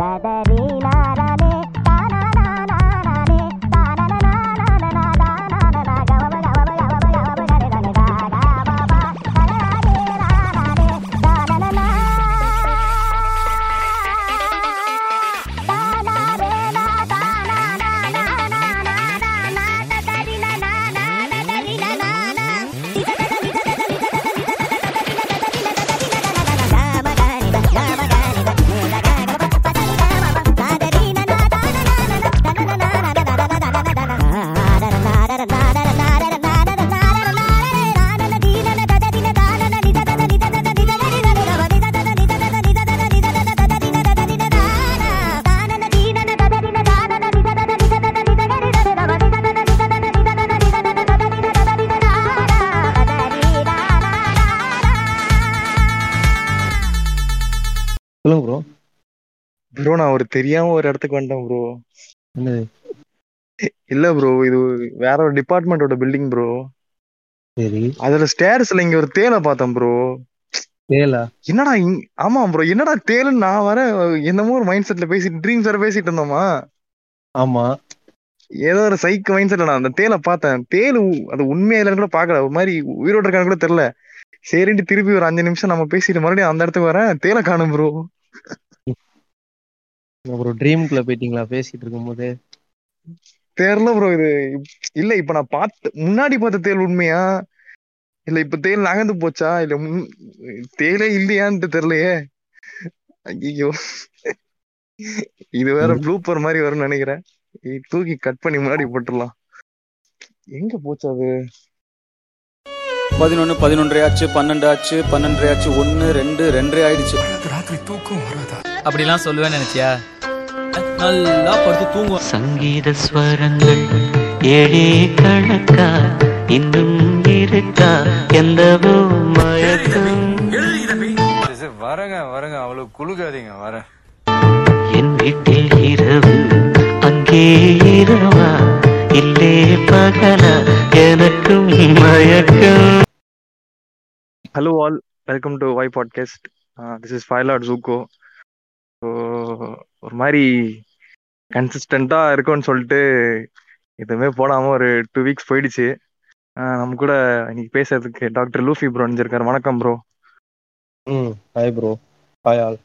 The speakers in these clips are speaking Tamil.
சொல்லுங்க ப்ரோ நான் ஒரு தெரியாம ஒரு இடத்துக்கு வந்துட்டேன் ப்ரோ என்னது? இல்ல ப்ரோ இது வேற ஒரு டிபார்ட்மெண்டோட பில்டிங் ப்ரோ சரி. அதுல ஸ்டேர்ஸ்ல இங்க ஒரு தேலை பார்த்தேன் ப்ரோ தேலா? என்னடா ஆமா ப்ரோ என்னடா தேலுன்னு நான் வர என்னமோ ஒரு மைண்ட் செட்ல பேசிட்டு ட்ரீம்ஸ் வேற பேசிட்டு இருந்தோமா? ஆமா. ஏதோ ஒரு சைக்கு மைண்ட் செட்ல நான் அந்த தேலை பார்த்தேன். தேலு அது உண்மையா இல்லைன்னு கூட பாக்கல ஒரு மாதிரி உயிரோட இருக்கான்னு கூட தெரியல. சரின்ட்டு திருப்பி ஒரு அஞ்சு நிமிஷம் நம்ம பேசிட்டு மறுபடியும் அந்த இடத்துக்கு வரேன். தேலை காணும் ப்ரோ ப்ரோ ட்ரீம்குள்ள போயிட்டீங்களா? பேசிட்டு இருக்கும்போது. தெரியல ப்ரோ இது இல்ல இப்ப நான் பார்த்த முன்னாடி பார்த்த தேல் உண்மையா? இல்ல இப்ப தேல் நகர்ந்து போச்சா? இல்ல தேலே இல்லையான்ட்டு தெரியலையே. ஐயோ இது வேற ப்ளூப்பர் மாதிரி வரும்னு நினைக்கிறேன். தூக்கி கட் பண்ணி முன்னாடி போட்டுடலாம். எங்க போச்சு அது? பதினொன்னு பதினொன்றரை ஆச்சு பன்னெண்டு ஆச்சு பன்னெண்டரை ஆச்சு ஒன்னு ரெண்டு ரெண்டரை ஆயிடுச்சு. அப்படிலாம் சொல்லுவேன்னு நினைச்சியா? நல்லா படுத்து தூங்குவோம் சங்கீத ஸ்வரங்கள் ஏழே கணக்கா இன்னும் இருக்கா? எந்தவோ மயக்கம். வரங்க வரங்க அவ்வளவு குளுக்காதீங்க வரேன் என் வீட்டில் இரவு அங்கே இரவா? இல்லே பகலா எனக்கும் மயக்கம். Hello all welcome to why podcast this is ஃபைலாட் ஜூக்கோ ஸோ ஒரு மாதிரி கன்சிஸ்டண்டா இருக்கும்னு சொல்லிட்டு எதுவுமே போடாம ஒரு டூ வீக்ஸ் போயிடுச்சு. நம்ம கூட இன்னைக்கு பேசுறதுக்கு டாக்டர் லூஃபி ப்ரோ இருக்காரு வணக்கம் ப்ரோ ம் hi bro hi all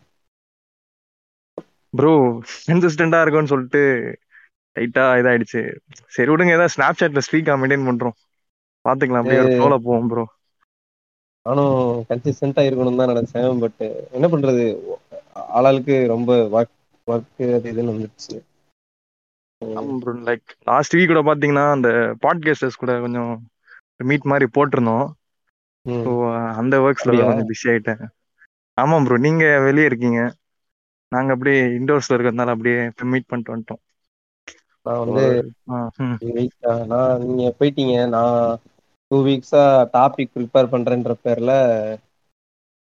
bro கன்சிஸ்டண்டா இருக்கும்னு சொல்லிட்டு லைட்டா இதாயிடுச்சு. சரி விடுங்க ஏதாவது ஸ்னாப் சாட்ல ஸ்ட்ரீக்கா மெயின்டைன் பண்றோம். பாத்துக்கலாம் அப்படியே ஒரு ஏய். ஃப்ளோல போவோம் ப்ரோ நானும் கன்சிஸ்டண்டா இருக்கணும் தான் நினைச்சேன் பட் என்ன பண்றது? ஆளாளுக்கு ரொம்ப ஒர்க் ஒர்க் அது இதுன்னு வந்துருச்சு. லைக் லாஸ்ட் வீக் கூட பாத்தீங்கன்னா அந்த பாட்காஸ்டர்ஸ் கூட கொஞ்சம் மீட் மாதிரி போட்டிருந்தோம். ஸோ அந்த ஒர்க்ஸ்ல? கொஞ்சம் பிஸி ஆயிட்டேன். ஆமா ப்ரோ நீங்க வெளியே இருக்கீங்க. நாங்க அப்படியே இண்டோர்ஸ்ல இருக்கிறதுனால அப்படியே மீட் பண்ணிட்டு வந்துட்டோம். நான் வந்து நான் நீங்க போயிட்டீங்க. நான் டூ வீக்ஸா டாபிக் ப்ரிப்பேர் பண்றேன்ற பேர்ல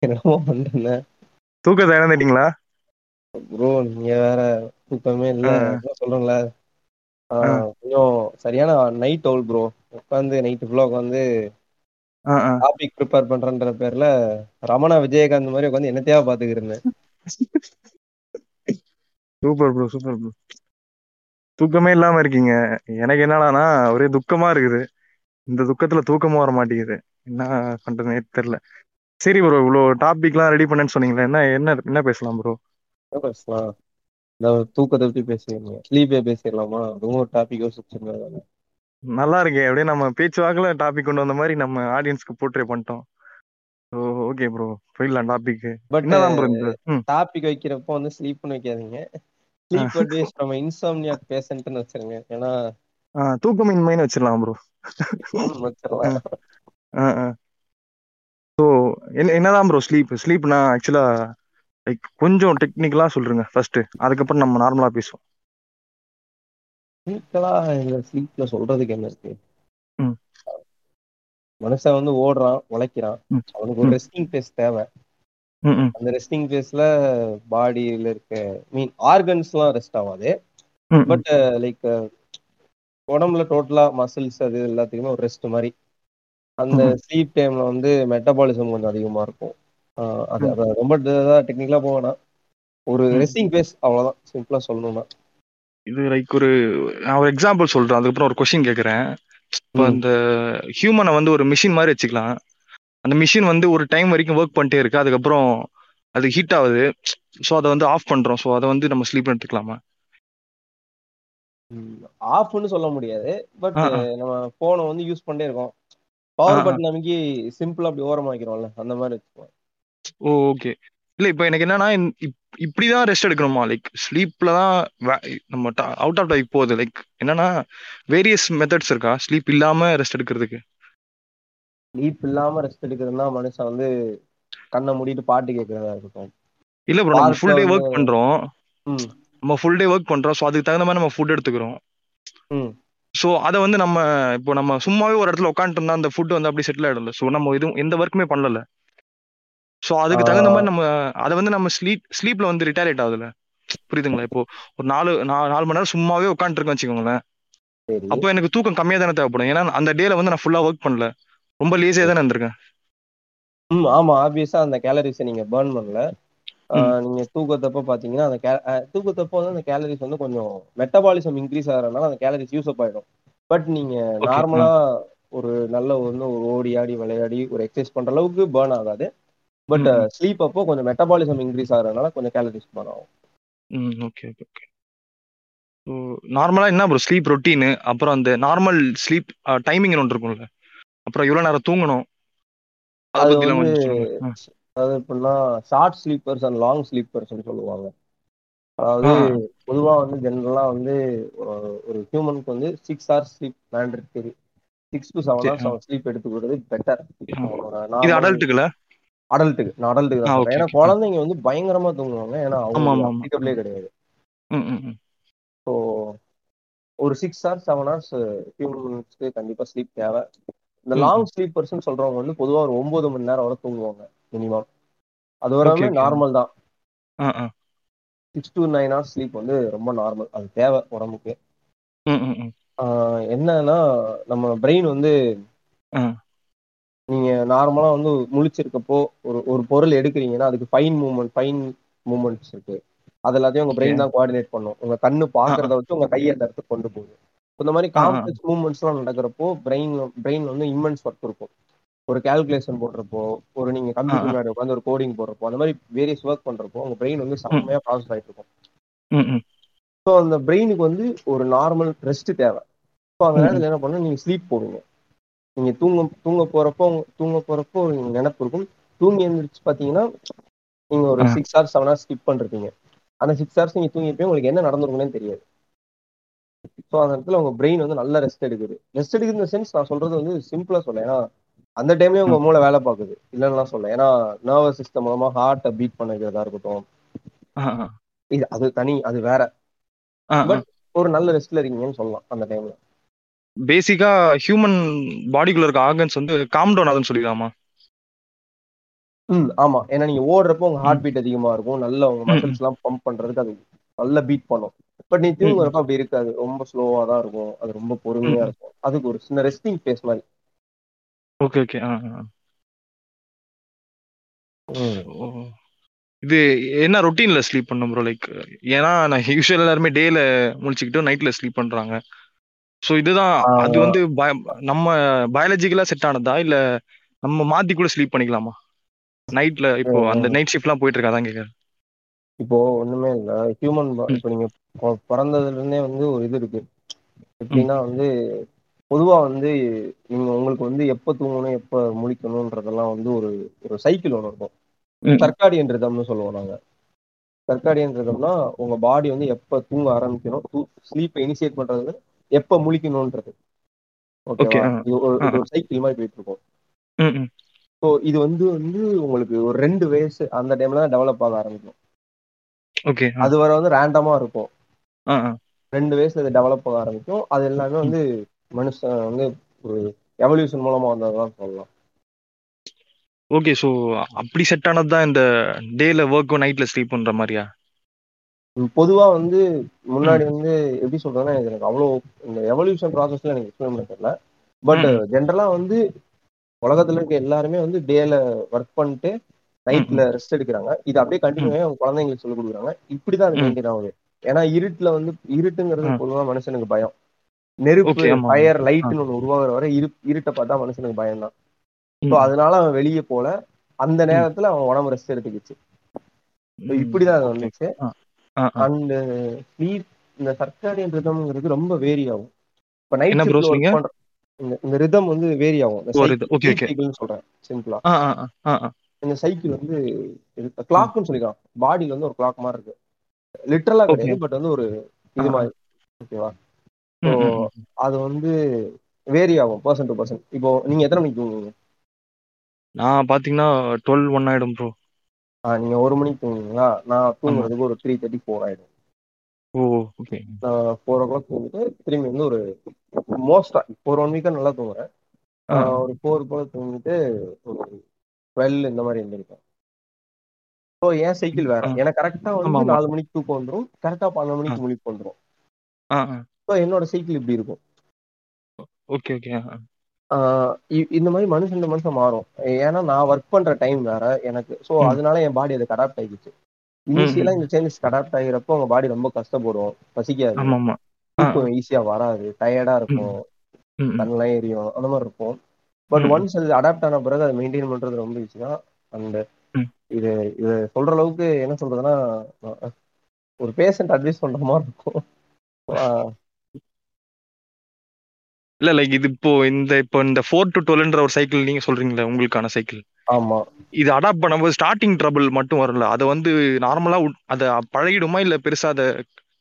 என்னமோ பண்றேன் தூக்கத்தை இழந்துட்டீங்களா? ப்ரோ நீங்க வேற தூக்கமே இல்ல. ஆ. கொஞ்சம் சரியான நைட் ஓல் ப்ரோ உட்காந்து நைட்டு ஃபுல்லா உட்காந்து. டாபிக் ப்ரிப்பேர் பண்றேன்ற பேர்ல ரமணா விஜயகாந்த் மாதிரி உட்காந்து என்னத்தையா பாத்துக்கிருந்தேன் சூப்பர் ப்ரோ சூப்பர் ப்ரோ தூக்கமே இல்லாம இருக்கீங்க. எனக்கு என்னடானா ஒரே துக்கமா இருக்குது. இந்த துக்கத்துல தூக்கமும் வர மாட்டேங்குது என்ன பண்றதுனே தெரியல. சரி ப்ரோ இவ்வளோ டாபிக்லாம் ரெடி பண்ணேன்னு சொன்னீங்களே என்ன என்ன என்ன பேசலாம் ப்ரோ என்ன பேசலாம்? இந்த தூக்கத்தை பத்தி பேசிடலாம்? ஸ்லீப்பே பேசிடலாமா? அதுவும் ஒரு டாபிக் யோசிச்சிருந்தேன். நல்லா இருக்கே. அப்படியே நம்ம பேச்சு வாக்குல டாபிக் கொண்டு வந்த மாதிரி நம்ம ஆடியன்ஸ்க்கு போர்ட்ரே பண்ணிட்டோம். ஓ ஓகே ப்ரோ போயிடலாம் டாபிக் பட் என்னதான் ப்ரோ டாபிக் வைக்கிறப்போ வந்து ஸ்லீப்னு வைக்காதீங்க. ஸ்லீப் அட்வைஸ் நம்ம இன்சாம்னியாக் பேஷண்ட்னு வச்சிருங்க. ஏன்னா தூக்கமின்மைன்னு வச்சிடலாம் ப்ரோ வச்சிடலாம். ஸோ என்ன என்னதான் ப்ரோ ஸ்லீப் ஸ்லீப்னா ஆக்சுவலா லைக் கொஞ்சம் டெக்னிக்கலா சொல்றீங்க ஃபர்ஸ்ட் அதுக்கப்புறம் நம்ம நார்மலா பேசுவோம் இந்த ஸ்லீப்ல சொல்றதுக்கு என்ன இருக்கு. மனுஷன் வந்து ஓடுறான் உழைக்கிறான். அவனுக்கு ஒரு. ரெஸ்டிங் ஃபேஸ் தேவை அந்த ரெஸ்டிங் ஃபேஸ்ல பாடியில இருக்க மீன் ஆர்கன்ஸ்லாம் ரெஸ்ட் ஆகாது. பட் லைக் உடம்புல டோட்டலா மசில்ஸ் அது எல்லாத்துக்குமே ஒரு ரெஸ்ட் மாதிரி அந்த. ஸ்லீப் டைம்ல வந்து மெட்டபாலிசம் கொஞ்சம் அதிகமா இருக்கும். அது ரொம்ப டெக்னிக்கலா போவேனா ஒரு. ரெஸ்டிங் ஃபேஸ் அவ்வளவுதான். சிம்பிளா சொல்லணும்னா. இது லைக் ஒரு நான் ஒரு எக்ஸாம்பிள் சொல்றேன். அதுக்கப்புறம் ஒரு கொஸ்டின் கேட்கறேன் இப்போ. அந்த ஹியூமனை வந்து ஒரு மிஷின் மாதிரி வச்சுக்கலாம். அந்த மிஷின் வந்து ஒரு டைம் வரைக்கும் ஒர்க் பண்ணிட்டே இருக்கு. அதுக்கப்புறம் அது ஹீட் ஆகுது. ஸோ அதை வந்து ஆஃப் பண்றோம். ஸோ அதை வந்து நம்ம ஸ்லீப் எடுத்துக்கலாமா? ஆஃப்னு சொல்ல முடியாது. பட். நம்ம போனை வந்து யூஸ் பண்ணிட்டே இருக்கோம். பவர். பட்டன் நமக்கு சிம்பிளா அப்படி ஓரமா வைக்கிறோம்ல அந்த மாதிரி வச்சுக்கோங்க ஓ ஓகே இல்ல இப்போ எனக்கு என்னன்னா இப்படிதான் ரெஸ்ட் எடுக்கணுமா? லைக் ஸ்லீப்ல தான் நம்ம அவுட் ஆஃப் டைப் போகுது. லைக் என்னன்னா வேரியஸ் மெத்தட்ஸ் இருக்கா? ஸ்லீப் இல்லாம ரெஸ்ட் எடுக்கிறதுக்கு? ஸ்லீப் இல்லாம ரெஸ்ட் எடுக்கிறதுனா மனுஷன் வந்து கண்ணை மூடிட்டு பாட்டு கேட்கறதா இருக்கட்டும். இல்ல ப்ரோ நம்ம ஃபுல் டே ஒர்க் பண்றோம். நம்ம ஃபுல் டே ஒர்க் பண்றோம். ஸோ அதுக்கு தகுந்த மாதிரி நம்ம ஃபுட் எடுத்துக்கிறோம். ஸோ அதை வந்து நம்ம இப்போ நம்ம சும்மாவே ஒரு இடத்துல உட்காந்துட்டோம்னா அந்த ஃபுட் வந்து அப்படியே செட்டில் ஆயிடும்ல. ஸோ நம்ம எதுவும் எந்த ஒர்க்குமே பண்ணல. ஸோ அதுக்கு தகுந்த மாதிரி நம்ம அதை வந்து நம்ம ஸ்லீப் ஸ்லீப்ல வந்து ரிட்டாலியேட் ஆகுதுல புரியுதுங்களா? இப்போ ஒரு நாலு நாலு மணி நேரம் சும்மாவே உட்காந்துருக்கேன் வச்சுக்கோங்களேன். அப்போ எனக்கு தூக்கம் கம்மியாக தானே தேவைப்படும். ஏன்னா அந்த டேல வந்து நான் ஃபுல்லா ஒர்க் பண்ணல. ரொம்ப லேசியா தானே இருந்திருக்கேன். ம் ஆமா. ஆப்வியஸா அந்த கேலரிஸை நீங்க பேர்ன் பண்ணல. நீங்க தூக்கத்தப்ப பாத்தீங்கன்னா அந்த தூக்கத்தப்போ வந்து அந்த கேலரிஸ் வந்து கொஞ்சம் மெட்டபாலிசம் இன்க்ரீஸ் ஆகிறதுனால அந்த கேலரிஸ் யூஸ் அப் ஆயிடும். பட் நீங்க நார்மலா ஒரு நல்ல வந்து ஒரு ஓடி ஆடி விளையாடி ஒரு எக்ஸசைஸ் பண்ற அளவுக்கு பேர்ன் ஆகாது. பட். ஸ்லீப் அப்போ கொஞ்சம் மெட்டபாலிசம் இன்க்ரீஸ் ஆகிறதுனால கொஞ்சம் கேலரிஸ் பேர்ன் ஆகும். ஓகே ஓகே ஓகே ஸோ நார்மலாக என்ன ப்ரோ ஸ்லீப் ரொட்டீனு அப்புறம் அந்த நார்மல் ஸ்லீப் டைமிங் ஒன்று இருக்கும்ல. அப்புறம் எவ்வளோ நேரம் தூங்கணும்? அதை அதாவது எப்படின்னா ஷார்ட் ஸ்லீப்பர்ஸ் அண்ட் லாங் ஸ்லீப்பர்ஸ்னு சொல்லுவாங்க. அதாவது ஆ, பொதுவா வந்து ஜென்ரலா வந்து ஒரு- ஹியூமனுக்கு வந்து six hours sleep mandatory six to seven hours. அவன் ஸ்லீப் எடுத்துக்கிறது பெட்டர். இது அடல்ட்டுக்குல அடல்ட்டுக்கு நான் அடல்ட்டுக்கு தான் ஏன்னா குழந்தைங்க வந்து பயங்கரமா தூங்குவாங்க. ஏன்னா ஆமா அப்ளிகபிளே கிடையாது. ஸோ ஒரு சிக்ஸ் ஹவர்ஸ் செவன் ஹவர்ஸ் ஹியூமன்ஸ்க்கு கண்டிப்பா ஸ்லீப் தேவை. இந்த லாங் ம். ஸ்லீப்பர்ஸ்னு சொல்றவங்க வந்து பொதுவா ஒரு ஒன்பது மணி நேரம் வரை தூங்குவாங்க மினிமம் அது ஓகே நார்மல் தான். Six to nine hours sleep வந்து ரொம்ப நார்மல் அது தேவை உடம்புக்கு. என்னன்னா நம்ம பிரெயின் வந்து நீங்க நார்மலா வந்து முழிச்சிருக்கப்போ ஒரு ஒரு பொருள் எடுக்கிறீங்கன்னா அதுக்கு ஃபைன் மூவ்மெண்ட் ஃபைன் மூவ்மெண்ட்ஸ் இருக்கு. அது எல்லாத்தையும் உங்க பிரெயின் தான் கோஆர்டினேட் பண்ணும். உங்க கண்ணு பாக்குறத வச்சு உங்க கையை அந்த இடத்துக்கு கொண்டு போகுது இந்த மாதிரி காம்ப்ளெக்ஸ் மூவ்மெண்ட்ஸ் எல்லாம் நடக்கிறப்போ பிரெயின் பிரெயின் வந்து இம்மென்ஸ் ஒர்க் இருக்கும். ஒரு கால்குலேஷன் போடுறப்போ ஒரு நீங்க கம்ப்யூட்டர் முன்னாடி உட்காந்து ஒரு கோடிங் போடுறப்போ அந்த மாதிரி வேரியஸ் ஒர்க் பண்றப்போ உங்க பிரெயின் வந்து செம்மையா ப்ராசஸ் ஆயிட்டு இருக்கும். ஸோ அந்த பிரெயினுக்கு வந்து ஒரு நார்மல் ரெஸ்ட் தேவை. ஸோ அந்த நேரத்தில் என்ன பண்ணணும்? நீங்க ஸ்லீப் போடுங்க. நீங்க தூங்க தூங்க போறப்போ தூங்க போறப்போ நினைப்பு இருக்கும். தூங்கி எழுந்திரிச்சு பாத்தீங்கன்னா நீங்க ஒரு six hours seven hours skip பண்ணிருப்பீங்க. அந்த சிக்ஸ் ஹவர்ஸ் நீங்க தூங்கிப்போ உங்களுக்கு என்ன நடந்திருக்கும்னே தெரியாது. ஸோ அந்த இடத்துல உங்க பிரெயின் வந்து நல்ல ரெஸ்ட் எடுக்குது. ரெஸ்ட் எடுக்குற சென்ஸ் நான் சொல்றது வந்து சிம்பிளா சொல்ல ஏன்னா அந்த டைம்லயே உங்க மூளை வேலை பார்க்குது. இல்லைன்னா சொல்ல ஏன்னா நர்வஸ் சிஸ்டம் மூலமா ஹார்ட்டை பீட் பண்ண வைக்கிறதா இருக்கட்டும். இது அது தனி அது வேற. பட் ஒரு நல்ல ரெஸ்ட்ல இருக்கீங்கன்னு சொல்லலாம் அந்த டைம்ல பேசிக்கா ஹியூமன் பாடிக்குள்ள இருக்க ஆர்கன்ஸ் வந்து காம் டவுன் ஆகுதுன்னு சொல்லிடலாமா? ம் ஆமா. ஏன்னா நீங்க ஓடுறப்போ உங்க ஹார்ட் பீட் அதிகமா இருக்கும். நல்ல உங்க மசில்ஸ் எல்லாம் பம்ப் பண்றதுக்கு அது நல்ல பீட் பண்ணும். பட் நீ தூங்குறப்ப அப்படி இருக்காது. ரொம்ப ஸ்லோவா தான் இருக்கும். அது ரொம்ப பொறுமையா இருக்கும். அதுக்கு ஒரு சின்ன ரெஸ்டிங் ஃபேஸ் மாதிரி. ஓகே ஓகே இது என்ன ரொட்டீன்ல ஸ்லீப் பண்ணும் ப்ரோ லைக் ஏன்னா நான் யூஸ்வல் எல்லாருமே டேல முழிச்சுக்கிட்டு நைட்ல ஸ்லீப் பண்றாங்க. ஸோ இதுதான். அது வந்து நம்ம பயாலஜிக்கலா செட் ஆனதா? இல்ல நம்ம மாத்தி கூட ஸ்லீப் பண்ணிக்கலாமா? நைட்ல இப்போ அந்த. நைட் ஷிஃப்ட்லாம் போயிட்டு இருக்காதான் கேக்குறேன். இப்போ ஒண்ணுமே இல்ல. ஹியூமன் இப்போ நீங்க பிறந்ததுல இருந்தே வந்து ஒரு இது இருக்கு. எப்படின்னா வந்து பொதுவா வந்து நீங்க உங்களுக்கு வந்து எப்ப தூங்கணும் எப்ப முழிக்கணும்ன்றதெல்லாம் வந்து ஒரு ஒரு சைக்கிள் ஒன்று இருக்கும். ம். சர்க்காடியன் ரிதம்னு சொல்லுவோம் நாங்க. சர்க்காடியன் ரிதம்னா உங்க பாடி வந்து எப்ப தூங்க ஆரம்பிக்கணும் ஸ்லீப்பை இனிஷியேட் பண்றது எப்ப முழிக்கணும்ன்றது ஓகே ஓகேவா இது ஒரு சைக்கிள் மாதிரி போயிட்டு இருக்கும். ஸோ இது வந்து வந்து உங்களுக்கு ஒரு ரெண்டு வயசு அந்த டைம்ல தான் டெவலப் ஆக ஆரம்பிக்கும். ஓகே அது வரை வந்து ரேண்டமா இருக்கும். ரெண்டு வயசுல இது டெவலப் ஆக ஆரம்பிக்கும். அது எல்லாமே வந்து மனுஷன் வந்து ஒரு எவல்யூஷன் மூலமா வந்ததுதான் சொல்லலாம். ஓகே ஸோ அப்படி செட் ஆனது தான் இந்த டேல ஒர்க்கும் நைட்ல ஸ்லீப் பண்ற மாதிரியா? பொதுவா வந்து முன்னாடி வந்து எப்படி சொல்றதுன்னா எனக்கு அவ்வளோ இந்த எவல்யூஷன் ப்ராசஸ்ல எனக்கு எக்ஸ்பிளைன் பண்ண தெரியல. பட் ஜென்ரலா வந்து உலகத்துல இருக்க எல்லாருமே வந்து டேல ஒர்க் பண்ணிட்டு நைட்ல ரெஸ்ட் எடுக்கிறாங்க. இது அப்படியே கண்டினியூ ஆகி அவங்க குழந்தைங்களுக்கு சொல்லி கொடுக்குறாங்க. இப்படிதான் அது. மெயின்டைன் ஆகுது. ஏன்னா இருட்டுல வந்து இருட்டுங்கிறது. பொதுவா மனுஷனுக்கு பயம். நெருப்பு ஃபயர். லைட்னு ஒண்ணு உருவாகுற வரை இரு இருட்டை பார்த்தா மனுஷனுக்கு பயம் தான் ஸோ. அதனால அவன் வெளியே போல அந்த நேரத்துல அவன் உடம்பு ரெஸ்ட் எடுத்துக்கிச்சு. இப்படிதான் அது. வந்துச்சு. அண்ட் ஸ்லீப் இந்த சர்க்காடியன் ரிதம்ங்கிறது ரொம்ப வேரி ஆகும். இப்ப நைட் இந்த ரிதம் வந்து வேரி ஆகும். சொல்றேன். சிம்பிளா. இந்த சைக்கிள் வந்து கிளாக்னு சொல்லிக்கலாம் பாடியில வந்து ஒரு கிளாக் மாதிரி இருக்கு. லிட்டரலா. கிடையாது பட் வந்து ஒரு இது. மாதிரி. ஓகேவா ஸோ. அது வந்து வேரி ஆகும் பர்சன் டு பர்சன் இப்போ நீங்க எத்தனை மணிக்கு தூங்குவீங்க? நான் பாத்தீங்கன்னா டுவெல் ஒன் ஆயிடும் ப்ரோ ஆ, நீங்க ஒரு மணிக்கு தூங்குவீங்களா? நான் தூங்குறதுக்கு ஒரு த்ரீ தேர்ட்டி ஃபோர் ஆயிடும். ஓ ஓகே நான் ஃபோர் ஓ கிளாக் தூங்கிட்டு திரும்பி வந்து ஒரு மோஸ்டா ஒரு ஒன் வீக்கா நல்லா தூங்குறேன். ஒரு ஃபோர் போல தூங்கிட்டு ஒரு டுவெல் இந்த மாதிரி எழுந்திருப்பேன் ஸோ ஏன் சைக்கிள் வேற. எனக்கு கரெக்டா வந்து. நாலு மணிக்கு தூக்கம் வந்துடும் கரெக்டா பன்னெண்டு மணிக்கு முழிப்பு வந்துடும். ஸோ என்னோட சைக்கிள் இப்படி இருக்கும். ஓகே ஓகே இந்த மாதிரி மனுஷன் மனுஷன் மாறும். ஏன்னா நான் ஒர்க் பண்ற டைம் வேற எனக்கு. ஸோ. அதனால என் பாடி அதுக்கு அடாப்ட் ஆகிடுச்சு இனிஷியலா இந்த சேஞ்சஸ் அடாப்ட் ஆகிறப்போ உங்க பாடி ரொம்ப கஷ்டப்படும் பசிக்காது. தூக்கம் ஈஸியா வராது. டயர்டா இருக்கும். கண்ணெல்லாம் எரியும். அந்த மாதிரி இருக்கும் பட். ஒன்ஸ் அது அடாப்ட் ஆன பிறகு அதை மெயின்டைன் பண்றது ரொம்ப ஈஸி தான். அண்ட். இது இது சொல்ற அளவுக்கு என்ன சொல்றதுன்னா ஒரு பேஷண்ட் அட்வைஸ் பண்ற மாதிரி இருக்கும். இல்ல லைக் இது இப்போ இந்த இப்போ இந்த ஃபோர் டு டுவெல்ன்ற ஒரு சைக்கிள் நீங்க சொல்றீங்களா உங்களுக்கான சைக்கிள் ஆமா. இது அடாப்ட் பண்ணும்போது ஸ்டார்டிங் ட்ரபிள் மட்டும் வரல அதை வந்து நார்மலா அதை பழகிடுமா இல்ல பெருசா அதை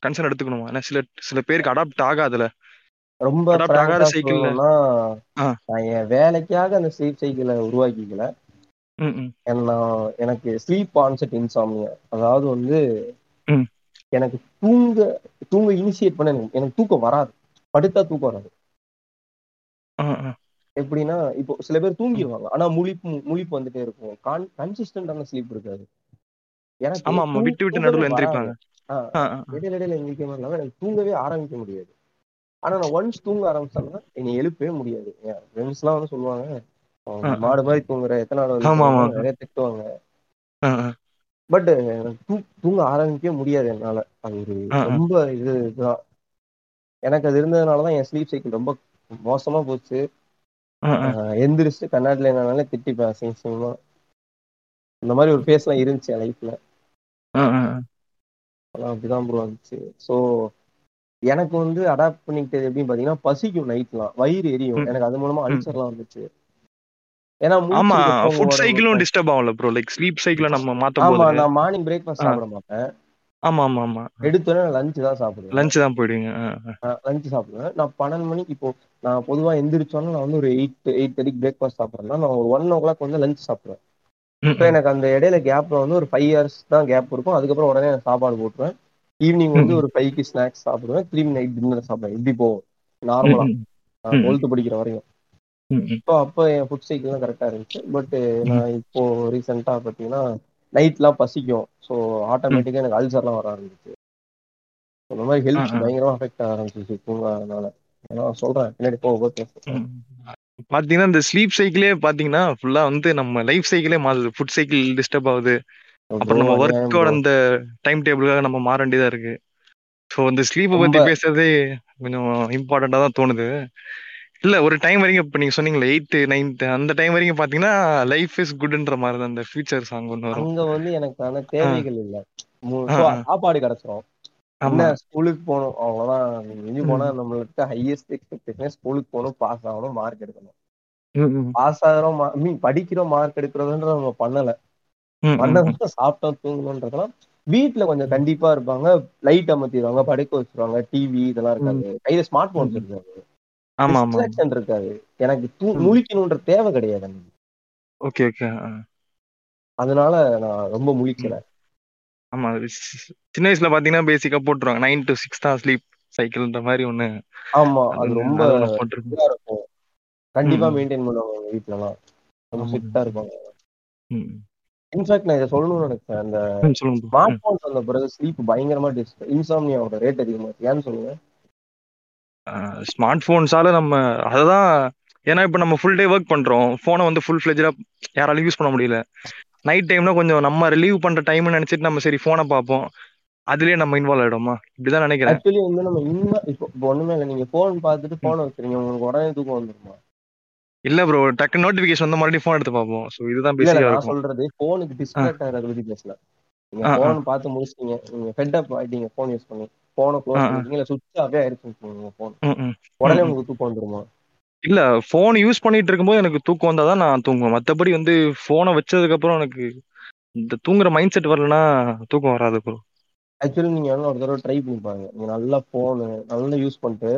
கன்சர்ன் எடுத்துக்கணுமா? ஏன்னா சில சில பேருக்கு அடாப்ட் ஆகாதுல. ரொம்ப சொல்லணும்னா. நான் என் வேலைக்காக அந்த ஸ்லீப் சைக்கிளை உருவாக்கிக்கல. நான் எனக்கு ஸ்லீப் ஆன்செட் இன்சாமியா அதாவது வந்து. எனக்கு தூங்க தூங்க இனிஷியேட் பண்ண எனக்கு எனக்கு தூக்கம் வராது. படுத்தா தூக்கம் வராது. எப்படின்னா இப்போ சில பேர் தூங்கிடுவாங்க ஆனா முழிப்பு முழிப்பு வந்துட்டே இருக்கும். கான் கன்சிஸ்டன்டான ஸ்லீப் இருக்காது. எனக்கு விட்டு விட்டு நடுவுல. எந்திரிப்பாங்க. இடையில இடையில எந்திரிக்க இல்லாம எனக்கு தூங்கவே ஆரம்பிக்க முடியாது. ஆனா நான் ஒன்ஸ் தூங்க ஆரம்பிச்சேன்னா என்னை எழுப்பவே முடியாது. என் ஃப்ரெண்ட்ஸ் எல்லாம் வந்து சொல்லுவாங்க "அவன் ஆ, ஆ. மாடு மாதிரி தூங்குற எத்தனை நாள் நிறைய திட்டுவாங்க. பட் தூங்க ஆரம்பிக்கவே முடியாது என்னால. அது ஒரு. ரொம்ப இது இதுதான். எனக்கு அது இருந்ததுனாலதான் என் ஸ்லீப் சைக்கிள் ரொம்ப மோசமா போச்சு. எந்திரிச்சு கண்ணாடில என்னால திட்டிப்பேன் அசிங்க அசிங்கமா இந்த மாதிரி ஒரு ஃபேஸ் எல்லாம் இருந்துச்சு என் லைஃப்ல அப்படிதான் ப்ரோ இருந்துச்சு ஸோ எனக்கு வந்து அடாப்ட் பண்ணிக்கிட்டது எப்படின்னு பாத்தீங்கன்னா பசிக்கும் நைட்லாம் வயிறு எரியும். எனக்கு அது மூலமா. அல்சர்லாம் வந்துச்சு. ஏன்னா ஆமா ஃபுட் சைக்கிளும் டிஸ்டர்ப் ஆகும்ல ப்ரோ லைக் ஸ்லீப் சைக்கிள நம்ம மாத்தும் ஆமா போது நான் மார்னிங் பிரேக்ஃபாஸ்ட். சாப்பிட மாட்டேன். ஆமா ஆமா ஆமா. எடுத்தோடனே லஞ்ச் தான் சாப்பிடுவேன். லஞ்ச் தான் ஆ. லஞ்ச் சாப்பிடுவேன். நான் பன்னெண்டு மணிக்கு இப்போ நான் பொதுவா எந்திரிச்சோன்னா நான் வந்து ஒரு எயிட் எயிட் தேர்ட்டிக்கு பிரேக்ஃபாஸ்ட் சாப்பிட்றேன்னா நான் ஒரு ஒன் ஓ கிளாக் வந்து லஞ்ச் சாப்பிடுவேன். இப்போ. எனக்கு அந்த இடையில கேப்ல வந்து ஒரு ஃபைவ் இயர்ஸ் தான் கேப் இருக்கும். அதுக்கப்புறம் உடனே நான் சாப்பாடு போட்டுருவேன். ஈவினிங் வந்து. ஒரு ஃபைவ்க்கு ஸ்நாக்ஸ் சாப்பிடுவேன். திரும்பி நைட் டின்னர் சாப்பிடுவேன். இப்படி போகும் ம், நார்மலா. டுவெல்த் படிக்கிற வரையும். ஸோ அப்போ என் ஃபுட் சைக்கிள்லாம் கரெக்டா இருந்துச்சு. பட். நான் இப்போ ரீசெண்டா பார்த்தீங்கன்னா நைட்லாம் பசிக்கும். ஸோ ஆட்டோமேட்டிக்கா எனக்கு அல்சர்லாம் வர ஆரம்பிச்சு. இந்த மாதிரி ஹெல்த். பயங்கரமா அஃபெக்ட் ஆக ஆரம்பிச்சிச்சு தூங்காதனால. நான் சொல்றேன். பின்னாடி போக. பாத்தீங்கன்னா இந்த ஸ்லீப் சைக்கிளே பாத்தீங்கன்னா ஃபுல்லா வந்து நம்ம லைஃப் சைக்கிளே மாறுது. ஃபுட் சைக்கிள் டிஸ்டர்ப் ஆகுது. அப்புறம் நம்ம ஒர்க்கோட? அந்த டைம் டேபிளுக்காக நம்ம மாற வேண்டியதா இருக்கு. ஸோ இந்த ஸ்லீப்பை பத்தி பேசுறதே கொஞ்சம் இம்பார்ட்டண்டா தான் தோணுது. இல்ல ஒரு டைம் வரைக்கும் இப்ப நீங்க சொன்னீங்களே எயித்து நைன்த் அந்த டைம் வரைக்கும் பாத்தீங்கன்னா லைஃப் இஸ் குட்ன்ற மாதிரி தான் அந்த ஃபியூச்சர் சாங் ஒன்று வரும். அங்க வந்து எனக்கான ஆ, தேவைகள் இல்ல. சாப்பாடு கிடைச்சிரும். என்ன ஸ்கூலுக்கு போகணும் அவ்வளவுதான். மிஞ்சி போனா நம்மளுக்கு ஹையஸ்ட் எக்ஸ்பெக்டேஷன் ஸ்கூலுக்கு போகணும் பாஸ் ஆகணும் மார்க் எடுக்கணும். பாஸ் ஆகிறோம் மீன் படிக்கிறோம் மார்க் எடுக்கிறதுன்ற நம்ம பண்ணல. பண்ணதை சாப்பிட்டோம் தூங்கணும்ன்றதெல்லாம் வீட்டுல கொஞ்சம் கண்டிப்பா இருப்பாங்க. லைட் அமர்த்திடுவாங்க படுக்க வச்சிருவாங்க டிவி இதெல்லாம் இருக்காது. கையில ஸ்மார்ட் போன்ஸ். இருக்காது ஆமா ஆமா. டிஸ்ட்ராக்ஷன் இருக்காது. எனக்கு தூ ம். முழிக்கணுன்ற தேவை கிடையாது ஓகே ஓகே. அதனால நான் ரொம்ப முழிக்கல. ஆமா சின்ன வயசுல பாத்தீங்கன்னா பேசிக்கா போட்டுருவாங்க. நைன் டு சிக்ஸ் தான் ஸ்லீப் சைக்கிள்ன்ற மாதிரி ஒண்ணு. ஆமா அது ரொம்ப இருக்கும். கண்டிப்பா. மெயின்டைன் பண்ணுவாங்க வீட்ல எல்லாம் ரொம்ப ஸ்ட்ரிக்டா இருப்பாங்க. இன்ஃபேக்ட் நான் இதை சொல்லணும்னு நினைச்சேன். அந்த. ஸ்மார்ட். போன்ஸ் வந்த பிறகு ஸ்லீப் பயங்கரமா டிஸ்ட் இன்சாம்னியாவோட ரேட் அதிகமாச்சு ஏன்னு சொல்லுங்க? ஸ்மார்ட் போன்ஸால நம்ம அததான் ஏன்னா இப்ப நம்ம ஃபுல் டே ஒர்க் பண்றோம். போனை வந்து ஃபுல் ஃபிளெஜா யாராலும் யூஸ் பண்ண முடியல. நைட் டைம்ல கொஞ்சம் நம்ம ரிலீவ் பண்ற டைம்னு நினைச்சிட்டு நம்ம சரி போனை பார்ப்போம். அதுலயே நம்ம இன்வால்வ் ஆயிடுமா இப்படிதான் நினைக்கிறேன். ஆக்சுவலி வந்து நம்ம இன்னும் இப்போ ஒண்ணுமே இல்லை. நீங்க போன் பார்த்துட்டு போனை வச்சுறீங்க உங்களுக்கு உடனே தூக்கம் வந்துருமா? இல்ல ப்ரோ டக்கு நோட்டிபிகேஷன் வந்து மறுபடியும் போன் எடுத்து பார்ப்போம். சோ இதுதான் நான் இருக்கும். சொல்றது போனுக்கு டிஸ்ட்ராக்ட் ஆகிறத பத்தி பேசல. நீங்க ஆ, ஆ. போன் பார்த்து முடிச்சிட்டீங்க நீங்க ஃபெட் அப் ஆயிட்டீங்க போன் யூஸ் பண்ணி. போனை ஆ, க்ளோஸ். பண்ணிட்டீங்க இல்ல சுவிட்ச் ஆஃபே ஆயிருச்சு உங்க போன் ம், ம். உடனே. உங்களுக்கு தூக்கம் வந்துருமா? இல்ல போன் யூஸ் பண்ணிட்டு இருக்கும்போது எனக்கு தூக்கம் வந்தாதான் நான் தூங்குவேன். மத்தபடி வந்து போனை வச்சதுக்கு அப்புறம் எனக்கு இந்த தூங்குற மைண்ட் செட் வரலன்னா தூக்கம் வராது ப்ரோ ஆக்சுவலி நீங்க ஒரு தடவை ட்ரை பண்ணி பாருங்க. நீங்க நல்லா போனு நல்லா யூஸ் பண்ணிட்டு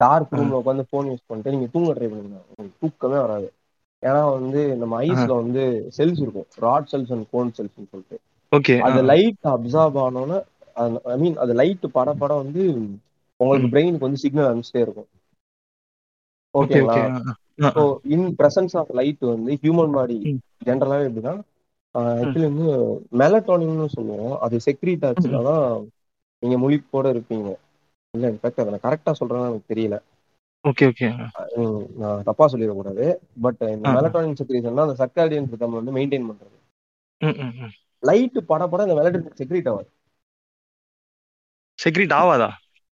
டார்க் ரூம்ல உட்காந்து போன் யூஸ் பண்ணிட்டு நீங்க தூங்க ட்ரை பண்ணுங்க. உங்களுக்கு தூக்கமே வராது. ஏன்னா வந்து நம்ம ஐஸ்ல வந்து செல்ஸ் இருக்கும். Rod cells and cone cells சொல்லிட்டு. ஓகே அது லைட் அப்சார்ப் ஆனோன்னு ஐ மீன் அது லைட் பட பட வந்து உங்களுக்கு பிரெயினுக்கு வந்து சிக்னல் அனுப்பிச்சிட்டே இருக்கும். ஓகே ஓகேங்களா? Okay so in presence of light வந்து ஹியூமன் பாடி ம். ஜென்ரலாவே எப்படின்னா ஆக்சுவலி வந்து மெலட்டோனின்னு சொல்லுவோம். அது செக்ரீட் ஆச்சுன்னா தான் நீங்க முழிப்போட இருப்பீங்க. இல்ல இன்ஃபேக்ட் அதை நான் கரெக்டா சொல்றேன்னு எனக்கு தெரியல. ஓகே ஓகே நான் தப்பா சொல்லிடக்கூடாது. பட் இந்த. மெலட்டோனின் செக்ரீஷன் தான் அந்த சர்க்காடியன் ரிதம் வந்து மெயின்டைன் பண்றது. லைட் பட பட இந்த மெலட்டோனின் செக்ரீட் ஆகாது செக்ரீட் ஆவாதா?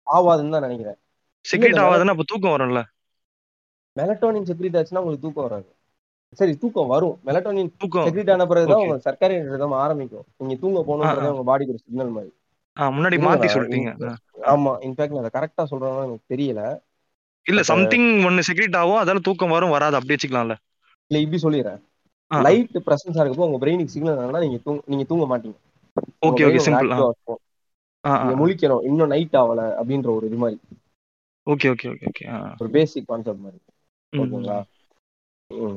ஆகாதுன்னு தான் நினைக்கிறேன். செக்ரீட் ஆவாதுன்னா அப்ப தூக்கம் வரும்ல? மெலட்டோனின் செக்ரீட் ஆச்சுன்னா உங்களுக்கு தூக்கம் வராது. சரி தூக்கம் வரும். மெலட்டோனின் தூக்கம் செக்ரீட் ஆன பிறகுதான் Okay. உங்க சர்க்காரியன் ரிதம் ஆரம்பிக்கும். நீங்க தூங்க போகணுன்றதே உங்க பாடிக்கு ஒரு சிக்னல் மாதிரி. முன்னாடி மாத்தி சொல்லிட்டீங்க. ஆ. ஆமா இன்ஃபேக்ட் நான் கரெக்டா சொல்றேன்னு எனக்கு தெரியல. இல்ல சம்திங் ஒன்னு செக்ரீட் ஆகும் அதால தூக்கம் வரும் வராது அப்படி வச்சுக்கலாம்ல. இல்ல இப்படி சொல்லிடுறேன். லைட் பிரசன்ஸா இருக்கப்போ உங்க பிரெயினுக்கு சிக்னல் என்னன்னா நீங்க தூங்க நீங்க தூங்க மாட்டீங்க. ஓகே ஓகே சிம்பிள் நீங்க முழிக்கணும் இன்னும் நைட் ஆகல அப்படின்ற ஒரு இது மாதிரி. ஓகே ஓகே ஓகே ஓகே ஒரு பேசிக் கான்செப்ட் மாதிரி. ஓகேங்களா?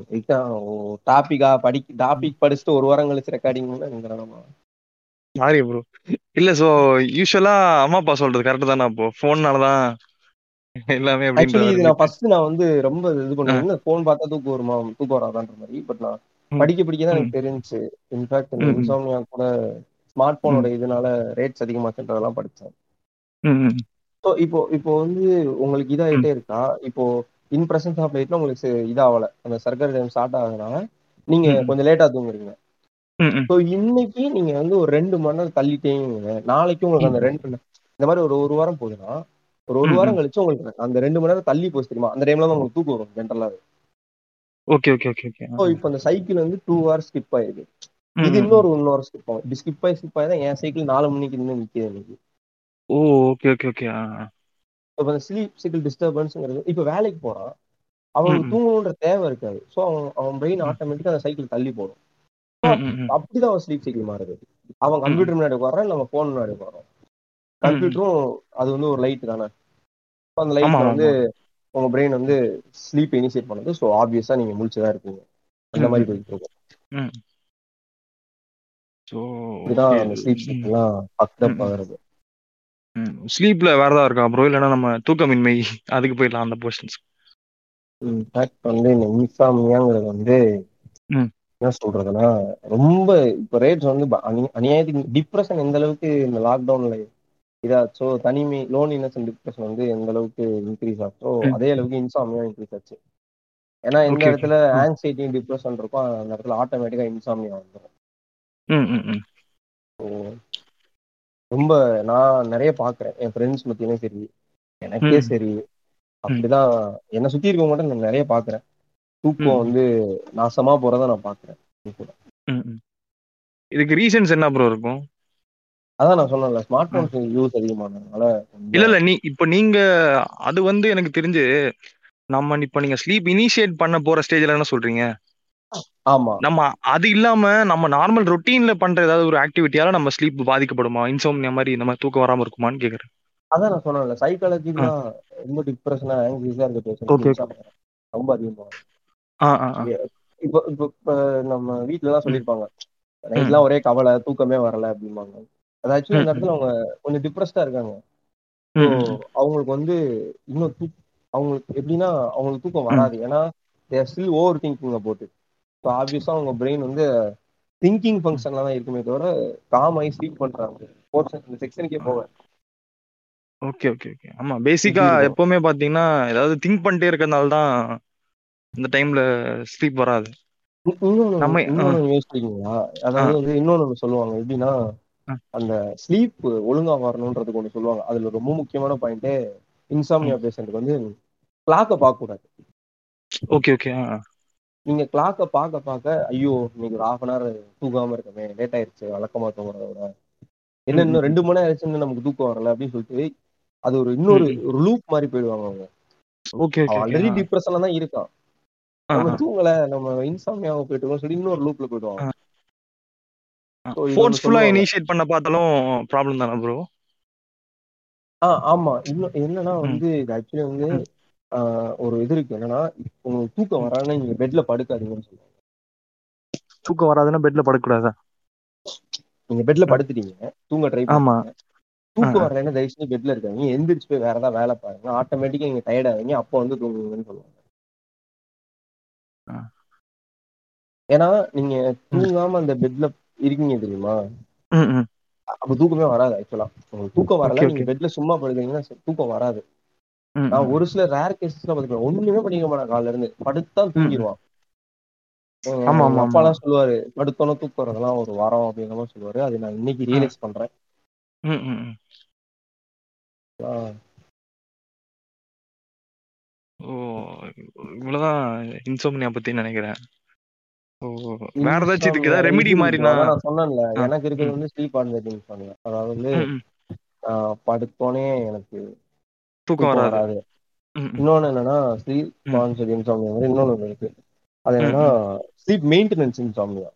இதுதான் டாபிக்கா படி டாபிக் படிச்சுட்டு ஒரு வாரம் கழிச்சு ரெக்கார்டிங் சாரி ப்ரோ இல்ல சோ யூஸ்வலா அம்மா அப்பா சொல்றது கரெக்ட் தானே அப்போ போன்னால தான் எல்லாமே ஆக்சுவலி இது நான் ஃபர்ஸ்ட் நான் வந்து ரொம்ப இது பண்ணுவேன் ஃபோன் பார்த்தா தூக்கம் வருமா தூக்கம் வராதான்ற மாதிரி பட் நான். படிக்க படிக்க தான். எனக்கு தெரிஞ்சுச்சு இன்ஃபேக்ட் இந்த. இன்சோம்னியா கூட ஸ்மார்ட் போனோட இதனால ரேட்ஸ் அதிகமாச்சுன்றதெல்லாம் படிச்சேன் ம், ம். ஸோ இப்போ இப்போ வந்து உங்களுக்கு இதாயிட்டே இருக்கா இப்போ இன் பிரசன்ஸ் ஆஃப் லைட்ல உங்களுக்கு இதாகல அந்த சர்க்கரை டைம் ஸ்டார்ட் ஆகுதுனால நீங்க. கொஞ்சம் லேட்டா தூங்குறீங்க. ஸோ இன்னைக்கு நீங்க வந்து ஒரு ரெண்டு மணி நேரம் தள்ளிட்டீங்க நாளைக்கு உங்களுக்கு அந்த ரெண்டு இந்த மாதிரி ஒரு ஒரு வாரம் போகுதுன்னா ஒரு ஒரு வாரம். கழிச்சு உங்களுக்கு அந்த ரெண்டு மணி நேரம் தள்ளி போச்சு தெரியுமா அந்த டைம்ல தான் உங்களுக்கு தூக்கம் வரும் ஜென்ரலாவே okay okay okay okay so இப்போ அந்த சைக்கிள் வந்து டூ ஹவர்ஸ் ஸ்கிப் ஆயிருக்கு இது. இன்னொரு இன்னொரு ஸ்கிப் ஆகும் இப்படி ஸ்கிப் ஆகி ஸ்கிப் ஆகி தான் என் சைக்கிள் நாலு மணிக்கு இருந்து நிற்கிது இன்னைக்கு ஓ ஓகே ஓகே ஓகே. இப்போ அந்த ஸ்லீப் சைக்கிள் டிஸ்டர்பன்ஸ்ங்கிறது இப்போ வேலைக்கு போறான் அவனுக்கு. தூங்கணுன்ற தேவை இருக்காது ஸோ அவன் அவன் பிரெயின் ம். ஆட்டோமேட்டிக்கா அந்த சைக்கிள் தள்ளி போடும். அப்படிதான் அவன் ஸ்லீப் சைக்கிள் மாறுது அவன் கம்ப்யூட்டர் முன்னாடி உட்காரான் நம்ம போன் முன்னாடி உட்காரோம் ம். கம்ப்யூட்டரும் அது வந்து ஒரு லைட் தானே அந்த ஆமா வந்து. உங்க பிரெயின் வந்து ஸ்லீப் இனிஷியேட் பண்ணுது ஸோ ஆப்வியஸா நீங்க முழிச்சுதான் இருப்பீங்க அந்த மாதிரி. போயிட்டு இருக்கும் இதுதான் ஸ்லீப். சைக்கிள்லாம் ம். ஆகுறது. ஸ்லீப்ல வேற ஏதாவது இருக்கா ப்ரோ இல்லைன்னா நம்ம தூக்கமின்மை அதுக்கு போயிடலாம் அந்த போர்ஷன்ஸ் இன்ஃபேக்ட் வந்து இந்த இன்சாமியாங்கிறது வந்து. என்ன சொல்றதுன்னா ரொம்ப இப்போ ரேட்ஸ் வந்து அநியாயத்துக்கு டிப்ரெஷன் எந்த அளவுக்கு இந்த லாக்டவுன்ல இதாச்சோ தனிமை லோன்லினஸ் அண்ட் டிப்ரெஷன் வந்து எந்த அளவுக்கு இன்க்ரீஸ் ஆச்சோ. அதே அளவுக்கு இன்சாமியா இன்க்ரீஸ் ஆச்சு ஏன்னா ஓகே இடத்துல. ஆங்ஸைட்டி டிப்ரெஷன் இருக்கும் அந்த இடத்துல ஆட்டோமேட்டிக்கா இன்சாமியா வந்துடும். ரொம்ப நான் நிறைய பாக்குறேன் என் ஃப்ரெண்ட்ஸ் மத்தியிலும் சரி எனக்கே. சரி அப்படிதான் என்னை சுத்தி இருக்கவங்க மட்டும் நான் நிறைய பாக்குறேன் தூக்கம். வந்து நாசமா போறத நான் பாக்குறேன். இதுக்கு ரீசன்ஸ் என்ன ப்ரோ இருக்கும்? அதான் நான் சொன்னேன்ல ஸ்மார்ட் போன்ஸ் யூஸ் அதிகமானதுனால இல்ல இல்ல நீ இப்ப நீங்க அது வந்து எனக்கு தெரிஞ்சு நம்ம இப்ப நீங்க ஸ்லீப் இனிஷியேட் பண்ண போற ஸ்டேஜ்ல என்ன சொல்றீங்க? ஆமா. நம்ம அது இல்லாம நம்ம நார்மல் ரொட்டீன்ல பண்ற ஏதாவது ஒரு ஆக்டிவிட்டியால நம்ம ஸ்லீப் பாதிக்கப்படுமா? இன்சோம்னியா மாதிரி இந்த மாதிரி தூக்கம் வராம இருக்குமான்னு கேக்குறேன். அதான் நான் சொன்னேன்ல சைக்காலஜிக்கலா ரொம்ப டிப்ரெஷனா ஆங்ஸியஸா இருக்க ரொம்ப அதிகமா. இப்போ இப்போ நம்ம வீட்ல எல்லாம் சொல்லியிருப்பாங்க. நைட்லாம் ஒரே கவலை தூக்கமே வரல அப்படிம்பாங்க. அது ஆக்சுவலி ம், இடத்துல அவங்க கொஞ்சம் டிப்ரெஸ்டா இருக்காங்க. அவங்களுக்கு வந்து இன்னும் தூ அவங்களுக்கு எப்படின்னா அவங்களுக்கு தூக்கம் வராது. ஏன்னா தேர் ஸ்டில் ஓவர் திங்கிங் போட்டு ஸோ ஆப்வியஸா அவங்க பிரெயின் வந்து திங்கிங் ஃபங்க்ஷன்ல தான் இருக்குமே தவிர காம் ஆகி ஸ்லீப் பண்றாங்க. போர்ஷன் இந்த செக்ஷனுக்கே போவேன் ஓகே ஓகே ஓகே ஆமா பேசிக்கா? எப்பவுமே பாத்தீங்கன்னா ஏதாவது திங்க் பண்ணிட்டே இருக்கறதுனால தான் இந்த டைம்ல ஸ்லீப் வராது. நம்ம அதாவது வந்து இன்னொன்னு சொல்லுவாங்க எப்படின்னா. அந்த ஸ்லீப் ஒழுங்கா வரணுன்றதுக்கு ஒண்ணு சொல்லுவாங்க. அதுல ரொம்ப முக்கியமான பாயிண்ட் இன்சாமியா. பேஷண்ட்டுக்கு வந்து கிளாக்க பார்க்க கூடாது ஓகே ஓகே. நீங்க கிளாக்க பார்க்க பார்க்க ஐயோ இன்னைக்கு ஒரு ஹாஃப் அன் ஹவர் தூங்காம இருக்கமே லேட் ஆயிருச்சு வழக்கமா தூங்குறத விட என்ன இன்னும் ரெண்டு மணி நேரம் ஆயிடுச்சுன்னு நமக்கு தூக்கம் வரல அப்படின்னு சொல்லிட்டு அது ஒரு இன்னொரு. ஒரு லூப் மாதிரி போயிடுவாங்க அவங்க. ஓகே ஆல்ரெடி டிப்ரெஷன்ல தான் இருக்கான். நம்ம தூங்கல நம்ம இன்சாமியாவை போயிட்டு சொல்லி இன்னொரு லூப்ல போயிடுவாங்க. ஃபோர்ஸ்ஃபுல்லா இனிஷியேட் பண்ண பார்த்தாலும் ப்ராப்ளம் தானே ப்ரோ ஆ ஆமா. இன்னும் என்னன்னா வந்து இது ஆக்சுவலி வந்து ஒரு இது இருக்கு. என்னன்னா உங்களுக்கு தூக்கம். வராதுன்னா நீங்க பெட்ல படுக்காதீங்கன்னு சொல்லுவாங்க. தூக்கம் வராதுன்னா பெட்ல படக்கூடாதா? நீங்க பெட்ல. படுத்துட்டீங்க. தூங்க ட்ரை ஆ, தூக்கம் வரலைன்னா தயவு செஞ்சு பெட்ல இருக்காங்க எந்திரிச்சு போய் வேற ஏதாவது வேலை பாருங்க. ஆட்டோமேட்டிக்கா நீங்க டயர்ட் ஆவீங்க. அப்போ வந்து தூங்குவீங்கன்னு சொல்லுவாங்க. ஏன்னா நீங்க தூங்காம அந்த பெட்ல இருக்கீங்க தெரியுமா? அப்ப தூக்கமே வராது ஆக்சுவலா உங்களுக்கு தூக்கம் வரல நீங்க பெட்ல சும்மா படுக்கிறீங்கன்னா தூக்கம் வராது. நான் ஒரு சில ரேர் கேசஸ்ல பாத்துக்கிறேன் ஒண்ணுமே பண்ணிக்க மாட்டேன் காலையில இருந்து. படுத்தா. தூங்கிடுவான். அப்பா எல்லாம் சொல்லுவாரு படுத்தோன்னு தூக்கம் வரதெல்லாம் ஒரு வரம் அப்படிங்கிற மாதிரி சொல்லுவாரு. அது நான் இன்னைக்கு. ரியலைஸ் பண்றேன். ஓ இவ்வளவுதான் இன்சோம்னியா பத்தி நினைக்கிறேன். ஓ வேற ஏதாச்சும் இதுக்கு இன்சாம்னியா ஏதாவது ரெமெடி அதான் நான் சொன்னேன்ல ஆ. எனக்கு இருக்கிறது ம் வந்து ஸ்லீப் ஆன்சைட்டி இன்சாம்னியா அதாவது வந்து ம் ம். படுத்தோனே எனக்கு தூக்கம் தூக்கம் வராது. வராது. ம் ம். இன்னொன்னு என்னன்னா ஸ்லீப் ம். ஆன்சைட்டி இன்சாம்னியா மாதிரி இன்னொன்னு ஒண்ணு இருக்கு. அது ம் என்னன்னா ம். Sleep maintenance insomnia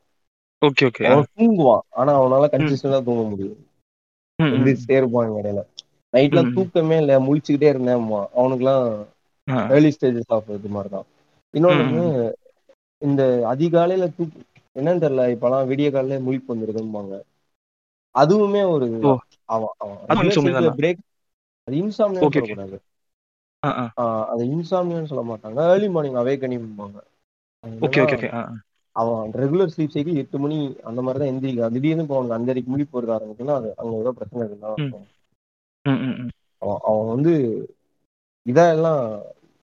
okay okay. ஆ அவன் தூங்குவான். ஆனா அவனால ம். கன்சிஸ்டண்டா தூங்க முடியும். ம் ம். எந்திரிச்சிட்டே இருப்பான் இடையில. நைட்லாம் ம் தூக்கமே இல்ல முழிச்சுக்கிட்டே இருந்தேன் அவனுக்குலாம் ஆ ஏர்லி ஸ்டேஜஸ் ஆஃப் இது மாதிரி தான் இன்னொன்னு ம் வந்து ம். இந்த அதிகாலையில தூக்கு என்னன்னு தெரியல இப்பெல்லாம் விடிய காலையில முழிப்பு வந்துருதும்பாங்க அதுவுமே ஒரு பிரேக் அது ஓகே சொல்லக்கூடாது. அது இன்சாம்னியான்னு சொல்ல மாட்டாங்க. ஏர்லி மார்னிங் ஆ ஆ. அவன் ரெகுலர் ஸ்லீப் சைக்கிள் எட்டு மணி அந்த மாதிரி தான் எந்திரிக்கிறான் திடீர்னு இப்போ அவனுக்கு அஞ்சரைக்கு முழிப்பு வருது ஆரம்பிச்சுன்னா அது அங்க ஏதோ பிரச்சனை இருக்குதான் அவன் வந்து இதா எல்லாம்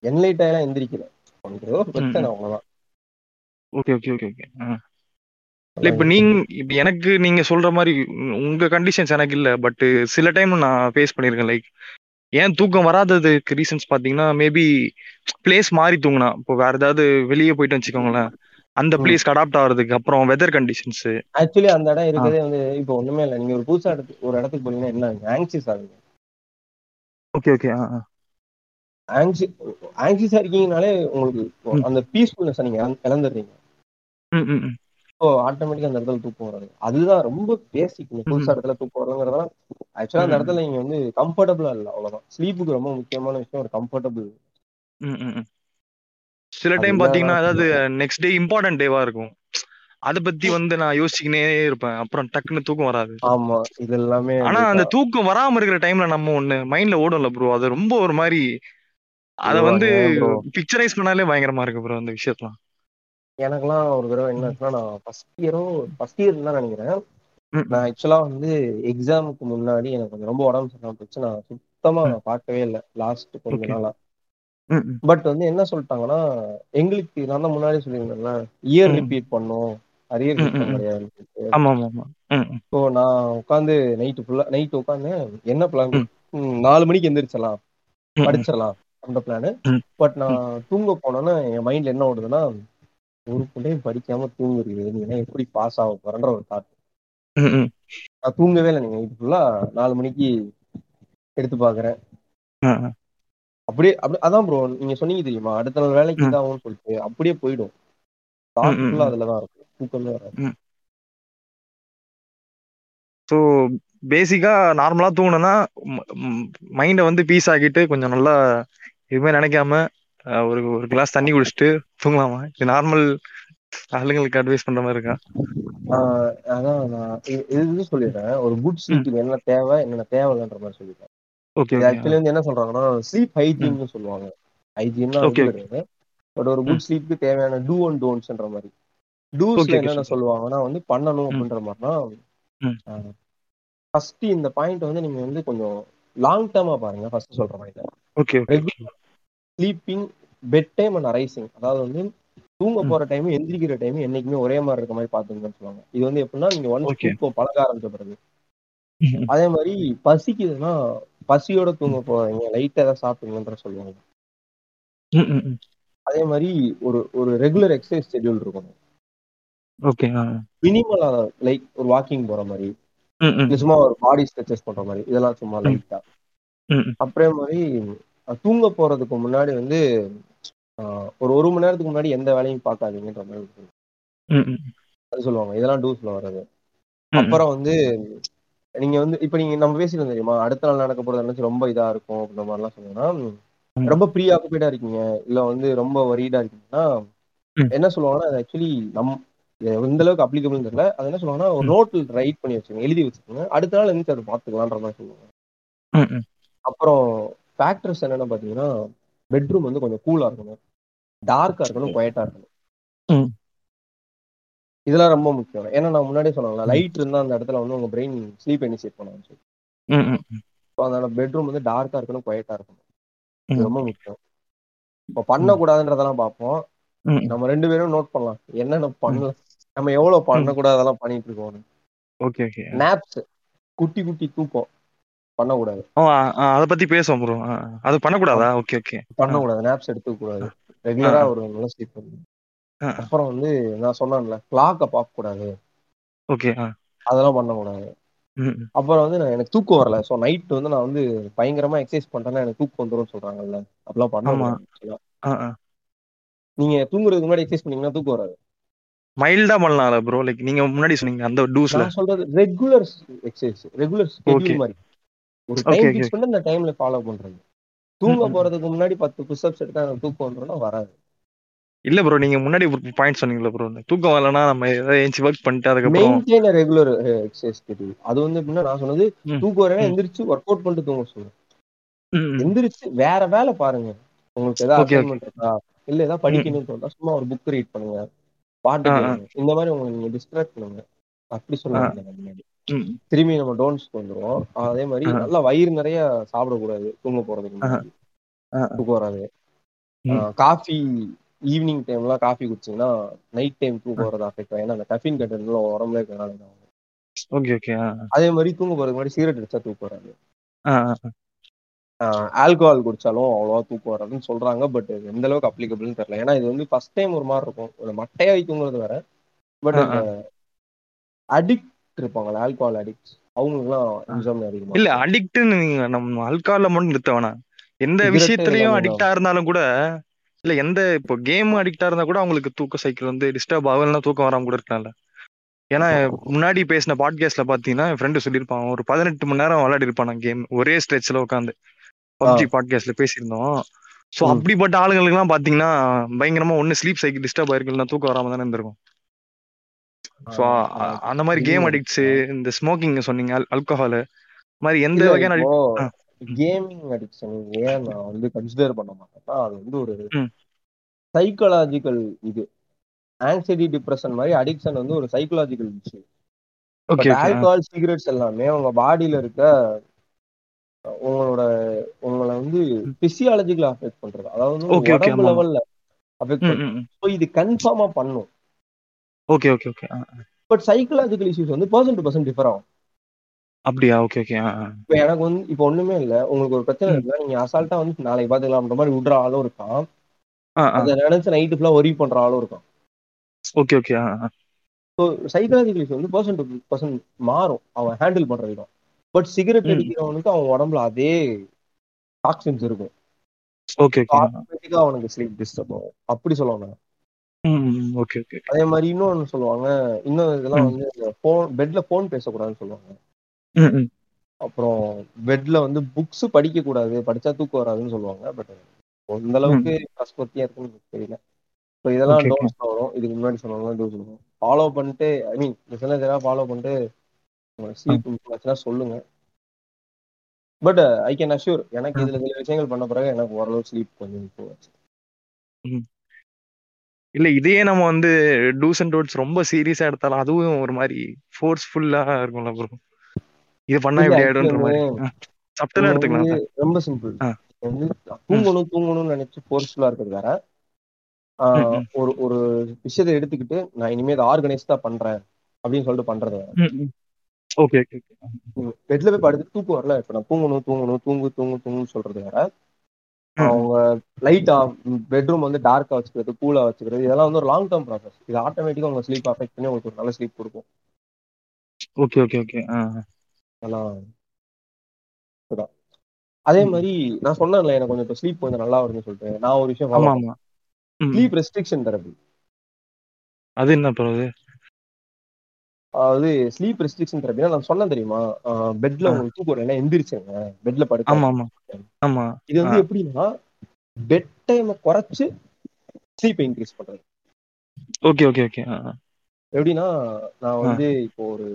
என்லைட் ஆயெல்லாம் எந்திரிக்கல ம் பிரச்சனை. அவ்வளவுதான். Okay okay okay okay. இல்ல இப்ப நீங்க இப்ப எனக்கு நீங்க சொல்ற மாதிரி உங்க கண்டிஷன்ஸ் எனக்கு இல்ல. பட் சில டைம் நான் ஃபேஸ் பண்ணிருக்கேன். லைக் ஏன் தூக்கம் வராததுக்கு ரீசன்ஸ் பாத்தீங்கன்னா மேபி பிளேஸ் மாறி தூங்கினா. இப்போ வேற ஏதாவது வெளியே போயிட்டு வச்சுக்கோங்களேன். அந்த பிளேஸ்க்கு அடாப்ட் ஆகிறதுக்கு அப்புறம் வெதர் கண்டிஷன்ஸ் ஆக்சுவலி அந்த இடம் இருக்கிறதே வந்து இப்போ ஒண்ணுமே இல்லை. நீங்க ஒரு புதுசா இடத்துக்கு ஒரு இடத்துக்கு போனீங்கன்னா என்ன ஆங்ஷியஸ் ஆகுங்க ஓகே ஓகே ஆ ஆ. ஆங்ஷி ஆங்ஷியஸா இருக்கீங்கனாலே உங்களுக்கு அந்த பீஸ்ஃபுல்னஸ் நீங்க இழந்து- இழந்துடுறீங்க ஸோ ஆட்டோமேட்டிக்கா அந்த இடத்துல தூக்கம் வராது. அதுதான் ரொம்ப பேசிக் இந்த புதுசா இடத்துல தூக்கம் வருங்கிறதெல்லாம் ஆக்சுவலா அந்த இடத்துல நீங்க வந்து கம்ஃபர்டபுளா இல்லை அவ்வளவுதான். ஸ்லீப்புக்கு ரொம்ப முக்கியமான விஷயம் ஒரு கம்ஃபர்டபுள். சில டைம் பாத்தீங்கன்னா அதாவது நெக்ஸ்ட் டே இம்பார்ட்டன்ட் டேவா இருக்கும். அதை பத்தி வந்து நான் யோசிச்சுக்கினே இருப்பேன். அப்புறம் டக்குன்னு தூக்கம் வராது. ஆமா இது எல்லாமே ஆனா அந்த தூக்கம் வராம இருக்கிற டைம்ல நம்ம ஒண்ணு மைண்ட்ல ஓடும்ல ப்ரோ அது ரொம்ப ஒரு மாதிரி அத வந்து பிக்சரைஸ் பண்ணாலே பயங்கரமா இருக்கு ப்ரோ அந்த விஷயத்தலாம் எனக்கெல்லாம் ஒரு தடவை என்ன ம் ஆச்சுன்னா நான் ஃபர்ஸ்ட் இயரோ ஃபர்ஸ்ட் இயர் தான் நினைக்கிறேன். நான் ஆக்சுவலா வந்து எக்ஸாமுக்கு முன்னாடி எனக்கு கொஞ்சம் ரொம்ப உடம்பு சரியில்லாம போச்சு. நான் சுத்தமா நான் பார்க்கவே இல்லை. லாஸ்ட் கொஞ்ச நாளா. பட் வந்து என்ன சொல்லிட்டாங்கன்னா எங்களுக்கு நான் தான் முன்னாடி சொல்லியிருந்தேன்ல இயர் ரிப்பீட் பண்ணும். அரியர் ம் ஸோ நான் உட்காந்து நைட்டு ஃபுல்லா நைட் உட்காந்து என்ன பிளான் நாலு மணிக்கு எந்திரிச்சிடலாம் ம் ம். படிச்சிடலாம். அந்த பிளானு பட் நான் தூங்க போனோன்னா என் மைண்ட்ல என்ன ஓடுதுன்னா ஒரு பிள்ளையும் படிக்காம தூங்குறீங்க நீங்க எப்படி பாஸ் ஆக போறன்ற ஒரு தாட். நான் தூங்கவே இல்லை நீங்க. நைட்டு ஃபுல்லா நாலு மணிக்கு எடுத்து பாக்குறேன். அப்படியே அப்படி அதான் ப்ரோ நீங்க சொன்னீங்க தெரியுமா? அடுத்த நாள் வேலைக்கு இதாகும்னு சொல்லிட்டு அப்படியே போயிடும். தாட் ஃபுல்லா ம் அதுல தான் இருக்கும். தூக்கமே வராது. ஸோ பேசிக்கா நார்மலா தூங்கணும்னா மைண்டை வந்து பீஸ் ஆக்கிட்டு கொஞ்சம் நல்லா எதுவுமே நினைக்காம ஒரு ஒரு கிளாஸ் தண்ணி குடிச்சிட்டு தூங்கலாமா? இது நார்மல் ஆளுங்களுக்கு அட்வைஸ் பண்ற மாதிரி இருக்கா? அதான் நான் இது சொல்லிடுறேன். ஒரு குட் ஸ்லீப்புக்கு என்ன தேவை என்னென்ன தேவையில்லைன்ற மாதிரி சொல்லிடுறேன். ஓகே ஆக்சுவலி வந்து என்ன சொல்றாங்கன்னா ஸ்லீப் ம். ஹைஜீன்னு சொல்லுவாங்க. ஹைஜீன்னா பட் ஒரு குட் ஸ்லீப்புக்கு தேவையான டூ அண்ட் டோன்ட்ஸ்ன்ற மாதிரி. டூஸ்ல என்னென்ன சொல்லுவாங்கன்னா வந்து பண்ணணும் அப்படின்ற மாதிரினா ஃபர்ஸ்ட் இந்த பாயிண்ட் வந்து நீங்க வந்து கொஞ்சம் லாங் டேர்மா பாருங்க ஃபர்ஸ்ட் சொல்ற point okay sleeping bed time and arising அதாவது வந்து தூங்க. போற டைம் எந்திரிக்கிற டைம் என்னைக்குமே ஒரே மாதிரி இருக்க மாதிரி பாத்துங்கன்னு சொல்லுவாங்க இது வந்து எப்படின்னா நீங்க ஒன்ஸ். தூக்கம் பழக ஆரம்பிச்ச பிறகு. அதே மாதிரி பசிக்குதுன்னா பசியோட தூங்க போறீங்க லைட்டா ஏதாவது சாப்பிடுங்கன்ற சொல்லுவாங்க. அதே மாதிரி ஒரு ஒரு ரெகுலர் எக்ஸசைஸ் ஷெட்யூல் இருக்கும் ஓகே. மினிமலா லைக் ஒரு வாக்கிங் போற மாதிரி சும்மா ஒரு பாடி ஸ்ட்ரெச்சஸ் பண்ற மாதிரி இதெல்லாம் சும்மா. லைட்டா. அப்புறம் மாதிரி தூங்க போறதுக்கு முன்னாடி வந்து ஒரு ஒரு மணி நேரத்துக்கு முன்னாடி எந்த வேலையும் பார்க்காதீங்கன்ற மாதிரி. அது சொல்லுவாங்க இதெல்லாம் டூஸ்ல வர்றது. அப்புறம் வந்து நீங்க வந்து இப்ப நீங்க நம்ம பேசிட்டு தெரியுமா அடுத்த நாள் நடக்க போறது நினைச்சு ரொம்ப இதா இருக்கும் அப்படின்ற மாதிரிலாம் சொன்னோம்னா ம். ரொம்ப ப்ரீ ஆக்குபைடா இருக்கீங்க இல்ல வந்து ரொம்ப வரீடா இருக்கீங்கன்னா. என்ன சொல்லுவாங்கன்னா ஆக்சுவலி நம் எந்த அளவுக்கு அப்ளிகபிள் தெரியல. அது என்ன சொல்லுவாங்கன்னா ஒரு. நோட்டில் ரைட் பண்ணி வச்சுக்கோங்க எழுதி வச்சுக்கோங்க. அடுத்த நாள் எந்திரிச்சு அதை பார்த்துக்கலான்ற மாதிரி சொல்லுவாங்க. அப்புறம் ஃபேக்டர்ஸ் என்னன்னு பாத்தீங்கன்னா பெட்ரூம் வந்து கொஞ்சம் கூலா இருக்கணும். டார்க்கா இருக்கணும் குவைட்டா இருக்கணும். இதெல்லாம் ரொம்ப முக்கியம். ஏன்னா நான் முன்னாடியே சொன்னாங்களா ம். லைட் இருந்தா அந்த இடத்துல வந்து உங்க பிரெயின் ஸ்லீப் இனிஷியேட் பண்ணுவாங்க சொல்லி. So, அதனால பெட்ரூம் வந்து டார்க்கா இருக்கணும் குவைட்டா இருக்கணும். ரொம்ப முக்கியம். இப்போ பண்ணக்கூடாதுன்றதெல்லாம் பார்ப்போம். நம்ம ரெண்டு பேரும் நோட் பண்ணலாம். என்னென்ன பண்ணல நம்ம எவ்வளவு பண்ணக்கூடாதெல்லாம் பண்ணிட்டு இருக்கோம் ஓகே ஓகே. நாப்ஸ் குட்டி குட்டி தூக்கம். பண்ணக்கூடாது. அத பத்தி பேசுவோம் ப்ரோ அது பண்ணக்கூடாதா? Okay okay. பண்ணக்கூடாது. நாப்ஸ் எடுத்துக்க கூடாது ரெகுலரா. ஒரு நல்ல ஸ்லீப் பண்ணணும். அப்புறம் வந்து நான் சொன்னேன்ல கிளாக்க பார்க்க கூடாது ஓகே அதெல்லாம் பண்ணக்கூடாது. அப்புறம் வந்து நான் எனக்கு தூக்கம் வரல. ஸோ நைட் வந்து நான் வந்து பயங்கரமா எக்ஸசைஸ் பண்றேன்னா எனக்கு தூக்கம் வந்துரும் சொல்றாங்கல்ல. அப்படிலாம் பண்ணக்கூடாது ஆ. நீங்க தூங்குறதுக்கு முன்னாடி எக்ஸசைஸ் பண்ணீங்கன்னா தூக்கம் வராது. மைல்டா பண்ணலாம்ல ப்ரோ லைக் நீங்க முன்னாடி சொன்னீங்க அந்த டூஸ்ல நான் சொல்றது ரெகுலர் எக்ஸசைஸ் ரெகுலர். ஸ்கெடியூல் மாதிரி. ஒரு டைம் ஃபிக்ஸ் பண்ணி அந்த டைம்ல ஃபாலோ பண்றது. தூங்க. போறதுக்கு முன்னாடி பத்து புஷ்அப்ஸ் எடுத்தா எனக்கு தூக்கம் வந்துரும்னா வராது. இல்ல ப்ரோ நீங்க முன்னாடி பாயிண்ட் சொன்னீங்கல்ல ப்ரோ தூக்கம் வரலன்னா நம்ம ஏதாவது ஏஞ்சி ஒர்க் பண்ணிட்டு அதுக்கப்புறம் மெயின்டைன் ரெகுலர் எக்ஸசைஸ் ஸ்கெடியூல் அது வந்து எப்படின்னா நான் சொன்னது. தூக்கம் வரேன்னா ம். எந்திரிச்சு ஒர்க் அவுட் பண்ணிட்டு தூங்க ம். எந்திரிச்சு வேற வேலை பாருங்க. உங்களுக்கு ஏதாவது. அசைன்மெண்ட் இருக்கா? இல்ல ஏதாவது படிக்கணும்னு தோணுதா சும்மா ஒரு புக் ரீட் பண்ணுங்க. பாட்டு இந்த மாதிரி உங்களை நீங்க டிஸ்ட்ராக்ட் பண்ணுங்க. அப்படி சொல்லுவாங்க முன்னாடி. திரும்பி நம்ம டோன்ஸ்க்கு வந்துருவோம். அதே மாதிரி. நல்லா வயிறு நிறைய சாப்பிடக்கூடாது. தூங்க போறதுக்கு. தூக்கம் வராது. காஃபி ஈவினிங் டைம்லாம் காஃபி குடிச்சீங்கன்னா நைட் டைம் தூக்கம் வரது அஃபெக்ட் ஆகும். ஏன்னா அந்த கஃபின் கண்டென்ட் உடம்புல இருக்கிறனால. Okay okay. அதே மாதிரி தூங்க போறதுக்கு முன்னாடி சிகரெட் அடிச்சா தூக்கம் வராது. ஆல்கஹால் குடிச்சாலும் அவ்வளவா தூக்கம் வராதுன்னு சொல்றாங்க பட் எந்த அளவுக்கு அப்ளிகபிள்னு தெரியல. ஏன்னா இது வந்து ஃபர்ஸ்ட் டைம் ஒரு மாதிரி இருக்கும். ஒரு மட்டையாகி தூங்குறது வேற. பட் அடிக்ட் இருப்பாங்கல்ல ஆல்கஹால் அடிக்ட் அவங்களுக்குலாம் அதிகமா இல்ல. அடிக்ட்னு நீங்க நம்ம ஆல்கால மட்டும் நிறுத்த வேணாம். எந்த விஷயத்துலயும் அடிக்டா இருந்தாலும் கூட இல்ல எந்த இப்போ கேம் அடிக்டா இருந்தா கூட அவங்களுக்கு தூக்க சைக்கிள் வந்து டிஸ்டர்ப் ஆகலன்னா தூக்கம் வராம கூட இருக்கலாம்ல. ஏன்னா முன்னாடி பேசின பாட்காஸ்ட்ல பாத்தீங்கன்னா என் ஃப்ரெண்டு சொல்லியிருப்பான் ஒரு பதினெட்டு மணி நேரம் விளையாடி இருப்பான் கேம் ஒரே ஸ்ட்ரெச்ல உட்காந்து பப்ஜி பாட்காஸ்ட்ல பேசியிருந்தோம். சோ. அப்படிப்பட்ட ஆளுங்களுக்கு எல்லாம் பாத்தீங்கன்னா பயங்கரமா ஒண்ணு ஸ்லீப் சைக்கிள் டிஸ்டர்ப் ஆயிருக்குல்ல தூக்கம் வராம தானே இருந்திருக்கும். சோ அந்த மாதிரி கேம் அடிக்ட்ஸ் இந்த ஸ்மோக்கிங் சொன்னீங்க ஆல்கஹால் மாதிரி எந்த வகையான. கேமிங் அடிக்ஷன் ஏன் நான் வந்து கன்சிடர் பண்ண மாட்டேன்னா அது வந்து ஒரு. சைக்கலாஜிக்கல் இது. ஆங்ஸைட்டி டிப்ரெஷன் மாதிரி அடிக்ஷன் வந்து ஒரு சைக்கலாஜிக்கல் ஓகே ஆல்கஹால் சிகரெட்ஸ் எல்லாமே உங்க பாடியில இருக்க உங்களோட உங்களை வந்து பிசியாலஜிக்கலா அஃபெக்ட் பண்றது அதாவது உடம்பு. லெவல்ல அஃபெக்ட் பண்ணும். ஸோ இது கன்ஃபார்மா பண்ணும் okay okay okay. But psychological issues வந்து பர்சன் டு பர்சன் டிஃபர் ஆகும் அப்படியா ஓகே ஓகே. இப்போ எனக்கு வந்து இப்போ ஒண்ணுமே இல்ல உங்களுக்கு ஒரு பிரச்சனை. இருக்குன்னா நீங்க அசால்ட்டா வந்து நாளைக்கு பாத்துக்கலாம்ன்ற மாதிரி விடுற ஆளும் இருக்கான். அதை நினைச்சு நைட்டு ஃபுல்லா ஒரி பண்ற ஆளும் இருக்கான் okay okay. So psychological issue வந்து பர்சன் டு பர்சன் மாறும் அவன் ஹேண்டில் பண்ற விதம் பட் சிகரெட். அடிக்கிறவனுக்கு அவன் உடம்புல அதே டாக்ஸின்ஸ் இருக்கும். ஓகே. ஆட்டோமேட்டிக்கா அவனுக்கு ஸ்லீப் டிஸ்டர்ப் ஆகும். அப்படி சொல்லுவாங்க ஓகே ஓகே அதே மாதிரி இன்னொன்னு சொல்லுவாங்க. இன்னும் இதெல்லாம். வந்து போன் பெட்ல போன் பேசக்கூடாதுன்னு சொல்லுவாங்க. அப்புறம் பெட்ல வந்து புக்ஸ் படிக்க கூடாது படிச்சா தூக்கம் வராதுன்னு சொல்லுவாங்க. பட் இந்த அளவுக்கு பசுபத்தியா இருக்குன்னு தெரியல. ஸோ இதெல்லாம். டோன்ஸ் வரும். இதுக்கு முன்னாடி சொன்னவங்க டோஸ் வரும். ஃபாலோ பண்ணிட்டு ஐ மீன் ஃபாலோ பண்ணிட்டு சொல்லுங்க. பட் ஐ கேன் அஷ்யூர் எனக்கு இதுல சில விஷயங்கள் பண்ண பிறகு எனக்கு ஓரளவு ஸ்லீப் கொஞ்சம் ஆச்சு. இல்ல இதையே நம்ம வந்து டூஸ் அண்ட் டோட்ஸ் ரொம்ப சீரியஸா எடுத்தாலும் அதுவும் ஒரு மாதிரி ஃபோர்ஸ்ஃபுல்லா இருக்கும்ல ப்ரோ இது பண்ணா இப்படி ஆயிடும்ன்ற மாதிரி. சப்டலா எடுத்துக்கலாம். ரொம்ப சிம்பிள் தூங்கணும் தூங்கணும்னு நினைச்சு ஃபோர்ஸ்ஃபுல்லா இருக்கிறது வேற. ஒரு ஒரு விஷயத்தை எடுத்துக்கிட்டு நான் இனிமே இதை ஆர்கனைஸ் தான் பண்றேன் அப்படின்னு சொல்லிட்டு பண்றது ஓகே பெட்ல போய் படுத்து தூக்கம் வரல இப்ப நான் தூங்கணும் தூங்கணும் தூங்கு தூங்கு தூங்குன்னு சொல்றது வேற அவங்க லைட்டா பெட்ரூம் வந்து டார்க்கா வச்சுக்கிறது கூலா வச்சுக்கிறது இதெல்லாம் வந்து ஒரு லாங் டேர்ம் ப்ராசஸ் இது ஆட்டோமேட்டிக்கா உங்க ஸ்லீப் அஃபெக்ட் பண்ணி உங்களுக்கு ஒரு நல்ல ஸ்லீப் கொடுக்கும். ஓகே ஓகே ஓகே அதெல்லாம் அதே மாதிரி நான் சொன்னேன்ல எனக்கு கொஞ்சம் இப்போ ஸ்லீப் கொஞ்சம் நல்லா வருதுன்னு சொல்லிட்டு. நான் ஒரு விஷயம். ஸ்லீப் ரெஸ்ட்ரிக்ஷன் தெரப்பி அது என்ன அது? அதாவது ஸ்லீப் ரெஸ்ட்ரிக்ஷன் தெரப்பினா நான் சொன்னேன் தெரியுமா? பெட்ல. உங்களுக்கு தூக்கம் வரலைன்னா எந்திரிச்சுங்க பெட்ல படுக்க ஆமா ஆமா. இது வந்து. எப்படின்னா பெட் டைமை குறைச்சு ஸ்லீப்பை இன்க்ரீஸ் பண்றது. ஓகே ஓகே ஓகே எப்படின்னா நான் வந்து இப்போ ஒரு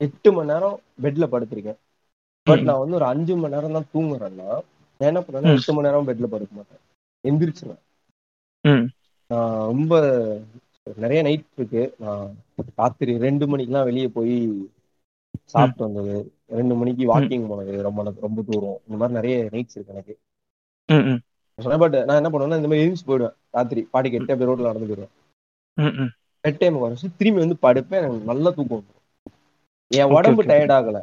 எட்டு மணி நேரம் பெட்ல படுத்திருக்கேன். பட் நான் வந்து ஒரு அஞ்சு மணி நேரம் தான் தூங்குறேன்னா நான் என்ன பண்ணுவேன்னா ம். எட்டு மணி நேரம் பெட்ல படுக்க மாட்டேன். எந்திரிச்சிருவேன். நான் ரொம்ப நிறைய நைட் இருக்கு. நான் ராத்திரி ரெண்டு மணிக்கெல்லாம் வெளியே போய் சாப்பிட்டு வந்தது. ரெண்டு மணிக்கு வாக்கிங் போனது. ரொம்ப ரொம்ப தூரம். இந்த மாதிரி நிறைய நைட்ஸ் இருக்கு எனக்கு. பட் நான் என்ன பண்ணுவேன்னா இந்த மாதிரி போயிடுவேன். ராத்திரி பாட்டிக்கு எட்டு அப்படியே ரோட்ல நடந்து போயிடுவேன். பெட் டைம் குறைச்சு திரும்பி வந்து படுப்பேன். எனக்கு நல்லா தூக்கம் என் உடம்பு. டயர்ட் ஆகல.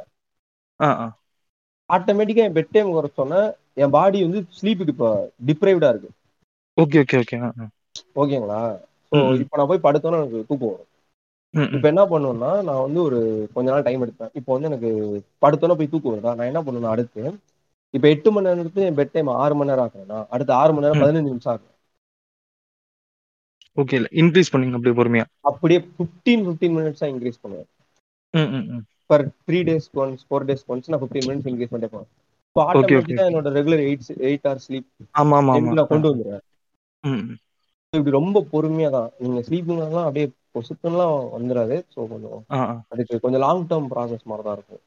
ஆட்டோமேட்டிக்கா என் பெட் டைம் குறைச்சோன்னே என் பாடி வந்து ஸ்லீப்புக்கு இப்போ டிப்ரைவ்டா இருக்கு. Okay okay okay. ஓகேங்களா ஸோ. இப்போ நான் போய் படுத்தோன்னே எனக்கு தூக்கம் வரும். இப்போ என்ன பண்ணுவேன்னா நான் வந்து ஒரு கொஞ்ச நாள் டைம் எடுப்பேன். இப்போ வந்து எனக்கு படுத்தோன்னே போய் தூக்கம் வருதா? நான் என்ன பண்ணுவேன் அடுத்து இப்போ எட்டு மணி நேரத்துக்கு என் பெட் டைம் ஆறு மணி நேரம் ஆக்குறேன்னா அடுத்து ஆறு மணி நேரம். பதினஞ்சு நிமிஷம் ஆகும் ஓகே இல்ல இன்க்ரீஸ் பண்ணீங்க அப்படியே பொறுமையா. அப்படியே ஃபிஃப்டீன் ஃபிஃப்டீன் மினிட்ஸா இன்க்ரீஸ் பண்ணுவேன். Per three days once four days once நான் ஃபிஃப்டீன் மினிட்ஸ் இன்க்ரீஸ் பண்ணிட்டே போவேன். இப்போ ஆட்டோமேட்டிக்கா. என்னோட regular eight eight hour sleep ஆமா ஆமா நான் கொண்டு வந்துடுவேன். இப்படி ரொம்ப பொறுமையா தான் நீங்க ஸ்லீப்பிங்லாம் அப்படியே சுத்தம்லாம் வந்துடாது. ஸோ கொஞ்சம் அதுக்கு கொஞ்சம் லாங் டேர்ம் ப்ராசஸ் மாதிரி தான் இருக்கும்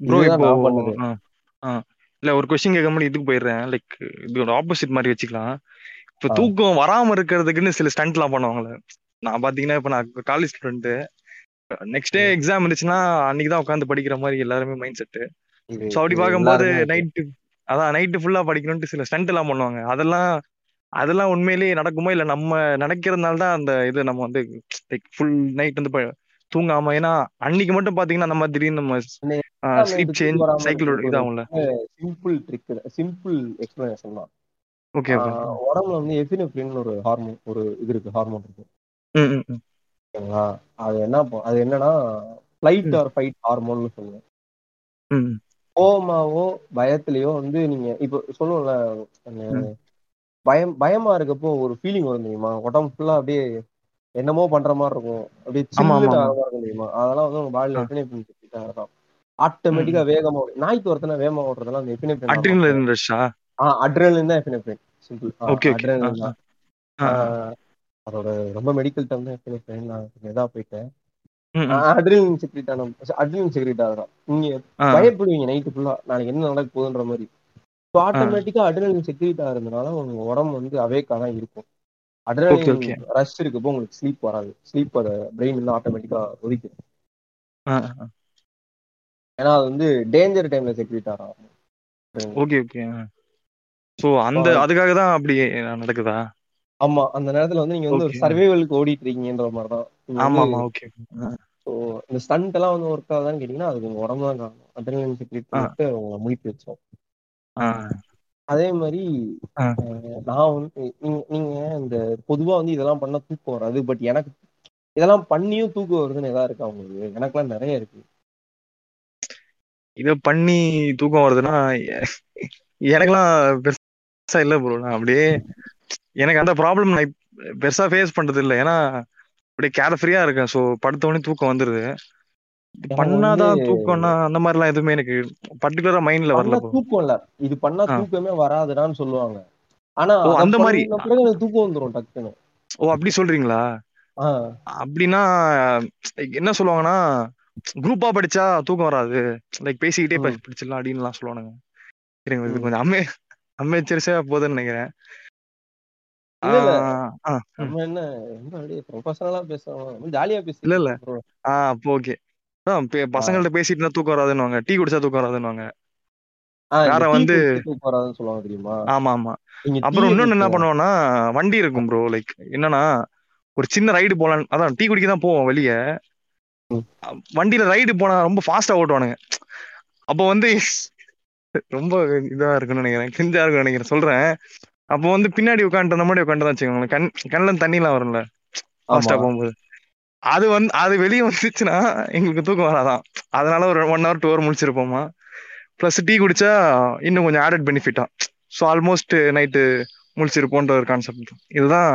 ப்ரோ இப்போ இல்ல ஒரு கொஸ்டின் கேட்க முடியும் இதுக்கு போயிடுறேன். லைக் இதோட ஆப்போசிட் மாதிரி வச்சுக்கலாம். இப்போ. தூக்கம் வராம இருக்கிறதுக்குன்னு சில ஸ்டண்ட்லாம் பண்ணுவாங்கல்ல. நான் பாத்தீங்கன்னா இப்போ நான் college student next day exam இருந்துச்சுன்னா அன்னைக்கு தான் உட்காந்து படிக்கிற மாதிரி எல்லாருமே மைண்ட் செட் இது ஸோ அப்படி பார்க்கும்போது. நைட்டு அதான் நைட்டு ஃபுல்லா படிக்கணும்ட்டு சில ஸ்டண்ட் எல்லாம் பண்ணுவாங்க. அதெல்லாம் அதெல்லாம் உண்மையிலேயே நடக்குமா இல்ல நம்ம நினைக்கிறதுனால தான் அந்த இது நம்ம வந்து லைக் ஃபுல் நைட் வந்து தூங்காம ஏன்னா அன்னைக்கு மட்டும் பாத்தீங்கன்னா நம்ம திடீர்னு நம்ம ஸ்லீப் சேஞ்ச் சைக்கிள் இதாகும்ல. சிம்பிள் ட்ரிக் சிம்பிள் எக்ஸ்பிளனேஷன் தான். ஓகே உடம்புல வந்து எஃபினெஃப்ரின் ஒரு ஹார்மோன் ஒரு இது இருக்கு ஹார்மோன் இருக்கு. அது என்ன அது என்னன்னா ஃபிளைட். ஆர் ஃபைட் ஹார்மோன்னு சொல்லுவேன் கோமாவோ பயத்துலயோ வந்து நீங்க இப்போ சொல்லுவோம்ல. பயம் பயமா இருக்கப்போ ஒரு ஃபீலிங் வரும் தெரியுமா? உடம்பு ஃபுல்லா அப்படியே என்னமோ பண்ற மாதிரி இருக்கும். அப்படியே மாதிரி இருக்கும் தெரியுமா? அதெல்லாம் வந்து உங்க பாடியில ஆ. எஃபினெஃப்ரின் செக்ரீட் தான் ஆட்டோமேட்டிக்கா வேகமா. நாய்க்கு ஒருத்தனை வேகமா ஓடுறதெல்லாம் அந்த எஃபினெஃப்ரின் அட்ரினலின் ரஷ்ஷா ஆ? அட்ரலின் தான் எஃபினெஃப்ரின் சிம்பிள் ஓகே ஆஹ் அதோட ரொம்ப மெடிக்கல் டேர்ம் தான் எஃபினெஃப்ரின் நான் இதா போயிட்டேன். அட்ரினலின் செக்ரீட் ஆன அட்ரினலின் செக்ரீட் ஆகுறோம் நீங்க பயப்படுவீங்க நைட்டு ஃபுல்லா நாளைக்கு என்ன நடக்க போகுதுன்ற மாதிரி. ஸோ ஆட்டோமேட்டிக்கா அட்ரினலின் செக்ரீட் ஆகிறதுனால உங்க உடம்பு வந்து அவேக்கா தான் இருக்கும். அட்ரினலின். ரஷ் இருக்கப்போ உங்களுக்கு ஸ்லீப் வராது. ஸ்லீப் அதை பிரெயின் வந்து ஆட்டோமேட்டிக்கா ஒதுக்கிடும் ஏன்னா அது வந்து டேஞ்சர் டைம்ல செக்ரீட் ஆகும். ஓகே ஓகே சோ அந்த அதுக்காக தான் அப்படி நடக்குதா? ஆமா. அந்த நேரத்துல வந்து நீங்க வந்து ஒரு. சர்வைவலுக்கு ஓடிட்டு இருக்கீங்கன்ற மாதிரி தான் ஆமா ஆமா ஓகே ஸோ இந்த ஸ்டண்ட் எல்லாம் வந்து ஒர்க் ஆகுதான்னு கேட்டீங்கன்னா அதுக்கு உங்க உடம்பு தான் காரணம். அட்ரினலின் செக்ரீட் பண்ணிட்டு உங்களை முழிப்பு வச்சோம் அதே மாதிரி நான் வந்து நீங்க- நீங்க இந்த பொதுவா வந்து இதெல்லாம் பண்ணா தூக்கம் வராது. பட் எனக்கு இதெல்லாம் பண்ணியும் தூக்கம் வருதுன்னு எதா இருக்கா உங்களுக்கு? எனக்கெல்லாம் நிறைய இருக்கு. இத பண்ணி தூக்கம் வருதுன்னா எனக்கெல்லாம் பெருசா இல்ல ப்ரோ நான் அப்படியே எனக்கு அந்த ப்ராப்ளம் நான் பெருசா ஃபேஸ் பண்றது இல்ல ஏன்னா அப்படியே கேர் ஃப்ரீயா இருக்கேன். சோ படுத்த உடனே தூக்கம் வந்துருது. பண்ணாதான் தூக்கம்னா அந்த மாதிரிலாம் எதுவுமே எனக்கு பர்டிகுலரா மைண்ட்ல வரல தூக்கம் இல்ல இது பண்ணா. தூக்கமே வராதுடான்னு சொல்லுவாங்க. ஆனா அந்த மாதிரி. தூக்கம் வந்துரும் டக்குன்னு. ஓ அப்படி சொல்றீங்களா? அப்படின்னா என்ன சொல்லுவாங்கன்னா குரூப்பா படிச்சா தூக்கம் வராது. லைக் பேசிக்கிட்டே படிச்சிடலாம் அப்படின்னுலாம் சொல்லுவானுங்க. சரிங்க இது. கொஞ்சம் அம்மே அம்மெச்சரிசா போகுதுன்னு நினைக்கிறேன் இல்ல, இல்ல. ஆஹ் ஆஹ் ம். நம்ம என்ன ரொம்ப அப்படியே ப்ரொஃபஷனலா பேசுறோம். ஜாலியா பேசி இல்ல, இல்ல. அப்போ ஓகே பசங்கள்ட்ட பேசிட்டு தூக்கம் வராதுன்னுவாங்க. டீ குடிச்சா தூக்கம் வந்து வராதுன்னு சொல்லுவாங்க தெரியுமா? ஆமா ஆமா அப்புறம் இன்னொன்னு என்ன பண்ணுவோம்னா வண்டி இருக்கும் ப்ரோ லைக் என்னன்னா ஒரு சின்ன ரைடு போலாம் அதான் டீ குடிக்க தான் போவோம் வெளியே. வண்டியில ரைடு போனா ரொம்ப ஃபாஸ்டா ஓட்டுவானுங்க. அப்போ வந்து ரொம்ப இதா இருக்குன்னு நினைக்கிறேன் கிஞ்சா இருக்குன்னு நினைக்கிறேன். சொல்றேன். அப்போ வந்து பின்னாடி உட்காந்துட்டு அந்த மாதிரி உட்காந்து வச்சுக்கோங்களேன். கண் கண்ணில் தண்ணிலாம் வரும்ல. ஃபாஸ்டா போகும்போது. அது வந்து அது வெளியே வந்துச்சுன்னா எங்களுக்கு தூக்கம் வராதான். அதனால ஒரு ஒன் ஹவர் டூ ஹவர் முடிச்சிருப்போமா ப்ளஸ் டீ குடிச்சா இன்னும் கொஞ்சம் ஆடட் பெனிஃபிட்டா ஸோ ஆல்மோஸ்ட் நைட்டு முடிச்சிருப்போன்ற ஒரு கான்செப்ட் இதுதான்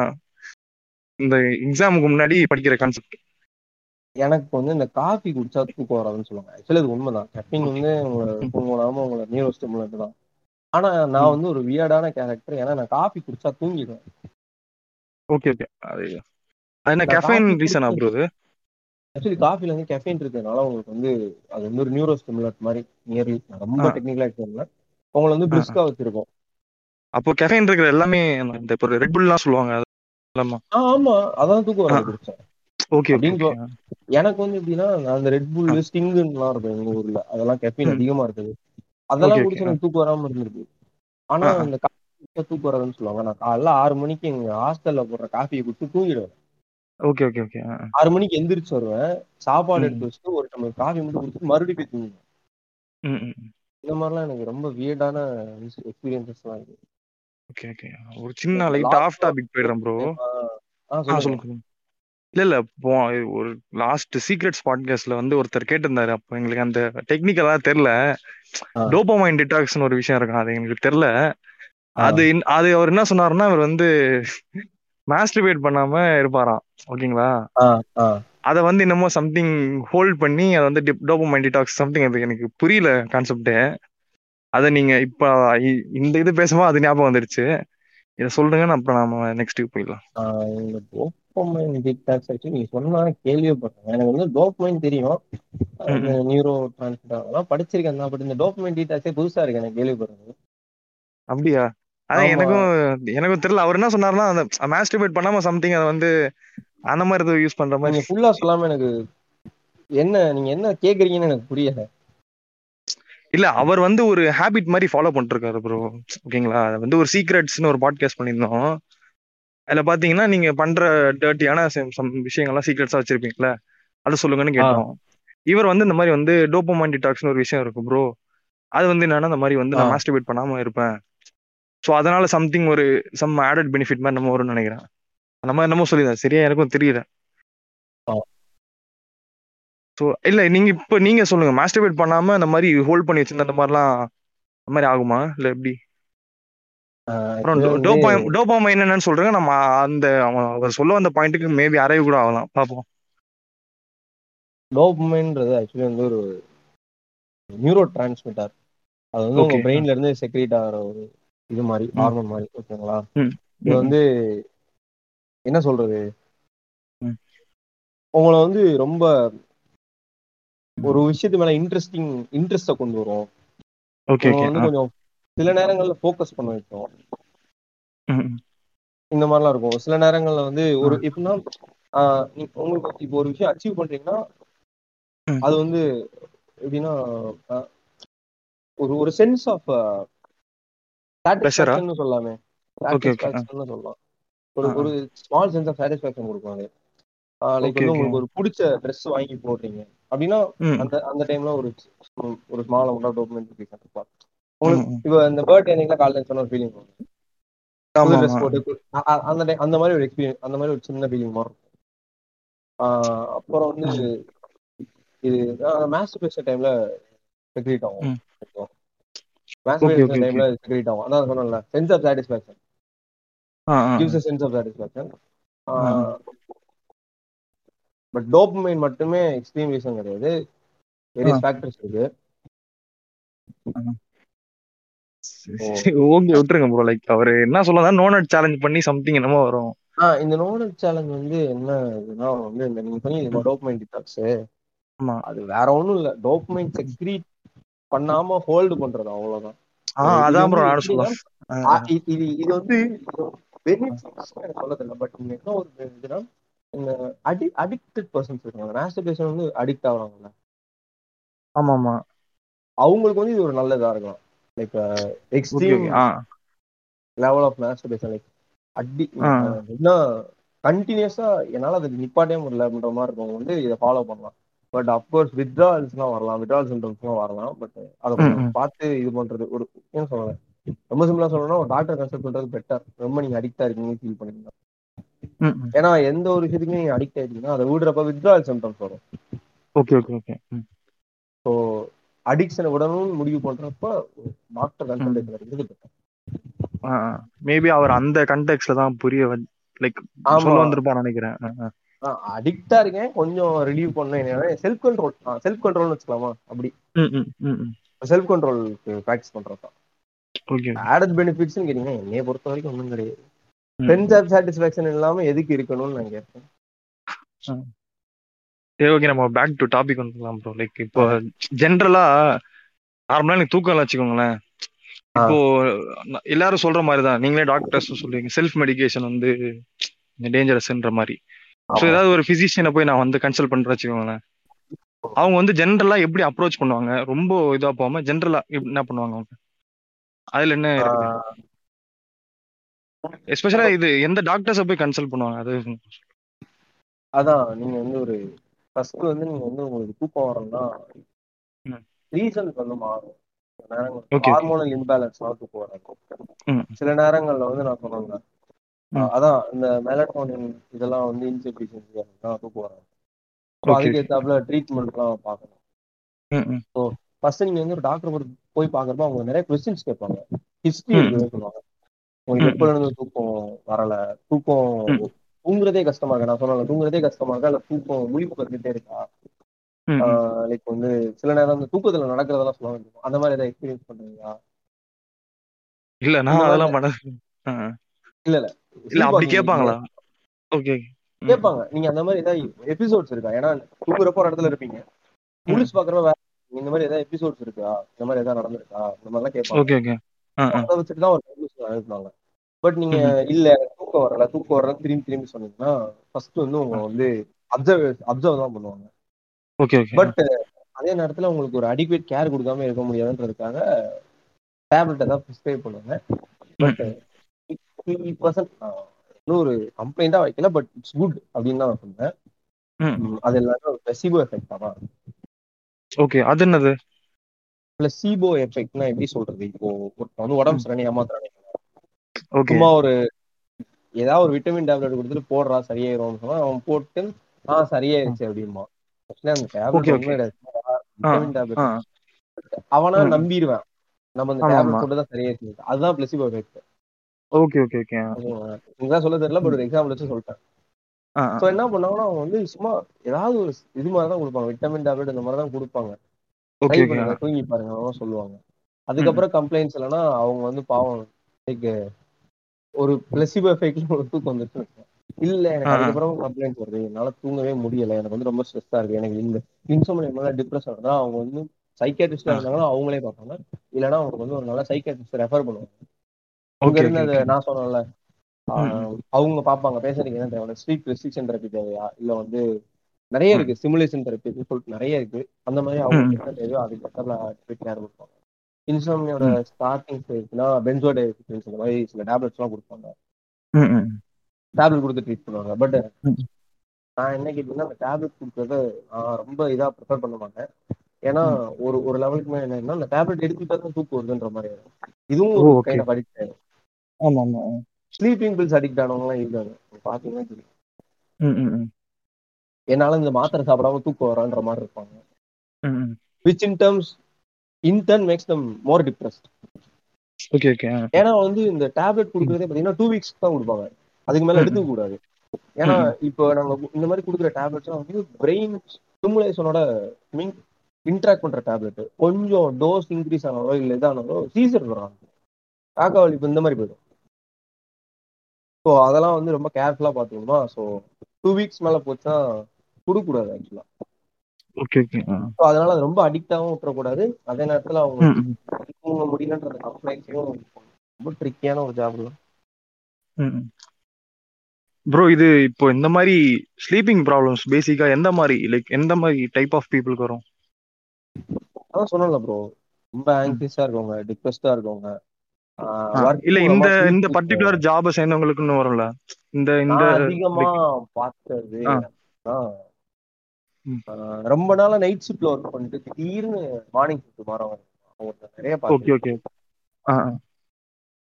இந்த எக்ஸாமுக்கு முன்னாடி படிக்கிற கான்செப்ட் எனக்கு வந்து இந்த காஃபி குடிச்சா தூக்கம் வராதுன்னு சொல்லுவாங்க. ஆக்சுவலி அது உண்மைதான். கெஃபின் வந்து உங்களை தூங்க விடாம உங்களை நியூரோ ஸ்டிமுலண்ட் தான். ஆனா நான் வந்து ஒரு வியர்டான கேரக்டர் ஏன்னா நான் காஃபி குடிச்சா தூங்கிடுவேன். ஓகே ஓகே அது அது என்ன கெஃபைன் ரீசனா ப்ரோ இது ஆக்சுவலி காஃபில வந்து கெஃபின் இருக்கிறதுனால உங்களுக்கு வந்து அது வந்து ஒரு நியூரோ ஸ்டிமுலண்ட் மாதிரி நியர்லி ரொம்ப. டெக்னிக்கலா எடுத்ததுல உங்களை வந்து. பிரிஸ்கா வச்சிருக்கும். அப்போ கெஃபைன் இருக்கிற எல்லாமே இந்த இப்போ ரெட் புல்லாம் சொல்லுவாங்க அது எல்லாமா. ஆ ஆமா. அதான் தூக்கம் வராது குடிச்சேன் ஓகே எனக்கு வந்து எப்படின்னா அந்த ரெட் புல் ஸ்டிங்குலாம் இருக்கும் எங்க ஊர்ல. அதெல்லாம் கெஃபின். அதிகமா இருக்குது. அதெல்லாம் குடிச்சு. எனக்கு தூக்கம் வராம இருந்திருக்கு. ஆனா. இந்த காஃபி குடிச்சா தூக்கம் வராதுன்னு சொல்லுவாங்க. நான் காலைல ஆறு மணிக்கு எங்க ஹாஸ்டல்ல போடுற காஃபியை குடிச்சு தூங்கிடுவேன். ஓகே ஓகே ஓகே ஆறு மணிக்கு எந்திரிச்சு வருவேன். சாப்பாடு. எடுத்து வச்சுட்டு ஒரு டம்ளர் காஃபி மட்டும் குடிச்சிட்டு மறுபடியும் போய் தூங்குவேன் இந்த மாதிரிலாம் எனக்கு ரொம்ப வியர்டான எக்ஸ்பீரியன்சஸ் எல்லாம் இருக்கு. ஓகே ஓகே ஒரு சின்ன லைட் ஆஃப் டாபிக் போயிடுறேன் ப்ரோ ஆ சொல்லுங்க. இல்ல இல்ல. இப்போ ஒரு லாஸ்ட் சீக்ரெட்ஸ் பாட்காஸ்ட்ல வந்து ஒருத்தர் கேட்டிருந்தாரு. அப்போ எங்களுக்கு அந்த டெக்னிக்கலா தெரியல. டோபமைன் டிடாக்ஸ்னு ஒரு விஷயம் இருக்கும். அது எங்களுக்கு தெரியல. அது அது அவர் என்ன சொன்னாருன்னா அவர் வந்து மாஸ்டிபேட் பண்ணாம இருப்பாராம். ஓகேங்களா? அதை வந்து என்னமோ சம்திங் ஹோல்ட் பண்ணி அதை வந்து டோபமைன் டிடாக்ஸ் சம்திங் அது எனக்கு புரியல கான்செப்ட் அதை நீங்க இப்ப இந்த இது பேசும்போது அது ஞாபகம் வந்துருச்சு. இதை சொல்லுங்க அப்புறம் நாம நெக்ஸ்ட் போயிடலாம். டோப்பமைன் டிடாக்ஸ் ஆக்சுவலி நீங்க சொன்னா கேள்விப்பட்டேன். எனக்கு வந்து டோப்பமைன் தெரியும். நியூரோ டிரான்ஸ்மிட்டர் படிச்சிருக்கேன் தான். பட் இந்த டோப்பமைன் டிடாக்ஸே புதுசா இருக்கு எனக்கு கேள்விப்படுறது. அப்படியா? அதான். எனக்கும் எனக்கும் தெரியல. அவர் என்ன சொன்னாருன்னா அந்த மாஸ்டிபேட் பண்ணாம சம்திங் அதை வந்து அந்த மாதிரி ஏதோ யூஸ் பண்ற நீங்க மாதிரி ஃபுல்லா சொல்லாம எனக்கு என்ன நீங்க என்ன கேக்குறீங்கன்னு எனக்கு புரியல. இல்ல அவர் வந்து ஒரு ஹாபிட் மாதிரி ஃபாலோ பண்ணிட்டு இருக்காரு ப்ரோ ஓகேங்களா? அது வந்து ஒரு சீக்ரெட்ஸ்னு ஒரு பாட்காஸ்ட் பண்ணியிருந்தோம். அதுல பாத்தீங்கன்னா நீங்க பண்ற டர்ட்டியான சம் விஷயங்கள்லாம் சீக்ரெட்ஸா வச்சிருப்பீங்களா அது சொல்லுங்கன்னு கேட்டோம். இவர் வந்து இந்த மாதிரி வந்து டோப்போமைன் டிடாக்ஸ்னு ஒரு விஷயம் இருக்கு ப்ரோ அது வந்து என்னன்னா இந்த மாதிரி வந்து நான். மாஸ்டிபேட் பண்ணாம இருப்பேன். ஸோ அதனால சம்திங் ஒரு சம் ஆடட் பெனிஃபிட் மாதிரி நம்ம வரும்னு நினைக்கிறேன். அந்த மாதிரி என்னமோ சொல்லியிருந்தேன். சரியா எனக்கும் தெரியல. ஸோ இல்ல நீங்க இப்ப நீங்க சொல்லுங்க. மாஸ்டிபேட் பண்ணாம இந்த மாதிரி ஹோல்ட் பண்ணி வச்சிருந்த அந்த மாதிரிலாம் அந்த மாதிரி ஆகுமா? இல்ல எப்படி? அப்புறம் டோபாம் என்னன்னு சொல்றேங்க நம்ம அந்த அவர் சொல்ல வந்த பாயிண்ட்டுக்கு மேபி அரைவு கூட ஆகலாம். பார்ப்போம். டோப்பமைன்றது ஆக்சுவலி வந்து ஒரு நியூரோ டிரான்ஸ்மிட்டர் அது வந்து உங்க. பிரெயின்ல இருந்து செக்ரேட் ஆகிற ஒரு இது மாதிரி. ஹார்மோன் மாதிரி ஓகேங்களா. இது வந்து என்ன சொல்றது. உங்களை வந்து ரொம்ப ஒரு விஷயத்து மேல இன்ட்ரெஸ்டிங் இன்ட்ரெஸ்ட கொண்டு வரும். வந்து கொஞ்சம் சில நேரங்கள்ல ஃபோக்கஸ் பண்ண வைக்கும் ம் இந்த மாதிரிலாம் இருக்கும். சில நேரங்கள்ல வந்து ஒரு எப்படின்னா உங்களுக்கு இப்போ ஒரு விஷயம் அச்சீவ் பண்றீங்கன்னா. அது வந்து எப்படின்னா ஒரு ஒரு சென்ஸ் ஆஃப் சாட்டிஸ்பாக்சன் சொல்லாமே. சாட்டிஸ்பாக்சன் சொல்லலாம். ஒரு. ஒரு ஸ்மால் சென்ஸ் ஆஃப் சாட்டிஸ்பாக்சன் கொடுக்கும் அது லைக் வந்து. உங்களுக்கு ஒரு பிடிச்ச ட்ரெஸ் வாங்கி போடுறீங்க. அப்படின்னா அந்த அந்த டைம்ல ஒரு ஒரு ஸ்மால் அமௌண்ட் ஆஃப் ம், உங்களுக்கு. இப்போ இந்த பர்த்டே அன்னைக்கு காலையில சொன்ன ஒரு ஃபீலிங் அந்த time- அந்த மாதிரி ஒரு எக்ஸ்பீரியன்ஸ் அந்த மாதிரி ஒரு சின்ன ஃபீலிங் வரும். அப்புறம் வந்து இது மேஸ்டர்பேஷன் டைம்ல செக்ரேட் ஆகும். ம். Okay, மேஸ்டர்பேஷன் okay, டைம்ல செக்ரேட் ஆகும். அதான் சொன்னேன்ல சென்ஸ் ஆஃப் சாட்டிஸ்பாக்சன் ஆ ஆ. Gives a sense of satisfaction. ஆ. பட் டோப்பமைன் மட்டுமே எக்ஸ்ட்ரீம் ரீசன் கிடையாது. வேரியஸ் ஃபேக்டர்ஸ் இருக்கு. ஓகே விட்டுருங்க ப்ரோ லைக் அவரு என்ன சொல்லலாம் நோனட் சேலஞ்ச் பண்ணி சம்திங் என்னமோ வரும். இந்த நோடல் சேலஞ்ச் வந்து என்ன இதுனா வந்து இந்த நீங்க சொன்னீங்க டோப்பமைன் டிடாக்ஸ் ஆமா. அது வேற ஒண்ணும் இல்ல. டோப்பமைன் செக்ரீட் பண்ணாம ஹோல்டு பண்றது அவ்வளவுதான். அதான் ப்ரோ நான் சொல்லலாம் இது இது வந்து பெனிஃபிட்ஸ் எனக்கு சொல்லதில்ல. பட் என்ன ஒரு இதுனா இந்த அடி அடிக்டட் பர்சன்ஸ் இருக்காங்க. மாஸ்டர்பேஷன் வந்து அடிக்ட் ஆகுறாங்கல்ல. ஆமா ஆமா அவங்களுக்கு வந்து இது ஒரு நல்ல இதா இருக்கும் like extreme level of masturbation like அடி. என்ன கண்டினியூஸா என்னால அதை நிப்பாட்டே முடியல அப்படின்ற மாதிரி இருக்கவங்க வந்து இதை ஃபாலோ பண்ணலாம். பட் அப்கோர்ஸ் வித்ட்ரால்ஸ்லாம் வரலாம். வித்ட்ரால் சிம்டம்ஸ்லாம் வரலாம். பட் அதை கொஞ்சம் ம். பார்த்து இது பண்றது ஒரு என்ன சொல்லுவேன் ரொம்ப சிம்பிளா சொல்லணும்னா ஒரு டாக்டர் கன்சல்ட் பண்றது பெட்டர் ரொம்ப நீங்க அடிக்டா இருக்கீங்கன்னு ஃபீல் பண்ணீங்க. ஏன்னா எந்த ஒரு விஷயத்துக்கும் நீங்க அடிக்ட் ஆயிட்டீங்கன்னா அதை விடுறப்ப வித்ட்ரால் சிம்டம்ஸ் வரும். Okay okay okay. ஸோ அடிக்ஷனை விடணும்னு முடிவு பண்றப்ப டாக்டர் கன்சல்டேஷன். ஆ மேபி அவர் அந்த கண்டெக்ட்ல தான் புரிய லைக். சொல்ல வந்திருப்பான்னு நினைக்கிறேன். அடிக்டா இருக்கேன். கொஞ்சம் ரிலீவ் பண்ண செல்ஃப் கண்ட்ரோல் செல்ஃப் கண்ட்ரோல்னு வச்சுக்கலாமா? அப்படி. செல்ஃப் கண்ட்ரோலுக்கு ப்ராக்டிஸ் பண்றதா ஓகே ஆடட் பெனிஃபிட்ஸ்னு கேட்டீங்கன்னா என்னைய பொறுத்த வரைக்கும் ஒன்றும் கிடையாது. சென்ஸ் ஆஃப் சாட்டிஸ்ஃபேக்ஷன் இல்லாம எதுக்கு இருக்கணும்னு நான் கேட்பேன். சரி ஓகே நம்ம பேக் டு டாபிக் வந்துடலாம் ப்ரோ லைக் இப்போ ஜென்ரலா நார்மலா எனக்கு தூக்கம் வச்சுக்கோங்களேன். இப்போ எல்லாரும் சொல்ற மாதிரி தான் நீங்களே டாக்டர்ஸ் சொல்லுவீங்க. செல்ஃப் மெடிகேஷன் வந்து டேஞ்சரஸ்ன்ற மாதிரி. ஸோ ஏதாவது ஒரு பிசிஷியனை போய் நான் வந்து கன்சல்ட் பண்றேன் வச்சுக்கோங்களேன். அவங்க வந்து ஜென்ரலா எப்படி அப்ரோச் பண்ணுவாங்க? ரொம்ப இதா போகாம ஜென்ரலா என்ன பண்ணுவாங்க அவங்க? அதுல என்ன எஸ்பெஷலா இது எந்த டாக்டர்ஸை போய் கன்சல்ட் பண்ணுவாங்க? அது அதான் நீங்க வந்து ஒரு ஃபர்ஸ்ட் வந்து நீங்க வந்து உங்களுக்கு தூக்கம் வரணும்னா ம். ரீசன்ஸ் வந்து மாறும். ஹார்மோனல் இம்பேலன்ஸ்லாம் தூக்கம் வராது. சில நேரங்கள்ல வந்து நான் சொன்னேன்ல ம். அதான் இந்த மெலட்டோனின் இதெல்லாம் வந்து இன்செஃபிஷியன்சி தான் தூக்கம் வராது ஸோ அதுக்கு. ஏத்தாப்புல ட்ரீட்மெண்ட்லாம் பார்க்கணும் ம். ஃபர்ஸ்ட் நீங்க வந்து ஒரு டாக்டர் போய் பாக்குறப்ப அவங்க நிறைய கொஸ்டின்ஸ் கேட்பாங்க ஹிஸ்டரி சொல்லுவாங்க உங்களுக்கு ம். எப்ப இருந்து தூக்கம் வரல தூக்கம். தூங்குறதே கஷ்டமா இருக்கா நான் சொன்னேன் தூங்குறதே கஷ்டமா இருக்கா இல்ல தூக்கம் முழிப்பு வந்துட்டே இருக்கா. லைக் வந்து சில நேரம் அந்த தூக்கத்துல நடக்கிறதெல்லாம் சொல்லுவாங்க அந்த மாதிரி ஏதாவது எக்ஸ்பீரியன்ஸ் பண்றீங்களா? இல்ல நான் அதெல்லாம் பண்ண. இல்ல இல்ல. இல்ல அப்படி கேட்பாங்களா ஓகே கேட்பாங்க நீங்க அந்த மாதிரி ஏதாவது எபிசோட்ஸ் இருக்கா? ஏன்னா தூங்குறப்ப ஒரு இடத்துல இருப்பீங்க. முழிச்சு பாக்குறப்ப வேற இந்த மாதிரி ஏதாவது எபிசோட்ஸ் இருக்கா? இந்த மாதிரி ஏதாவது நடந்திருக்கா? இந்த மாதிரிலாம் கேட்பாங்க ஓகே ஓகே. அதை வச்சுட்டு தான் ஒரு அனுப்புனாங்க பட் நீங்க இல்ல தூக்கம் வரல தூக்கம் வரல திரும்பி திரும்பி சொன்னீங்கன்னா ஃபர்ஸ்ட் வந்து உங்க வந்து அப்சர்வ் அப்சர்வ் தான் பண்ணுவாங்க. Okay okay. பட் அதே நேரத்துல உங்களுக்கு ஒரு அடிக்வேட் கேர் கொடுக்காம இருக்க முடியாதுன்றதுக்காக டேப்லெட் தான் ப்ரிஸ்கிரைப் பண்ணுவாங்க. பட் ஃபிஃப்டி பர்சன்ட் இன்னொரு கம்ப்ளைண்டா வைக்கல பட் இட்ஸ் குட் அப்படின்னு தான் நான் சொன்னேன் அது எல்லாமே ஒரு பிளசிபோ எஃபெக்ட் தான். ஓகே அது என்னது? பிளசிபோ எஃபெக்ட்னா எப்படி சொல்றது? இப்போ ஒருத்தன் வந்து உடம்பு சரணி ஏமாத்துறானே. சும்மா ஒரு ஏதாவது ஒரு விட்டமின் டேப்லெட் கொடுத்துட்டு போடுறா சரியாயிரும்னு சொன்னா அவன் போட்டு ஆ சரியாயிருச்சு அப்படிமா அந்த டேப்லெட் விட்டமின் அவனா. நம்பிடுவேன் நம்ம ஆமா, டேப்லெட். போட்டு தான் சரியாயிருச்சு. அதுதான் placebo effect okay okay okay இதுதான் சொல்ல தெரியல பட் ஒரு எக்ஸாம்பிள் வச்சு சொல்லிட்டேன். ஸோ என்ன பண்ணாங்கன்னா அவங்க வந்து சும்மா ஏதாவது ஒரு இது மாதிரி தான் கொடுப்பாங்க. விட்டமின் டேப்லெட் இந்த மாதிரி தான் கொடுப்பாங்க ஓகே ட்ரை பண்ணுங்க தூங்கி பாருங்க சொல்லுவாங்க. அதுக்கப்புறம் கம்ப்ளைண்ட்ஸ் இல்லைன்னா அவங்க வந்து பாவம் லைக் ஒரு பிளசிபோ எஃபெக்ட்ல ஒரு தூக்கம் வந்துட்டு இல்ல எனக்கு. அதுக்கப்புறம் கம்ப்ளைண்ட் வருது. என்னால தூங்கவே முடியல. எனக்கு வந்து ரொம்ப ஸ்ட்ரெஸ்ஸா இருக்கு. எனக்கு இந்த இன்சோமனியா டிப்ரெஷன் இருந்தா அவங்க வந்து சைக்காட்ரிஸ்டா ஆ. இருந்தாங்கன்னா அவங்களே பார்ப்பாங்க. இல்லைன்னா அவங்களுக்கு வந்து ஒரு நல்ல சைக்காட்ரிஸ்ட் ரெஃபர் பண்ணுவாங்க. அங்க ஓகே இருந்து நான் சொன்னேன்ல. அவங்க பார்ப்பாங்க. பேசுறதுக்கு என்ன தேவை ஸ்லீப் ரெஸ்ட்ரிக்ஷன் தெரப்பி தேவையா? இல்ல வந்து நிறைய இருக்கு. ஸ்டிமுலேஷன் தெரப்பி சொல்லிட்டு நிறைய இருக்கு. அந்த மாதிரி அவங்களுக்கு என்ன தேவையோ அதுக்கு பக்கத்துல கேர் கொடுப்பாங்க இன்சோமியோட ம். ஸ்டார்டிங் ஸ்டேஜ்னா பென்சோடைசின்ஸ் இந்த மாதிரி சில டேப்லெட்ஸ் எல்லாம் கொடுப்பாங்க. டேப்லெட் கொடுத்து ட்ரீட் பண்ணுவாங்க பட். நான் என்ன கேட்டீங்கன்னா அந்த டேப்லெட் கொடுக்கறத நான் ரொம்ப இதா ப்ரிஃபர் பண்ண மாட்டேன் ஏன்னா ஒரு ஒரு லெவலுக்கு மேல என்னன்னா அந்த டேப்லெட் எடுத்துக்கிட்டா தான் தூக்கம் வருதுன்ற மாதிரி. இதுவும் ஒரு கைண்ட் அடிக்ட் ஆமா ஆமா ஸ்லீப்பிங் பில்ஸ் அடிக்ட் ஆனவங்க எல்லாம் இருக்காங்க பாத்தீங்கன்னா தெரியும். என்னால இந்த மாத்திரை சாப்பிடாம தூக்கம் வரான்ற மாதிரி இருப்பாங்க. Which in terms in turn makes them more depressed okay okay. ஏன்னா வந்து இந்த டேப்லெட் கொடுக்கறதே பாத்தீங்கன்னா டூ வீக்ஸ் தான் கொடுப்பாங்க அதுக்கு மேல. எடுத்துக்க கூடாது ஏன்னா. இப்போ நாங்க இந்த மாதிரி கொடுக்குற டேப்லெட்ஸ் வந்து பிரெயின் ஸ்டிமுலேஷனோட மீன் இன்ட்ராக்ட் பண்ற டேப்லெட் கொஞ்சம் டோஸ் இன்க்ரீஸ் ஆனாலோ இல்ல இதானாலோ சீசர் வரும் காக்கா வலிப்பு இந்த மாதிரி போயிடும் ஸோ அதெல்லாம் வந்து ரொம்ப கேர்ஃபுல்லா பாத்துக்கணுமா ஸோ டூ வீக்ஸ் மேல போச்சுன்னா கொடுக்கக்கூடாது ஆக்சுவலா ஓகே ஓகே ஆ. ஸோ அதனால அது ரொம்ப அடிக்டாகவும் விட்டுறக்கூடாது. அதே நேரத்துல அவங்க முடியலன்ற கம்ப்ளைண்ட்ஸையும் ரொம்ப ட்ரிக்கியான ஒரு ஜாப் தான். ப்ரோ இது இப்போ இந்த மாதிரி ஸ்லீப்பிங் ப்ராப்ளம்ஸ் பேசிக்கா எந்த மாதிரி? லைக் எந்த மாதிரி டைப் ஆஃப் பீப்புளுக்கு வரும்? அதான் சொன்னல ப்ரோ ரொம்ப ஆங்ஸியஸா இருக்கவங்க டிப்ரெஸ்டா இருக்கவங்க. இல்ல இந்த இந்த. பர்டிகுலர் ஜாப சேர்ந்தவங்களுக்குன்னு வரும்ல. இந்த இந்த அதிகமா பார்த்தது ரொம்ப நாளா நைட் ஷிஃப்ட்ல ஒர்க் பண்ணிட்டு திடீர்னு மார்னிங் ஷிஃப்ட் அவங்க நிறைய ஓகே.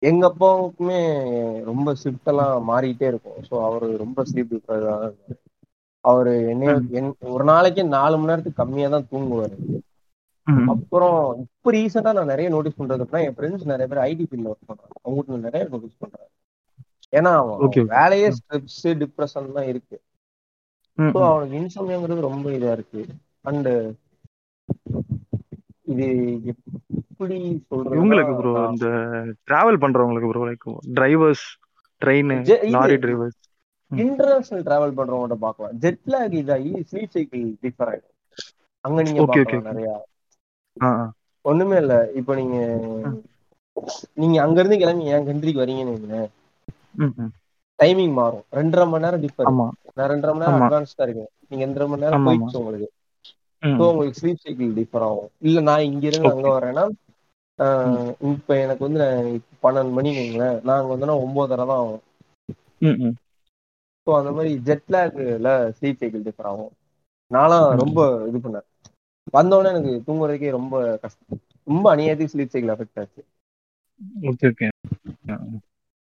எங்க அப்பாவுக்குமே ரொம்ப ஷிஃப்ட் எல்லாம் மாறிட்டே இருக்கும் ஸோ அவரு ரொம்ப ஸ்லீப் டிப்ரைவா அவரு என்னைய ம். என்- ஒரு நாளைக்கு நாலு மணி நேரத்துக்கு கம்மியா தான் தூங்குவாரு. அப்புறம் இப்ப ரீசெண்டா நான் நிறைய நோட்டீஸ் பண்றது அப்படின்னா என் ஃப்ரெண்ட்ஸ் நிறைய பேர் ஐடி ஃபீல்ட்ல ஒர்க் பண்றாங்க அவங்களுக்கு நிறைய நோட்டீஸ் பண்றேன் ஏன்னா. வேலையே. ஸ்ட்ரெஸ் டிப்ரெஷன் தான் இருக்கு ஸோ. அவனுக்கு இன்சம்னியாங்கிறது ரொம்ப இதா இருக்கு. அண்ட் இது எப்படி சொல்றதுன்னா இவங்களுக்கு ப்ரோ இந்த டிராவல் பண்றவங்களுக்கு bro like drivers train lorry drivers. International travel பண்றவங்கள்ட்ட பார்க்கலாம். ஜெட் லேக் இதாகி ஸ்லீப் சைக்கிள் டிஃபர் ஆயிடும். அங்க நீங்க ஓகே பார்க்கலாம் நிறைய. ஒண்ணுமே இல்ல. இப்ப நீங்க. நீங்க அங்க இருந்து கிளம்பி என் கண்ட்ரிக்கு வரீங்கன்னு. டைமிங் மாறும். ரெண்டரை மணி நேரம் டிஃபர் நான் ரெண்டரை மணி நேரம். அட்வான்ஸ்டா இருக்கேன். நீங்க ரெண்டரை மணி நேரம். போயிடுச்சு உங்களுக்கு. ஸோ. உங்களுக்கு ஸ்லீப் சைக்கிள் டிஃபர் ஆகும். இல்ல நான் இங்க இருந்து அங்க வரேன்னா இப்ப எனக்கு வந்து பன்னெண்டு மணி வைங்களேன் நான் அங்க வந்தேன்னா ஒன்பதரை தான் ஆகும். ஸோ அந்த மாதிரி ஜெட் லேக்ல ஸ்லீப் சைக்கிள் டிஃபர் ஆகும். நான்லாம் ம். ரொம்ப இது பண்ணேன். வந்தோடனே எனக்கு தூங்குறதுக்கே ரொம்ப கஷ்டம். ரொம்ப அநியாயத்துக்கு ஸ்லீப் சைக்கிள் அஃபெக்ட் ஆச்சு. ஓகே ஓகே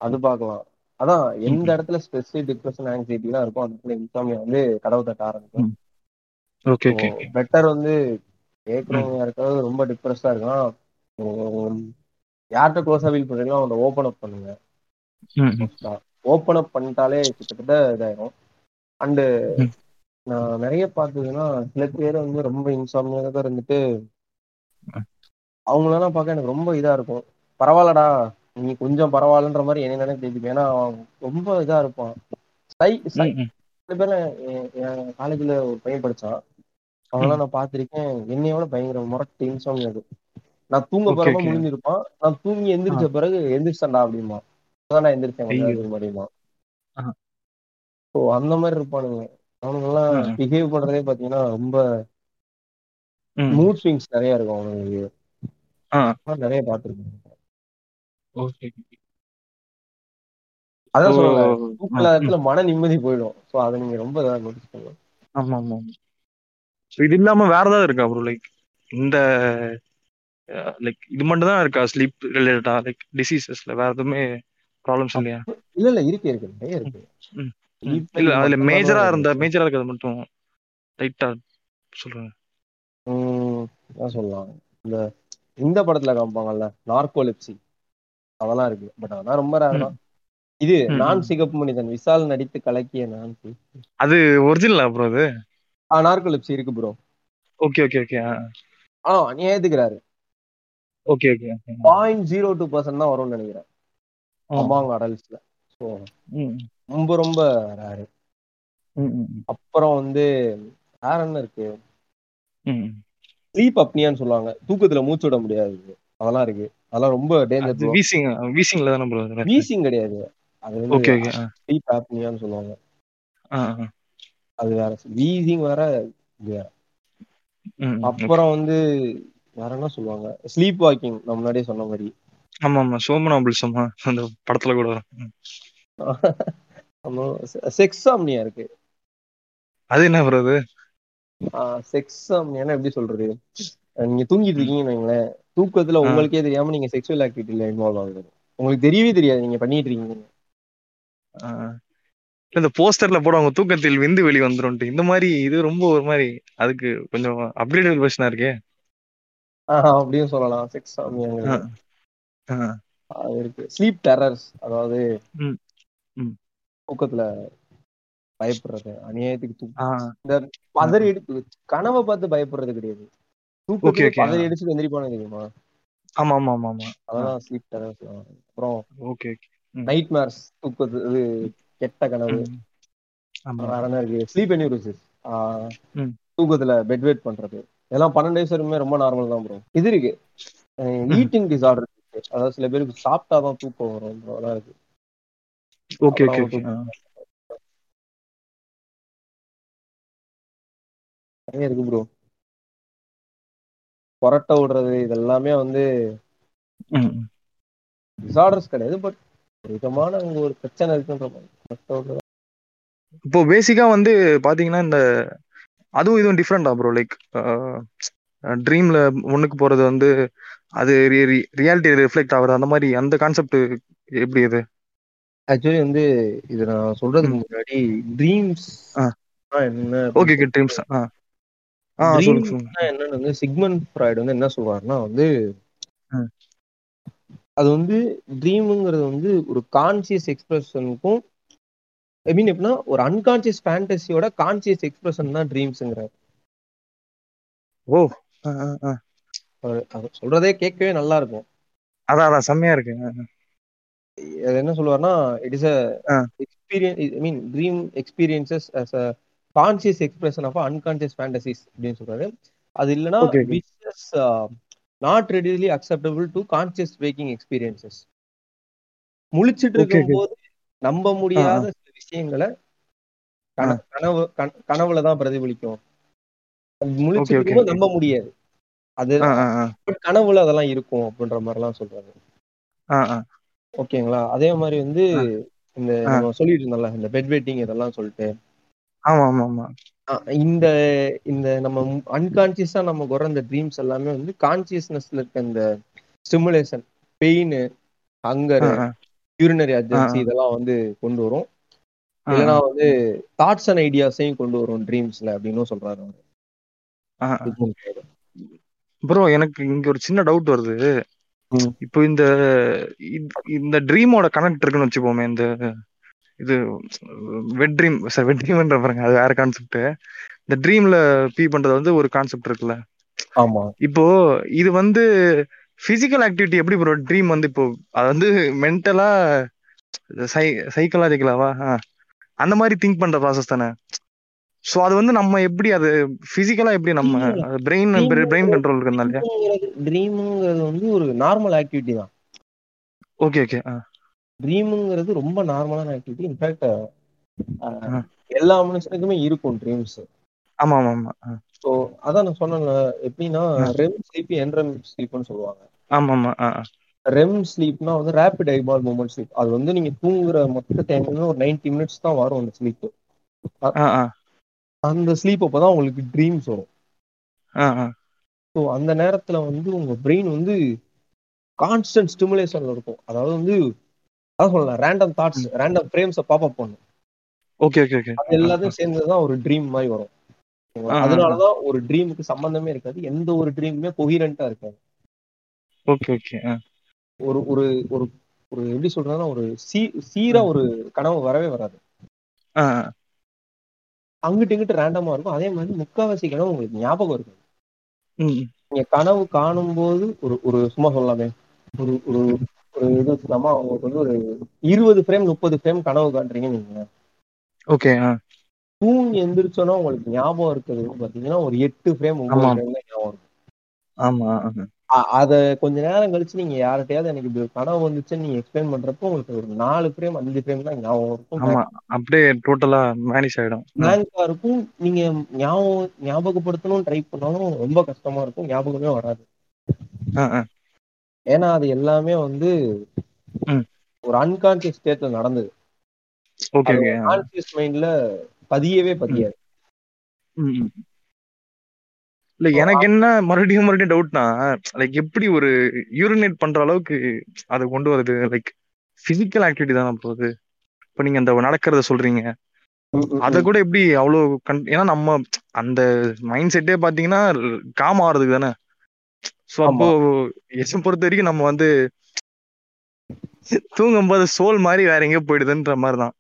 அது பார்க்கலாம். அதான் எந்த. இடத்துல ஸ்ட்ரெஸ் டிப்ரெஷன் ஆங்ஸைட்டிலாம் இருக்கும் அந்த இடத்துல இன்சாமியா வந்து கதவு தட்ட ஆரம்பிக்கும். ஓகே பெட்டர் வந்து கேட்குறவங்க யாருக்காவது ரொம்ப டிப்ரெஸ்டா இருக்கான் யார்கிட்ட க்ளோஸா ஃபீல் பண்றீங்களோ அவனை ஓப்பன் அப் பண்ணுங்க. ஓப்பன் அப் பண்ணிட்டாலே கிட்டத்தட்ட இதாயிரும் அண்டு. நான் நிறைய பார்த்ததுன்னா சில பேர் வந்து ரொம்ப இன்சாமியாக தான் இருந்துட்டு. அவங்களெல்லாம் பார்க்க எனக்கு ரொம்ப இதா இருக்கும் பரவாயில்லடா நீ கொஞ்சம் பரவாயில்லன்ற மாதிரி என்ன நினைச்சு பேசிப்பேன் ஏன்னா அவன் ரொம்ப இதா இருப்பான். சை சை பேர்ல என் காலேஜ்ல ஒரு பையன் படிச்சான். அவங்களாம் நான் பார்த்திருக்கேன். என்னையோட பயங்கர முரட்டு இன்சாமி அது. நான் தூங்க போறப்ப ஓகே. முடிஞ்சிருப்பான் நான் தூங்கி எந்திரிச்ச பிறகு எந்திரிச்சேன்டா அப்படிமா அதான் நான் எந்திரிச்சேன் ஆ ஸோ அந்த மாதிரி இருப்பானுங்க. அவனுங்கெல்லாம். பிஹேவ் பண்றதே பாத்தீங்கன்னா ரொம்ப. மூட் ஸ்விங்ஸ் நிறைய இருக்கும் அவனுங்களுக்கு. நிறைய பார்த்திருக்கேன். ஓகே அதான் இடத்துல மன நிம்மதி போயிடும். ஸோ அதை நீங்க ரொம்ப நோட்டீஸ் பண்ணலாம் ஆமா ஆமா ஸோ இது இல்லாம வேற ஏதாவது இருக்கா ப்ரோ லைக் இந்த லைக் இது மட்டும் தான் இருக்கா ஸ்லீப் ரிலேட்டடா லைக் டிசீசஸ்ல வேற எதுவுமே ப்ராப்ளம்ஸ் இல்லையா? இல்ல இல்ல இருக்கு இருக்கு நிறைய இருக்கு. இல்ல அதுல மேஜரா இருந்த மேஜரா இருக்கிறது மட்டும் லைட்டா என்ன சொல்லலாம் இந்த இந்த படத்துல காமிப்பாங்கல்ல நார்கோலிப்சி அதெல்லாம் இருக்கு. பட் அதெல்லாம் ரொம்ப ரேர் தான். இது நான். சிகப்பு மனிதன். விசால் நடித்து கலக்கிய நான் அது ஒரிஜினலா ப்ரோ அது? ஆ நார்கோலிப்சி இருக்கு ப்ரோ ஓகே ஓகே ஓகே ஆ. நீ ஏத்துக்கிறாரு okay okay point zero two percent தான் வரும்னு நினைக்கிறேன். அமாங் அடல்ட்ஸ்ல ஸோ ரொம்ப ரொம்ப ரேரு அப்புறம் வந்து வேற என்ன இருக்கு? ஸ்லீப் அப்னியான்னு சொல்லுவாங்க. தூக்கத்துல மூச்சு விட முடியாது. அதெல்லாம் இருக்கு. அதெல்லாம் ரொம்ப டேஞ்சர் வீசிங் வீசிங்ல தானே ப்ரோ வீசிங் கிடையாது. அது ஓகே ஓகே ஸ்லீப் ஆப்னியான்னு சொல்லுவாங்க. அது வேற. வீசிங் வேற வேற. அப்புறம் வந்து வேற என்ன சொல்லுவாங்க? ஸ்லீப் வாக்கிங் நம்ம முன்னாடியே சொன்ன மாதிரி. ஆமா ஆமா. சோமனாபிள்சமா அந்த படத்துல கூட வரும். செக்ஸ் ஆம்னியா இருக்கு. அது என்ன ப்ரோ அது? செக்ஸ் ஆம்னியானா எப்படி சொல்றது? நீங்க தூங்கிட்டு இருக்கீங்கன்னு வைங்களேன். தூக்கத்துல உங்களுக்கே தெரியாம நீங்க செக்ஷுவல் ஆக்டிவிட்டில இன்வால்வ் ஆகுது. உங்களுக்கு தெரியவே தெரியாது நீங்க பண்ணிட்டு இருக்கீங்க. இந்த போஸ்டர்ல போடுவாங்க தூக்கத்தில் விந்து வெளி வந்துரும் இந்த மாதிரி இது ரொம்ப ஒரு மாதிரி அதுக்கு கொஞ்சம் அப்கிரேடட் வெர்ஷனா இருக்கே. அப்படியும் சொல்லலாம். செக்ஸ் அது இருக்கு. ஸ்லீப் டெரர்ஸ் அதாவது தூக்கத்துல பயப்படுறது அநியாயத்துக்கு தூக்கம் இந்த பதறி எடுத்து கனவை பார்த்து பயப்படுறது கிடையாது. தூக்கத்துல பதறி அடிச்சு எந்திரிப்பானு தெரியுமா? ஆமா ஆமா ஆமா ஆமா. ஸ்லீப் டெரர்ஸ் அப்புறம் ஓகே நைட் மேர்ஸ் தூக்கத்து இது கெட்ட கனவு. வேற என்ன இருக்கு? ஸ்லீப் என்யூரிசிஸ் தூக்கத்துல பெட் வெயிட் பண்றது. இதெல்லாம் பன்னெண்டு வயசு வரைக்குமே ரொம்ப நார்மல் தான் ப்ரோ இது இருக்கு. ஈட்டிங் டிசார்டர் இருக்கு. அதாவது சில பேருக்கு சாப்பிட்டாதான் தூக்கம் வரும் அதெல்லாம் இருக்கு. ஓகே ஓகே நிறைய இருக்கு ப்ரோ கொரட்டை விடுறது இதெல்லாமே வந்து. டிசார்டர்ஸ் கிடையாது பட் ஒரு விதமான அங்க ஒரு பிரச்சனை இருக்குன்ற மாதிரி. இப்போ பேசிக்கா வந்து பாத்தீங்கன்னா இந்த அதுவும் இதுவும் டிஃப்ரெண்டா ப்ரோ லைக் ட்ரீம்ல ஒண்ணுக்கு போறது வந்து அது ரியாலிட்டி ரிஃப்ளெக்ட் ஆகுறது அந்த மாதிரி அந்த கான்செப்ட் எப்படி இது ஆக்சுவலி வந்து இது நான் சொல்றதுக்கு. முன்னாடி ட்ரீம்ஸ் ஆ. என்ன ஓகே ஓகே ட்ரீம்ஸ் என்னன்னு வந்து சிக்மண்ட் ஃப்ராய்டு வந்து என்ன சொல்றாருன்னா வந்து. அது வந்து ட்ரீமுங்கிறது வந்து ஒரு கான்சியஸ் எக்ஸ்பிரஷனுக்கும் ஐ மீன் எப்படின்னா ஒரு அன்கான்சியஸ் ஃபேண்டசியோட கான்சியஸ் எக்ஸ்பிரஷன் தான் ட்ரீம்ஸுங்கிறார் ஓ. அவர் சொல்றதே கேட்கவே நல்லா இருக்கும் அதான் அதான் செம்மையா இருக்கு என்ன சொல்லுவார்னா it is a ah. Experience I mean dream experiences as a conscious expression of unconscious fantasies அப்படின்னு சொல்றாரு. அது இல்லைன்னா. Which not readily acceptable to conscious waking experiences முழிச்சிட்டு. இருக்கும்போது நம்ப முடியாத சில விஷயங்களை கன- கனவு கன- கனவுல தான் பிரதிபலிக்கும். முழிச்சிட்டு okay. நம்ப முடியாது. அது கனவுல அதெல்லாம் இருக்கும் அப்படின்ற மாதிரிலாம் சொல்றாரு. ஆ, ஆ. ஓகேங்களா? அதே மாதிரி வந்து. இந்த சொல்லிட்டு இருந்தோம்ல இந்த பெட் வெயிட்டிங் இதெல்லாம் சொல்லிட்டு. ஆமா ஆமா ஆமா இந்த இந்த நம்ம அன்கான்சியஸா நம்ம வர இந்த ட்ரீம்ஸ் எல்லாமே வந்து கான்சியஸ்னஸ்ல இருக்க இந்த stimulation pain hunger. Urinary urgency. இதெல்லாம் வந்து கொண்டு வரும் இல்லைன்னா வந்து தாட்ஸ் அண்ட் ஐடியாஸையும் கொண்டு வரும் ட்ரீம்ஸ்ல அப்படின்னும் சொல்றாரு. ப்ரோ எனக்கு இங்க ஒரு சின்ன டவுட் வருது. இப்போ இந்த இந்த- இந்த ட்ரீமோட கனெக்ட் இருக்குன்னு வச்சுப்போமே இந்த இது வெட் ட்ரீம் சார் வெட் ட்ரீம்ன்ற பாருங்க அது வேற கான்செப்ட் இந்த ட்ரீம்ல பீ பண்றது வந்து ஒரு கான்செப்ட் இருக்குல்ல. ஆமா. இப்போ இது வந்து பிசிக்கல் ஆக்டிவிட்டி எப்படி ப்ரோ ட்ரீம் வந்து இப்போ அது வந்து மென்டலா சை சைக்கலாஜிக்கலாவா அந்த மாதிரி திங்க் பண்ற ப்ராசஸ் தானே. சோ அது வந்து நம்ம எப்படி அது பிசிக்கலா எப்படி நம்ம பிரெயின் பிரெயின் கண்ட்ரோல் இருக்கிறதுனால ட்ரீமுங்கிறது வந்து ஒரு நார்மல் ஆக்டிவிட்டி தான். ஓகே ஓகே ட்ரீமுங்கிறது ரொம்ப நார்மலான ஆக்டிவிட்டி இன்ஃபேக்ட். எல்லா மனுஷனுக்குமே இருக்கும் ட்ரீம்ஸ் ஆமா ஆமா ஆமா. ஸோ அதான் நான் சொன்னேன்ல எப்படின்னா. ரெம் ஸ்லீப் என்ரெம் ஸ்லீப்னு சொல்லுவாங்க ஆமா ஆமா. ரெம் ஸ்லீப்னா வந்து ரேபிட் ஐபால் மூமெண்ட் ஸ்லீப் அது வந்து நீங்க தூங்குற மொத்த டைம்ல ஒரு 90 மினிட்ஸ் தான் வரும் அந்த ஸ்லீப். அந்த ஸ்லீப் அப்பதான் உங்களுக்கு ட்ரீம்ஸ் வரும். ஸோ அந்த நேரத்துல வந்து உங்க பிரெயின் வந்து கான்ஸ்டன்ட் ஸ்டிமுலேஷன்ல இருக்கும் அதாவது வந்து அதான் சொல்லலாம் ரேண்டம் தாட்ஸ் ரேண்டம் ஃப்ரேம்ஸை பாப் அப் பண்ணும் ஓகே ஓகே ஓகே அது எல்லாத்தையும் சேர்ந்துதான் ஒரு ட்ரீம் மாதிரி வரும். அதனாலதான் ஒரு ட்ரீமுக்கு சம்பந்தமே இருக்காது எந்த ஒரு ட்ரீமுமே கொஹிரண்டா இருக்காது. Okay okay. ஒரு ஒரு ஒரு ஒரு எப்படி சொல்றதுன்னா ஒரு சீ சீரா ஒரு கனவு வரவே வராது. அங்கிட்டு இங்கிட்டு ரேண்டமா இருக்கும். அதே மாதிரி முக்காவாசி கனவு உங்களுக்கு ஞாபகம் இருக்கும். நீங்க கனவு காணும் போது ஒரு ஒரு சும்மா சொல்லலாமே. ஒரு ஒரு ஒரு இது வச்சுக்கலாமா? உங்களுக்கு வந்து ஒரு இருபது ஃப்ரேம் முப்பது ஃப்ரேம் கனவு காட்டுறீங்கன்னு நீங்க ஓகே. தூங்கி எந்திரிச்சோன்னா உங்களுக்கு ஞாபகம் இருக்கிறது. பாத்தீங்கன்னா ஒரு எட்டு ஃப்ரேம் ஒன்பது ஆமா. ஃப்ரேம் தான் ஞாபகம் இருக்கும். ஆமா அத கொஞ்ச நேரம் கழிச்சு நீங்க யார்கிட்டயாவது எனக்கு இப்படி ஒரு கனவு வந்துச்சுன்னு நீங்க எக்ஸ்பிளைன் பண்றப்போ உங்களுக்கு ஒரு நாலு ஃப்ரேம் அஞ்சு ஃப்ரேம் தான் ஞாபகம் இருக்கும். ஆமா அப்படியே டோட்டலா மேனிஷ் ஆயிடும். பிளாங்கா இருக்கும். நீங்க ஞாபகம் ஞாபகப்படுத்தணும்னு ட்ரை பண்ணாலும் ரொம்ப கஷ்டமா இருக்கும். ஞாபகமே வராது. ஏன்னா அது எல்லாமே வந்து. ஒரு அன்கான்சியஸ் ஸ்டேட்ல நடந்தது. ஓகே. கான்சியஸ் மைண்ட்ல பதியவே பதியாது. இல்ல எனக்கு என்ன மறுபடியும் மறுபடியும் டவுட்னா லைக் எப்படி ஒரு யூரினேட் பண்ற அளவுக்கு அதை கொண்டு வருது? லைக் பிசிக்கல் ஆக்டிவிட்டி தானே போகுது இப்ப நீங்க அந்த நடக்கிறத சொல்றீங்க. அத கூட எப்படி அவ்வளவு ஏன்னா நம்ம அந்த மைண்ட் செட்டே பாத்தீங்கன்னா காம் ஆறதுக்கு தானே? சோ அப்போ எசை பொறுத்த வரைக்கும் நம்ம வந்து தூங்கும் போது சோல் மாதிரி வேற எங்கேயோ போயிடுதுன்ற மாதிரி தான்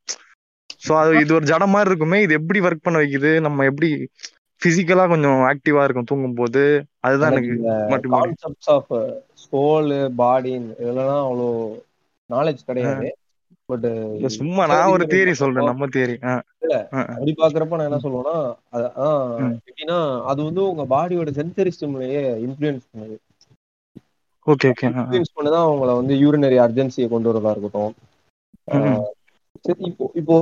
சோ அது இது ஒரு ஜடம் மாதிரி இருக்குமே இது எப்படி ஒர்க் பண்ண வைக்குது? நம்ம எப்படி பிசிக்கலா கொஞ்சம் ஆக்டிவா இருக்கும் தூங்கும் போது அதுதான் எனக்கு மாட்டி மாட்டி கான்செப்ட்ஸ் ஆஃப் சோல் பாடி இதெல்லாம் அவ்வளோ நாலேஜ் கிடையாது. பட் சும்மா நான் ஒரு தியரி சொல்றேன் நம்ம தியரி அப்படி பாக்குறப்ப நான் என்ன சொல்லுவேன்னா. எப்படின்னா அது வந்து உங்க பாடியோட சென்சரி ஸ்டிமுலையே இன்ஃபுளுன்ஸ் பண்ணுது. Okay okay. இன்ஃபுளுன்ஸ் பண்ணதான் உங்களை வந்து யூரினரி அர்ஜென்சியை கொண்டு வரதா இருக்கட்டும். இப்போ இப்போ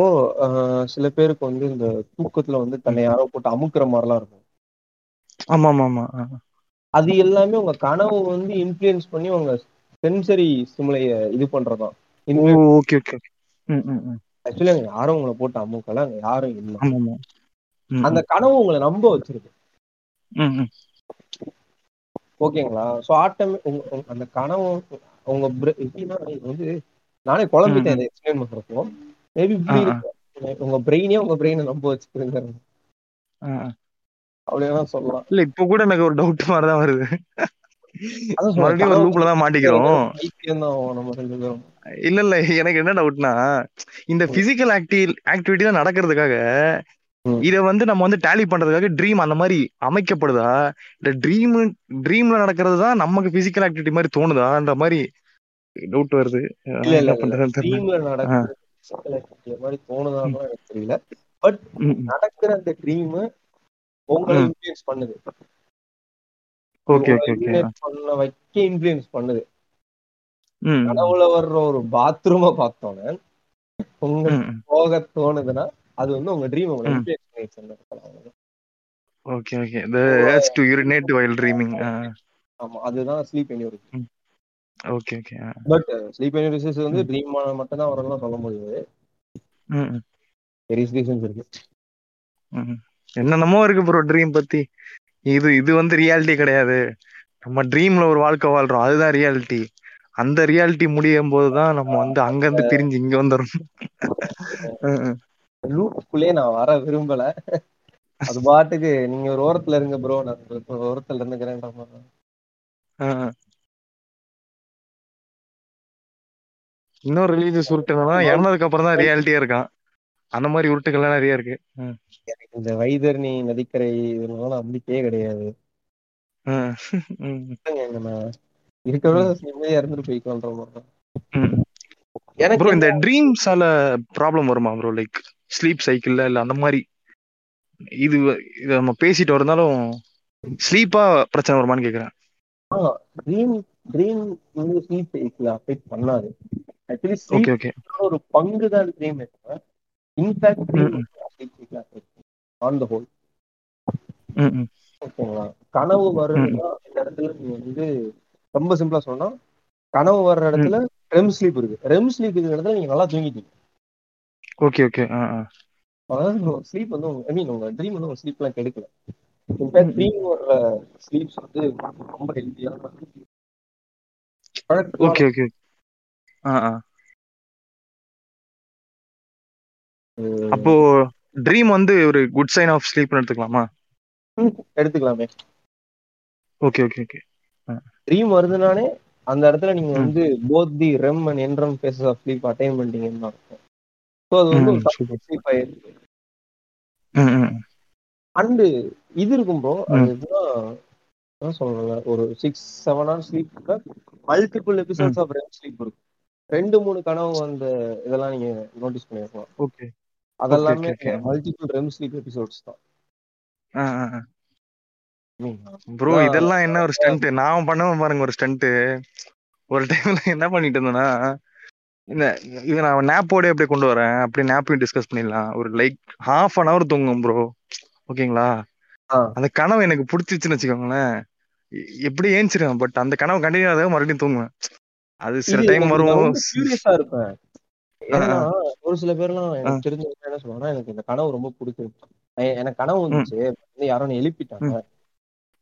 சில பேருக்கு வந்து இந்த தூக்கத்துல வந்து தன்னை யாரோ போட்டு அமுக்குற மாதிரிலாம் இருக்கும். ஆமா ஆமா ஆமா. அது எல்லாமே உங்க கனவு வந்து இன்ஃப்ளூயன்ஸ் பண்ணி உங்க சென்சரி ஸ்டிமுலைய இது பண்றதாம் ஓ ஓகே ஓகே. ம் ம் ம். ஆக்சுவலி அங்க யாரும் உங்களை போட்டு அமுக்கல. அங்க யாரும் இல்லை. அந்த கனவு உங்களை நம்ப வச்சிருக்கு. ஓகேங்களா? சோ ஆட்டம் அந்த கனவு உங்க எப்படின்னா வந்து நானே குழம்பிட்டேன் இதை எக்ஸ்பிளைன் பண்றப்போ. மேபி இப்படி உங்க பிரெயினே உங்க பிரெயினை நம்ப வச்சுக்கிறீங்க. அப்படியெல்லாம் சொல்லலாம். இல்ல இப்ப கூட எனக்கு ஒரு டவுட் மாதிரிதான் வருது. மறுபடியும் ஒரு லூப்ல தான் மாட்டிக்கிறோம். இல்ல இல்ல எனக்கு என்ன டவுட்னா இந்த பிசிக்கல் ஆக்டி ஆக்டிவிட்டி தான் நடக்கிறதுக்காக. இத வந்து நம்ம வந்து டேலி பண்றதுக்காக ட்ரீம் அந்த மாதிரி அமைக்கப்படுதா? இல்ல ட்ரீம் ட்ரீம்ல நடக்கிறது தான் நமக்கு பிசிக்கல் ஆக்டிவிட்டி மாதிரி தோணுதான்ற மாதிரி டவுட் வருது. என்ன பண்றதுன்னு தெரியல. தோணுதான்னு தெரியல. பட். நடக்கிற அந்த ட்ரீம் உங்களை. இன்ஃபுளுயன்ஸ் பண்ணுது. Okay okay okay. பண்ண வைக்க இன்ஃபுளுயன்ஸ் பண்ணுது. கனவுல வர்ற ஒரு பாத்ரூம பார்த்தோன்னே ம். போக தோணுதுன்னா அது வந்து உங்க ட்ரீம் உங்களை. இன்ஃபுளுயன்ஸ் பண்ணிடுச்சு okay okay. The urge to urinate while dreaming. ஆமா அதுதான் sleep enuresis okay okay but sleep enuresis வந்து ட்ரீம் மட்டும் தான் வரலாம் சொல்ல முடியாது வெரிஸ் ரீசன்ஸ் இருக்கு. என்னென்னமோ இருக்கு ப்ரோ ட்ரீம் பத்தி. இது இது வந்து ரியாலிட்டி கிடையாது. நம்ம ட்ரீம்ல ஒரு வாழ்க்கை வாழ்றோம். அதுதான் ரியாலிட்டி அந்த ரியாலிட்டி முடியும் போதுதான் நம்ம வந்து அங்க இருந்து பிரிஞ்சு இங்க வந்துடும் லூப்புக்குள்ளே நான் வர விரும்பல. அது பாட்டுக்கு நீங்க ஒரு ஓரத்துல இருங்க ப்ரோ நான் ஒரு ஓரத்துல இருந்துக்கிறேன்ற மாதிரி. இன்னொரு ரிலீஜியஸ் உருட்டு என்னன்னா இறந்ததுக்கு அப்புறம் தான் ரியாலிட்டியா இருக்கான். அந்த மாதிரி உருட்டுகள்லாம் நிறைய இருக்கு. எனக்கு இந்த வைதர்ணி நதிக்கரை இதெல்லாம் நம்பிக்கையே கிடையாது. நம்ம இருக்கிறத நிம்மதியா இருந்துட்டு போய்க்கலான்ற மாதிரி. எனக்கு ப்ரோ இந்த ட்ரீம்ஸால ப்ராப்ளம் வருமா ப்ரோ லைக் ஸ்லீப் சைக்கிள்ல இல்ல அந்த மாதிரி. இது இத நம்ம பேசிட்டு வரதாலும் ஸ்லீப்பா பிரச்சனை வருமான்னு கேக்குறேன். ட்ரீம் ட்ரீம் வந்து ஸ்லீப் சைக்கிள் அஃபெக்ட் பண்ணாது. ஆக்சுவலி ஸ்லீப் ஒரு பங்கு தான் ட்ரீம் இன்ஃபேக்ட் ட்ரீம் ம். Sleep cycle affect on the whole. ஓகேங்களா? கனவு வருதுன்னா இந்த இடத்துல நீங்க வந்து ரொம்ப சிம்பிளா சொன்னா கனவு வர்ற இடத்துல ரெம் ஸ்லீப் இருக்கு. ரெம் ஸ்லீப் இருக்கிற இடத்துல நீங்க நல்லா தூங்கிட்டீங்க ஓகே ஓகே. அதாவது ஸ்லீப் வந்து ஐ மீன் உங்க ட்ரீம் வந்து உங்க ஸ்லீப்லாம் கெடுக்கல. இன்ஃபேக்ட் ட்ரீம் வர்ற ஸ்லீப்ஸ் வந்து ரொம்ப ஹெல்த்தியான ஓகே ஓகே. அப்போ ட்ரீம் வந்து ஒரு குட் சைன் ஆஃப் ஸ்லீப்னு எடுத்துக்கலாமா? எடுத்துக்கலாமே. ஓகே ஓகே ஓகே ட்ரீம் வருதுனாலே அந்த இடத்துல நீங்க. வந்து both the REM and NREM phases of sleep attain பண்ணிட்டீங்கன்னு தான் அர்த்தம். ஸோ அது வந்து ஒரு. ஸ்லீப் ஆயிருக்கு அண்டு இது இருக்கும் ப்ரோ அது ம். எப்படின்னா என்ன சொல்றாங்க ஒரு six seven hours sleep multiple episodes of REM sleep இருக்கும். ரெண்டு மூணு கனவு அந்த இதெல்லாம் நீங்க நோட்டீஸ் பண்ணிருக்கலாம். ஓகே அதெல்லாமே. மல்டிபிள் ரெம் ஸ்லீப் எபிசோட்ஸ் தான். ப்ரோ இதெல்லாம் என்ன ஒரு ஸ்டண்ட் நான் பண்ணுவேன் பாருங்க ஒரு ஸ்டண்ட் ஒரு டைம்ல என்ன பண்ணிட்டு இருந்தேன்னா இந்த இது நான் நேப்போட அப்படியே கொண்டு வரேன். அப்படியே நேப்பையும் டிஸ்கஸ் பண்ணிடலாம். ஒரு லைக் ஹாஃப் அன் ஹவர் தூங்கும் ப்ரோ ஓகேங்களா. அந்த கனவு எனக்கு பிடிச்சிச்சுன்னு வச்சுக்கோங்களேன். எப்படி ஏஞ்சிருவேன்? பட் அந்த கனவு கண்டினியூ ஆகாத மறுபடியும் தூங்குவேன். அது சில டைம் வரும். curious-ஆ இருப்பேன். ஏன்னா. ஒரு சில பேர்லாம் எனக்கு தெரிஞ்சவங்க என்ன சொல்லுவாங்கன்னா எனக்கு இந்த கனவு ரொம்ப பிடிச்சிருக்கு. எனக்கு கனவு வந்துச்சு. வந்து யாரோ என்னை எழுப்பிட்டாங்க.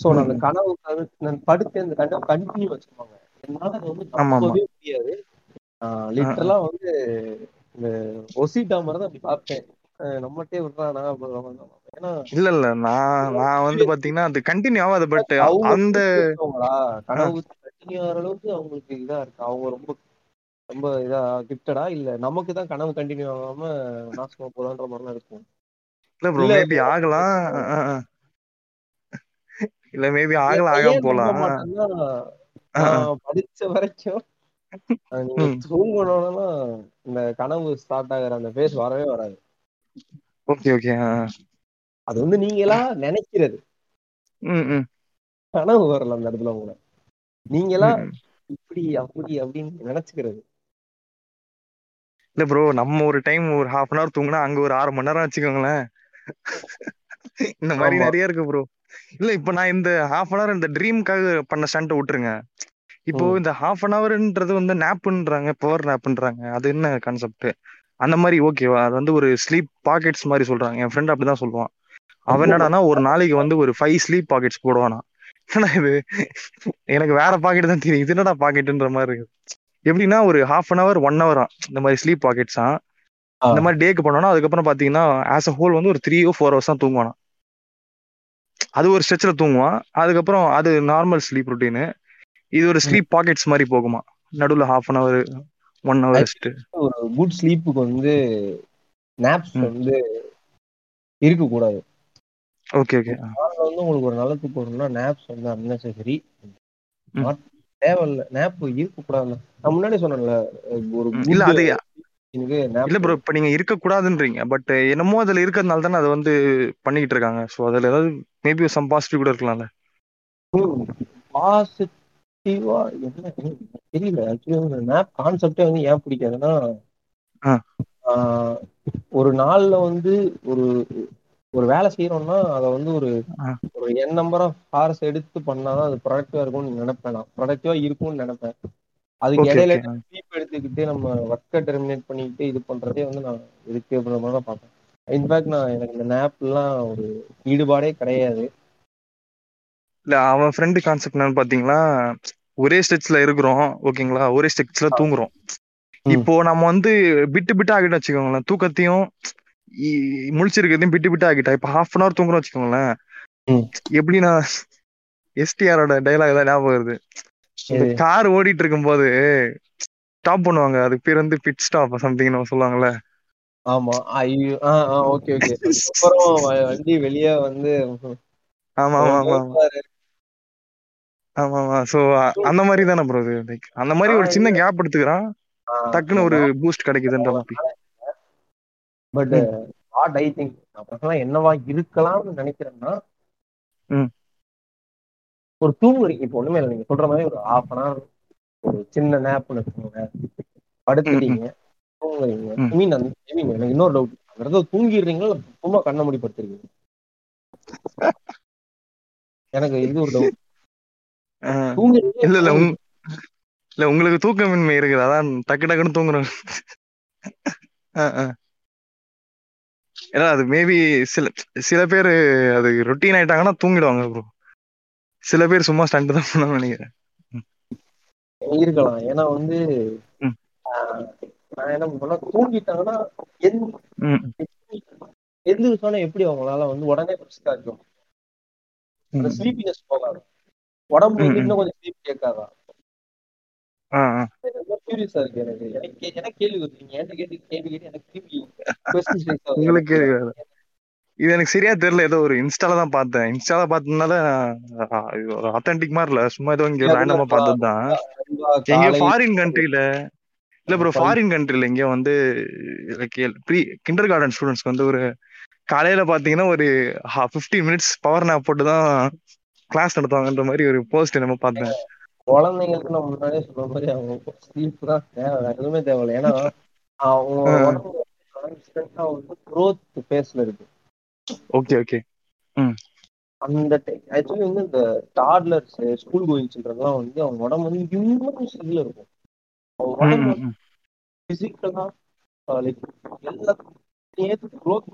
சோ நான் அந்த. கனவு நான் படுத்து அந்த கனவு கண்டினியூ வச்சிருப்பாங்க என்னால அதை வந்து. நம்பவே முடியாது. லிட்டரலா வந்து இந்த ஒசிட்டா மாதிரி தான் அப்படி பார்ப்பேன். விடுறானா ஏன்னா இல்ல இல்ல. நான் நான் வந்து பாத்தீங்கன்னா அது கண்டினியூ ஆகாது பட் அந்த பிடிச்சவங்களா கனவு கண்டினியூ ஆகிற அளவுக்கு அவங்களுக்கு இதா இருக்கு. அவங்க ரொம்ப ரொம்ப இதா கிஃப்டடா இல்ல நமக்கு தான் கனவு கண்டினியூ ஆகாம நாசமா போதான்ற மாதிரிலாம் இருக்கும். இல்ல ப்ரோ மேபி ஆகலாம். இல்ல மேபி ஆகலாம் ஆகாம போலாம். படிச்ச வரைக்கும். தூங்கணும்னா இந்த கனவு ஸ்டார்ட் ஆகுற அந்த ஃபேஸ் வரவே வராது. Okay okay. அது வந்து நீங்களா நினைக்கிறது. கனவு வரல அந்த இடத்துல உங்களை. நீங்களா. இப்படி அப்படி அப்படின்னு நினைச்சுக்கிறது. இல்ல ப்ரோ நம்ம ஒரு டைம் ஒரு ஹாஃப் அன் ஹவர் தூங்கினா அங்க ஒரு ஆறு மணி நேரம் வச்சுக்கோங்களேன். இந்த மாதிரி. நிறைய இருக்கு ப்ரோ இல்ல இப்ப நான் இந்த ஹாஃப் அன் ஹவர் இந்த ட்ரீம்க்காக பண்ண ஸ்டண்ட் விட்டுருங்க. இப்போ. இந்த ஹாஃப் அன் ஹவர்ன்றது வந்து நாப்ன்றாங்க பவர் நாப்ன்றாங்க அது என்ன கான்செப்ட் அந்த மாதிரி ஓகேவா அது வந்து ஒரு ஸ்லீப் பாக்கெட்ஸ் மாதிரி சொல்றாங்க. என் ஃப்ரெண்ட் அப்படிதான் சொல்லுவான். அவன் என்னடான்னா ஒரு நாளைக்கு வந்து ஒரு ஃபைவ் ஸ்லீப் பாக்கெட்ஸ் போடுவானா என்னடா இது? எனக்கு வேற பாக்கெட் தான் தெரியும். இது என்னடா பாக்கெட்ன்ற மாதிரி இருக்கு. எப்படின்னா ஒரு ஹாஃப் அன் ஹவர் ஒன் ஹவரா இந்த மாதிரி ஸ்லீப் பாக்கெட்ஸா ஆ. இந்த மாதிரி டேக்கு பண்ணோம்னா அதுக்கப்புறம் பாத்தீங்கன்னா ஆஸ் அ ஹோல் வந்து ஒரு த்ரீ ஓ ஃபோர் ஹவர்ஸ் தான் தூங்குவானா. அது ஒரு ஸ்ட்ரெச்ல தூங்குவான். அதுக்கப்புறம் அது நார்மல் ஸ்லீப் ருட்டீனு இது ஒரு ஸ்லீப் பாக்கெட்ஸ் மாதிரி போகுமா. நடுவுல half an hour one hour rest ஒரு குட் ஸ்லீப்புக்கு வந்து நாப்ஸ். வந்து இருக்க கூடாது ஓகே ஓகே நாள்ல வந்து உங்களுக்கு ஒரு நல்ல தூக்கம் வரணும்னா நாப்ஸ் வந்து அன்னெசரி. தேவையில்ல. நாப் இருக்க கூடாது நான் முன்னாடி சொன்னேன்ல ஒரு இல்ல அது ப்ரோ இப்ப நீங்க இருக்க கூடாதுன்றீங்க. பட் என்னமோ அதுல இருக்கிறதுனால தானே அதை வந்து பண்ணிக்கிட்டு இருக்காங்க. சோ அதுல ஏதாவது மேபி சம் பாசிட்டிவ் கூட இருக்கலாம்ல. பாசிட்டிவா என்ன? தெரியல. ஆக்சுவலி மேப் கான்செப்டே வந்து ஏன் பிடிக்காதுன்னா ஒரு நாள்ல வந்து ஒரு ஒரு வேலை செய்யறோம்னா அதை வந்து ஒரு. ஒரு என் நம்பர் ஆஃப் ஹார்ஸ் எடுத்து பண்ணாதான் அது ப்ரொடக்டிவா இருக்கும்னு நினைப்பேன் நான். ப்ரொடக்டிவா இருக்கும்னு நினைப்பேன். அதுக்கு இடையில ஸ்லீப் எடுத்துக்கிட்டு நம்ம ஒர்க்கை டெர்மினேட் பண்ணிக்கிட்டு இது பண்றதே வந்து நான் இதுக்கு மாதிரி தான் பார்ப்பேன். இன்ஃபேக்ட் நான் எனக்கு இந்த நேப்லாம் ஒரு ஈடுபாடே கிடையாது. இல்ல அவன் ஃப்ரெண்டு கான்செப்ட் என்னன்னு பாத்தீங்களா ஒரே ஸ்டெச்ல இருக்கிறோம் ஓகேங்களா ஒரே ஸ்டெச்ல தூங்குறோம். இப்போ நம்ம வந்து பிட்டு பிட்டு ஆகிட்டு வச்சுக்கோங்களேன் தூக்கத்தையும் முழிச்சிருக்கிறதையும் பிட்டு பிட்டு ஆகிட்டா இப்ப ஹாஃப் அன் ஹவர் தூங்குறோம் வச்சுக்கோங்களேன் ம். எப்படின்னா எஸ்டிஆரோட டைலாக் தான் ஞாபகம் வருது? இந்த? கார் ஓடிட்டு இருக்கும்போது ஸ்டாப் பண்ணுவாங்க. அதுக்கு பேர் வந்து பிட் ஸ்டாப் சம்திங் நம்ம சொல்லுவாங்கல்ல. ஆமா. ஐயோ. ஆ ஆ ஓகே ஓகே. அப்புறம் வண்டி வெளியே வந்து ஆமா ஆமா ஆமா ஆமா. ஆமா சோ அந்த மாதிரி தானே ப்ரோ இது? லைக் அந்த மாதிரி ஒரு சின்ன கேப் எடுத்துக்கிறான். டக்குன்னு ஒரு பூஸ்ட் கிடைக்குதுன்ற மாதிரி. பட். வாட் ஐ திங்க் பர்சனலா என்னவா இருக்கலாம்னு நினைக்கிறேன்னா. ஒரு தூங்குறீங்க இப்போ ஒண்ணுமே இல்லை. நீங்க சொல்ற மாதிரி ஒரு ஹாஃப் அன் ஹவர் ஒரு சின்ன நேப்னு வச்சுக்கோங்க. படுத்துட்டீங்க தூங்குறீங்க. மீன் அந்த எனக்கு இன்னொரு டவுட் அந்த இடத்துல தூங்கிடுறீங்களா சும்மா கண்ண மூடி படுத்துருக்கீங்க எனக்கு இது ஒரு டவுட். தூங்குறீங்க இல்ல இல்ல இல்ல உங்களுக்கு தூக்கமின்மை இருக்குது. அதான் டக்கு டக்குன்னு தூங்குறோம். ஏன்னா அது மேபி சில சில பேர் அது ரொட்டீன் ஆயிட்டாங்கன்னா தூங்கிடுவாங்க ப்ரோ சில பேர் சும்மா ஸ்டண்ட் தான் பண்ணணும்னு நினைக்கிறேன். இருக்கலாம். ஏன்னா வந்து நான் என்ன பண்ணா தூங்கிட்டாங்கன்னா எந்திரிச்சோன்னே எப்படி அவங்களால வந்து உடனே ஃப்ரெஷ்ஷா இருக்கும் அந்த ஸ்லீப்பினஸ் போகாது. உடம்பு. இன்னும் கொஞ்சம் ஸ்லீப் கேட்காதா ஆ, ஆ. கியூரியஸா இருக்கு எனக்கு. எனக்கு கேள்வி வருது. நீங்க கேட்டு கேள்வி கேட்டு எனக்கு திருப்பி. உங்களுக்கு இது எனக்கு சரியா தெரியல. ஏதோ ஒரு இன்ஸ்டால தான் பார்த்தேன். இன்ஸ்டால பார்த்ததுனால ஒரு ஆத்தென்டிக் மாதிரி இல்ல. சும்மா ஏதோ இங்க ரேண்டமா பார்த்தது தான். காலை ஃபாரின் கண்ட்ரில இல்ல ப்ரோ ஃபாரின் கண்ட்ரில எங்கேயோ வந்து ப்ரீ கிண்டர் கார்டன் ஸ்டூடெண்ட்ஸ்க்கு வந்து ஒரு காலையில பாத்தீங்கன்னா ஒரு ஃபிஃப்டீன் மினிட்ஸ் பவர் நாப் போட்டு தான் கிளாஸ் நடத்துவாங்கன்ற மாதிரி ஒரு போஸ்ட் நம்ம பார்த்தேன். குழந்தைங்களுக்கு நம்ம முன்னாடியே சொன்ன மாதிரி அவங்க ஸ்லீப் தான் தேவை. எதுவுமே தேவையில்லை. ஏன்னா அவங்க growth பேஸ்ல இருக்கு. ஓகே ஓகே அந்த ஆக்சுவலி வந்து இந்த டாட்லர்ஸ் ஸ்கூல் கோயிங் சில்ட்ரன்லாம் வந்து அவங்க உடம்பு வந்து இன்னும் இதுல இருக்கும். அவங்க பிசிக்கலா லைக் எல்லாத்தையும் க்ரோத்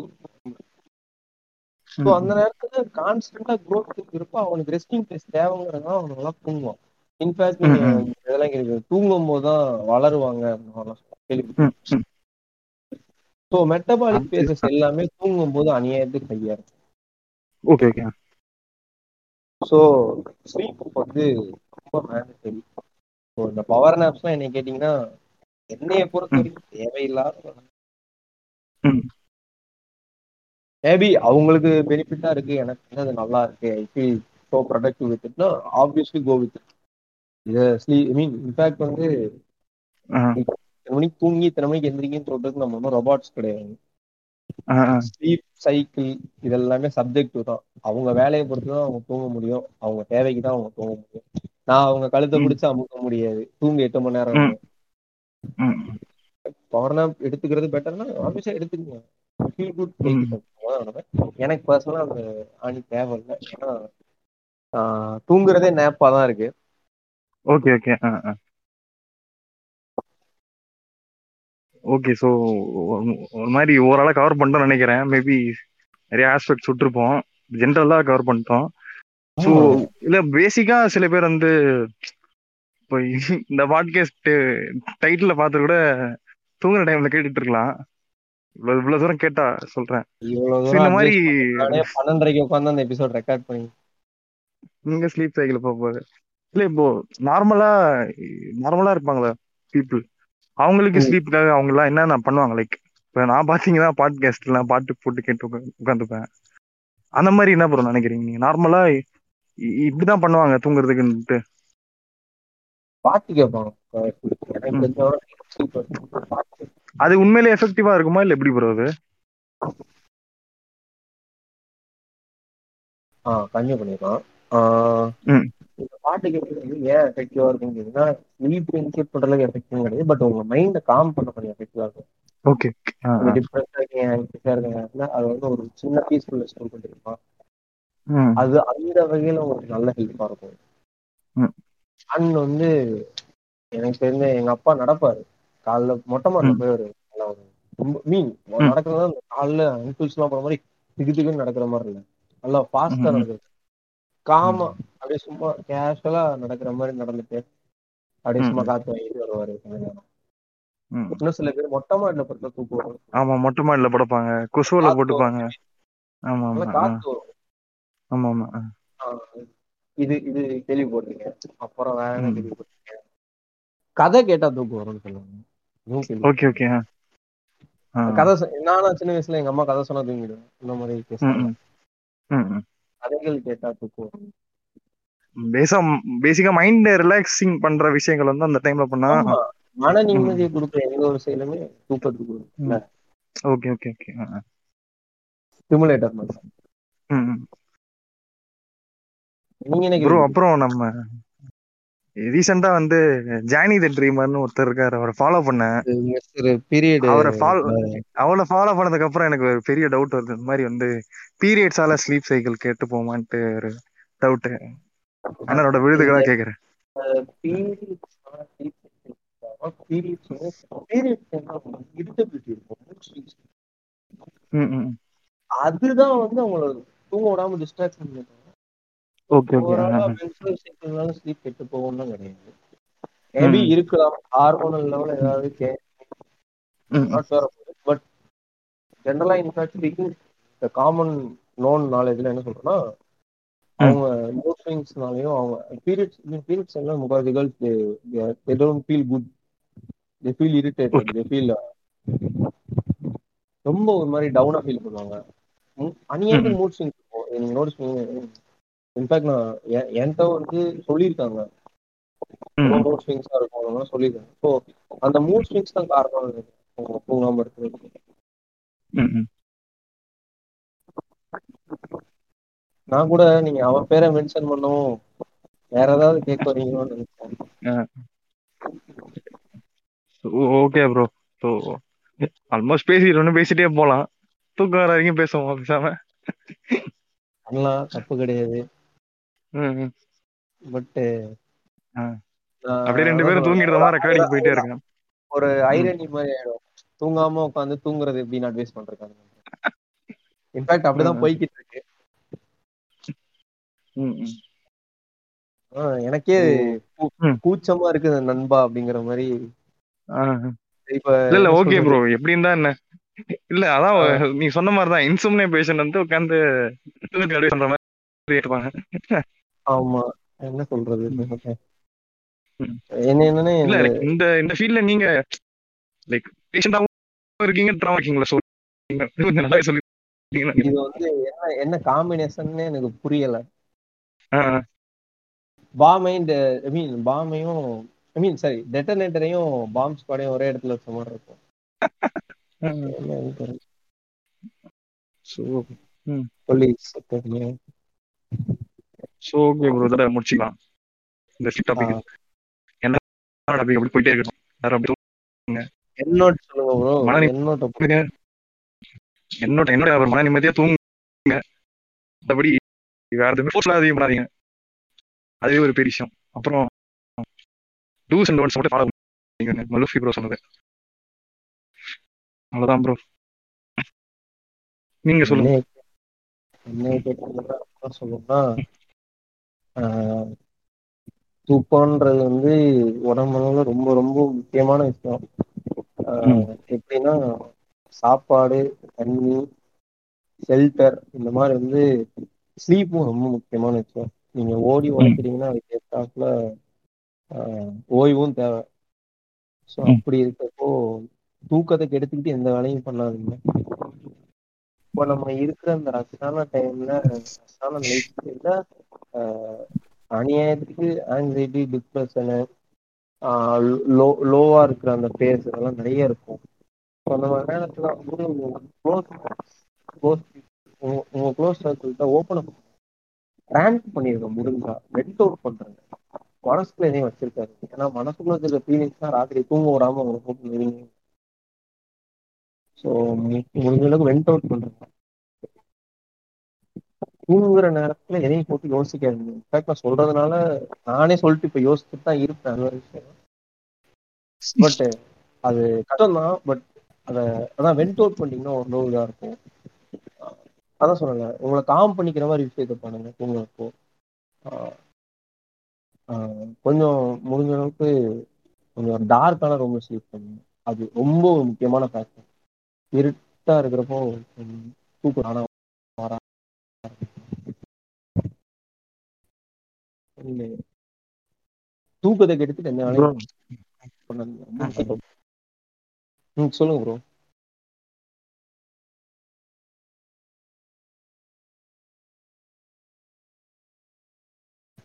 ஸோ அந்த நேரத்துல கான்ஸ்டன்டா க்ரோத் இருப்போ அவனுக்கு ரெஸ்டிங் பிளேஸ் தேவைங்கிறதுனால அவன் நல்லா தூங்குவான் இன்ஃபேக்ட் ம், ம். இதெல்லாம் கேள்வி தூங்கும் போது தான் வளருவாங்க கேள்வி ஸோ மெட்டபாலிக் பேசஸ் எல்லாமே தூங்கும் போது அநியாயத்துக்கு கையா இருக்கும் ஓகே ஓகே ஸோ ஸ்லீப் வந்து ரொம்ப மேண்டட்டரி ஸோ இந்த பவர் நாப்ஸ்லாம் என்னை கேட்டிங்கன்னா என்னைய பொறுத்த வரைக்கும் தேவையில்லாத. மேபி அவங்களுக்கு பெனிஃபிட்டா இருக்கு எனக்கு அது நல்லா இருக்கு I feel so productive with இட்னா obviously go with இது ஸ்லீ ஐ மீன் இன்ஃபேக்ட் வந்து இத்தனை மணிக்கு தூங்கி இத்தனை மணிக்கு எந்திரிங்கன்னு சொல்றதுக்கு நம்ம ஒன்றும் ரொபாட்ஸ் கிடையாது. ஸ்லீப் சைக்கிள் இதெல்லாமே சப்ஜெக்டிவ் தான். அவங்க வேலையை பொறுத்து தான் அவங்க தூங்க முடியும். அவங்க தேவைக்கு தான் அவங்க தூங்க முடியும். நான் அவங்க கழுத்தை. பிடிச்சு அமுக்க முடியாது. தூங்க எட்டு மணி நேரம். பவர் எடுத்துக்கிறது பெட்டர்னா ஆஃபீஸா எடுத்துக்கங்க. ஃபீல் குட் ம். எனக்கு பர்சனலா அந்த ஆணி தேவையில்லை. ஏன்னா ஆஹ் தூங்குறதே நேப்பா தான் இருக்கு ஓகே ஓகே ஓகே ஸோ ஒரு மாதிரி ஓவராலாக கவர் பண்ணிட்டோம்னு நினைக்கிறேன். மேபி நிறைய ஆஸ்பெக்ட்ஸ் விட்டுருப்போம். ஜென்ரலாக கவர் பண்ணிட்டோம். ஸோ இல்ல பேசிக்கா சில பேர் வந்து இப்போ இந்த பாட்காஸ்ட் டைட்டில் பார்த்து கூட தூங்குற டைம்ல கேட்டுட்டு இருக்கலாம். இவ்வளவு இவ்வளவு தூரம் கேட்டா சொல்றேன். இந்த மாதிரி பன்னெண்டரைக்கு உட்காந்து அந்த எபிசோட் ரெக்கார்ட் பண்ணி. நீங்க ஸ்லீப் சைக்கிள் போகும்போது இல்ல இப்போ நார்மலா நார்மலா இருப்பாங்களா பீப்புள் அவங்களுக்கு. ஸ்லீப்புக்காக அவங்க எல்லாம் என்னென்ன பண்ணுவாங்க? லைக் இப்ப நான் பாத்தீங்கன்னா பாட்காஸ்ட் எல்லாம் பாட்டு போட்டு கேட்டு உட்கா- உட்காந்துப்பேன். அந்த மாதிரி என்ன ப்ரோ நினைக்கிறீங்க நீங்க? நார்மலா இப்படிதான் பண்ணுவாங்க தூங்குறதுக்குன்ட்டு. பாட்டு கேட்பாங்க. அது உண்மையிலே எஃபெக்டிவா இருக்குமா? இல்ல எப்படி ப்ரோ அது? ஆ கன்யூ பண்ணிருக்கான். இந்த பாட்டு கேட்கறது ஏன் எஃபெக்டிவா இருக்கும் கேட்டீங்கன்னா ஸ்லீப் பண்றதுக்கு எஃபெக்டிவ் கிடையாது. பட் உங்க மைண்டை காம் பண்ண கொஞ்சம் எஃபெக்டிவா இருக்கும். ஓகே நீங்க டிப்ரெஸ்டா இருக்கீங்க ஆங்ஸியஸா இருக்கீங்க அப்படின்னா அது வந்து ஒரு சின்ன பீஸ்ஃபுல் ஸ்டோர் பண்ணிருப்பான் அது அந்த வகையில உங்களுக்கு நல்ல ஹெல்ப்பா இருக்கும். அண்ட் வந்து எனக்கு தெரிஞ்ச எங்க அப்பா நடப்பாரு. காலைல மொட்டை மாடில ம். போய் ஒரு நல்லா ஒரு ரொம்ப மீன். நடக்கிறது காலைல அங்கிள்ஸ் எல்லாம் போற மாதிரி திகு திகுன்னு நடக்கிற மாதிரி இல்ல. நல்லா ஃபாஸ்டா ம். காமா அப்படியே சும்மா கேஷுவலா நடக்கிற மாதிரி நடந்துட்டு அப்படியே சும்மா. காத்து வாங்கிட்டு வருவாரு. இன்னும் சில பேர் மொட்டை மாடில படுத்தா தூக்கம் வரும் ஆமா மொட்டை மாடியில படுப்பாங்க. கொசுவல போட்டுப்பாங்க. ஆமா ஆமா காத்து வரும். ஆமா ஆமா இது இது கேள்விப்பட்டிருக்கேன். அப்புறம் வேற என்ன ம். கேள்விப்பட்டிருக்கேன்? கதை கேட்டா தூக்கம் வரும்னு சொல்லுவாங்க கேள்வி. Okay okay. கதை நானும் சின்ன வயசுல எங்க அம்மா கதை சொன்னா தூங்கிடுவேன். இந்த மாதிரி கதைகள் கேட்டா தூக்கம் வரும் பேசா பேசிக்கா மைண்ட் ரிலாக்ஸிங் பண்ற விஷயங்கள் வந்து அந்த டைம்ல பண்ணா மன நிம்மதியை கொடுக்குற எந்த ஒரு செயலுமே தூக்கத்துக்கு ஓகே ஓகே ஓகே ஸ்டிமுலேட்டர் மாதிரி. நீங்க ப்ரோ அப்புறம் நம்ம ரீசெண்டா வந்து ஜானி த ட்ரீமர்னு ஒருத்தர் இருக்காரு. அவரை ஃபாலோ பண்ணேன். பீரியட் அவரை ஃபாலோ அவளை ஃபாலோ பண்ணதுக்கு அப்புறம் எனக்கு ஒரு பெரிய டவுட் வருது. இந்த மாதிரி வந்து பீரியட்ஸால ஸ்லீப் சைக்கிள் கேட்டு போமான்ட்டு ஒரு டவுட் அண்ணனோட விழுதுகளா கேக்குறேன். அதுதான் வந்து அவங்கள தூங்க விடாம டிஸ்ட்ராக்ட் பண்ணி ஓகே ஸ்லீப் கெட்டு போகும்லாம் கிடையாது. மேபி. இருக்கலாம். ஹார்மோனல் லெவல் ஏதாவது கே பட் ஜென்ரலா in fact speaking the common known நாலேஜ்ல என்ன சொல்றேன்னா அவங்க மூட் ஸ்விங்ஸ்னாலையும் அவங்க பீரியட்ஸ் பீரியட்ஸ் எல்லாம் முக்கால் girls they don't feel good they feel irritated they feel ரொம்ப ஒரு மாதிரி டவுனா ஃபீல் பண்ணுவாங்க. அநியாயத்து மூட் ஸ்விங்ஸ் இருக்கும். நீங்க நோட்டீஸ் பண்ணீங்க. இன்ஃபேக்ட் நான் என்- என்கிட்ட வந்து சொல்லியிருக்காங்க. மூட் ஸ்விங்ஸா இருக்கும் சொல்லியிருக்காங்க. ஸோ அந்த மூட் ஸ்விங்ஸ் தான் காரணம் தூங்காம இருக்கிறது. நான் கூட நீங்க அவன் பேரை மென்ஷன் பண்ணவும் வேற ஏதாவது கேட்க வரீங்களோன்னு நினைச்சேன். ஓகே ப்ரோ ஸோ ஆல்மோஸ்ட் பேசிட்டு பேசிட்டே போலாம். தூக்கம் வர வரைக்கும் பேசுவோம் பேசாம. பண்ணலாம் தப்பு கிடையாது. ம், ம். பட் ஆ. அப்படியே ரெண்டு பேரும் தூங்கிட்டு தான் ரெக்கார்டிங் போயிட்டே இருக்கேன் ஒரு ஐரணி மாதிரி ஆயிடும் தூங்காம உட்காந்து தூங்குறது எப்படின்னு அட்வைஸ் பண்றாங்க இன்ஃபேக்ட் அப்படிதான். போய்கிட்டு இருக்கு ம், ம். ஆஹ் எனக்கே. கூச்சமா இருக்குது நண்பா அப்படிங்கிற மாதிரி. இப்ப இல்ல ஓகே? ப்ரோ எப்படி இருந்தா என்ன இல்ல அதான் நீ சொன்ன மாதிரி தான் இன்சும்னே பேஷண்ட் வந்து உட்காந்து அட்வைஸ் பண்ற மாதிரி ஆமா. என்ன சொல்றது. என்ன என்னன்னு இந்த- like இந்த ஃபீல்ட்ல நீங்க லைக் பேஷண்டாவும் இருக்கீங்க ட்ராமா இருக்கீங்களா கொஞ்சம் நல்லா சொல்லி இது வந்து என்ன என்ன காம்பினேஷன் எனக்கு புரியல. பாமைண்ட் ஐ மீன் பாமையும் ஐ மீன் சாரி டெட்டனேட்டரையும் பாம்ப் ஸ்குவாடையும் ஒரே இடத்துல வச்ச மாதிரி இருக்கும். சொல்லி. ஸோ ஓகே ப்ரோ இதோட முடிச்சுக்கலாம். இந்த டாபிக் என்ன டாபிக் அப்படி போயிட்டே இருக்கணும். வேற அப்படி என்னோட சொல்லுங்க ப்ரோ மனநி- என்னோட என்னோட மன நிம்மதியா தூங்குங்க. மற்றபடி வேற எதுவுமே ஃபோர்ஸ்லாம் அதிகம் பண்ணாதீங்க அதுவே ஒரு பெரிய விஷயம். அப்புறம் டூஸ் அண்ட் டோன்ஸ் மட்டும் ஃபாலோ பண்ணுங்க மலுஃபி ப்ரோ சொன்னது. அவ்வளவுதான் ப்ரோ நீங்க சொல்லுங்க. கேட்டீங்கன்னா என்ன சொல்லணும்னா ஆஹ், தூக்கம்ன்றது வந்து உடம்புல ரொம்ப ரொம்ப முக்கியமான விஷயம். எப்படின்னா சாப்பாடு தண்ணி ஷெல்டர் இந்த மாதிரி வந்து ஸ்லீப்பும் ரொம்ப முக்கியமான விஷயம். நீங்க ஓடி உழைக்கிறீங்கன்னா அதுக்கு ஏற்றாப்புல ஆஹ், ஓய்வும் தேவை. ஸோ. அப்படி இருக்கப்போ தூக்கத்தை கெடுத்துக்கிட்டு எந்த வேலையும் பண்ணாதீங்க. இப்போ நம்ம இருக்கிற அந்த ரஷ்டான டைம்ல ரஷ்டான லைஃப்ல அநியாயத்துக்கு ஆங்ஸைட்டி டிப்ரெஷனு லோ லோவா இருக்கிற அந்த பேஸ் இதெல்லாம் நிறைய இருக்கும். அந்த மாதிரி நேரத்துல வந்து க்ளோஸ் க்ளோஸ் உங்க க்ளோஸ் சர்க்கிள்கிட்ட ஓப்பன் அப் ரேங்க் பண்ணிருங்க முடிஞ்சா வெண்ட் அவுட் பண்றாங்க. மனசுக்குள்ள எதையும் வச்சிருக்காரு ஏன்னா மனசுக்குள்ள இருக்கிற ஃபீலிங்ஸ் தான் ராத்திரி தூங்க விடாம உங்களுக்கு போட்டு ஸோ முடிஞ்ச அளவுக்கு வெண்ட் அவுட் பண்றேங்க தூங்குற நேரத்துல எதையும் போட்டு யோசிக்காது இன்ஃபேக்ட் நான் சொல்றதுனால நானே சொல்லிட்டு இப்ப யோசிச்சுட்டு தான் இருப்பேன் அது விஷயம். பட் அது கஷ்டம் தான் பட் அத அதான் வெண்ட் அவுட் பண்ணீங்கன்னா ஒரு லோ இருக்கும். அதான் சொன்னேன் உங்களை காம் பண்ணிக்கிற மாதிரி விஷயத்த பண்ணுங்க தூங்குறப்போ. ஆஹ் ஆஹ் கொஞ்சம் முடிஞ்ச அளவுக்கு கொஞ்சம் டார்க்கான ரொம்ப ஸ்லீப் பண்ணுங்க. அது ரொம்ப ஒரு முக்கியமான ஃபேக்டர் இருட்டா இருக்கிறப்போ தூக்கம் ஆனா வரா. தூக்கத்தை கெடுத்துட்டு எந்த ப்ரோ வேலையும். ம் சொல்லுங்க ப்ரோ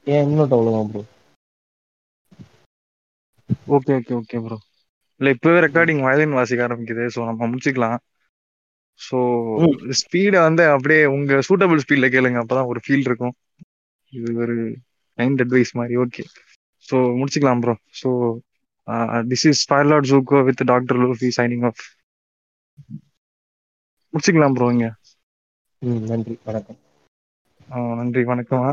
ஏன் இன்னும் அவ்வளவுதான் bro okay okay okay bro இல்ல இப்பவே ரெக்கார்டிங் வயலின் வாசிக்க ஆரம்பிக்குது. ஸோ நம்ம முடிச்சுக்கலாம். ஸோ. ஸ்பீடை வந்து அப்படியே உங்க சூட்டபிள் ஸ்பீட்ல கேளுங்க. அப்பதான் ஒரு ஃபீல் இருக்கும். இது ஒரு மைண்ட் அட்வைஸ் மாதிரி. ஓகே ஸோ முடிச்சுக்கலாம் ப்ரோ ஸோ திஸ் இஸ் ஃபயர்லாட் ஜூகோ with doctor Luffy signing off முடிச்சுக்கலாம் ப்ரோ இங்க. நன்றி. வணக்கம். நன்றி. வணக்கம்.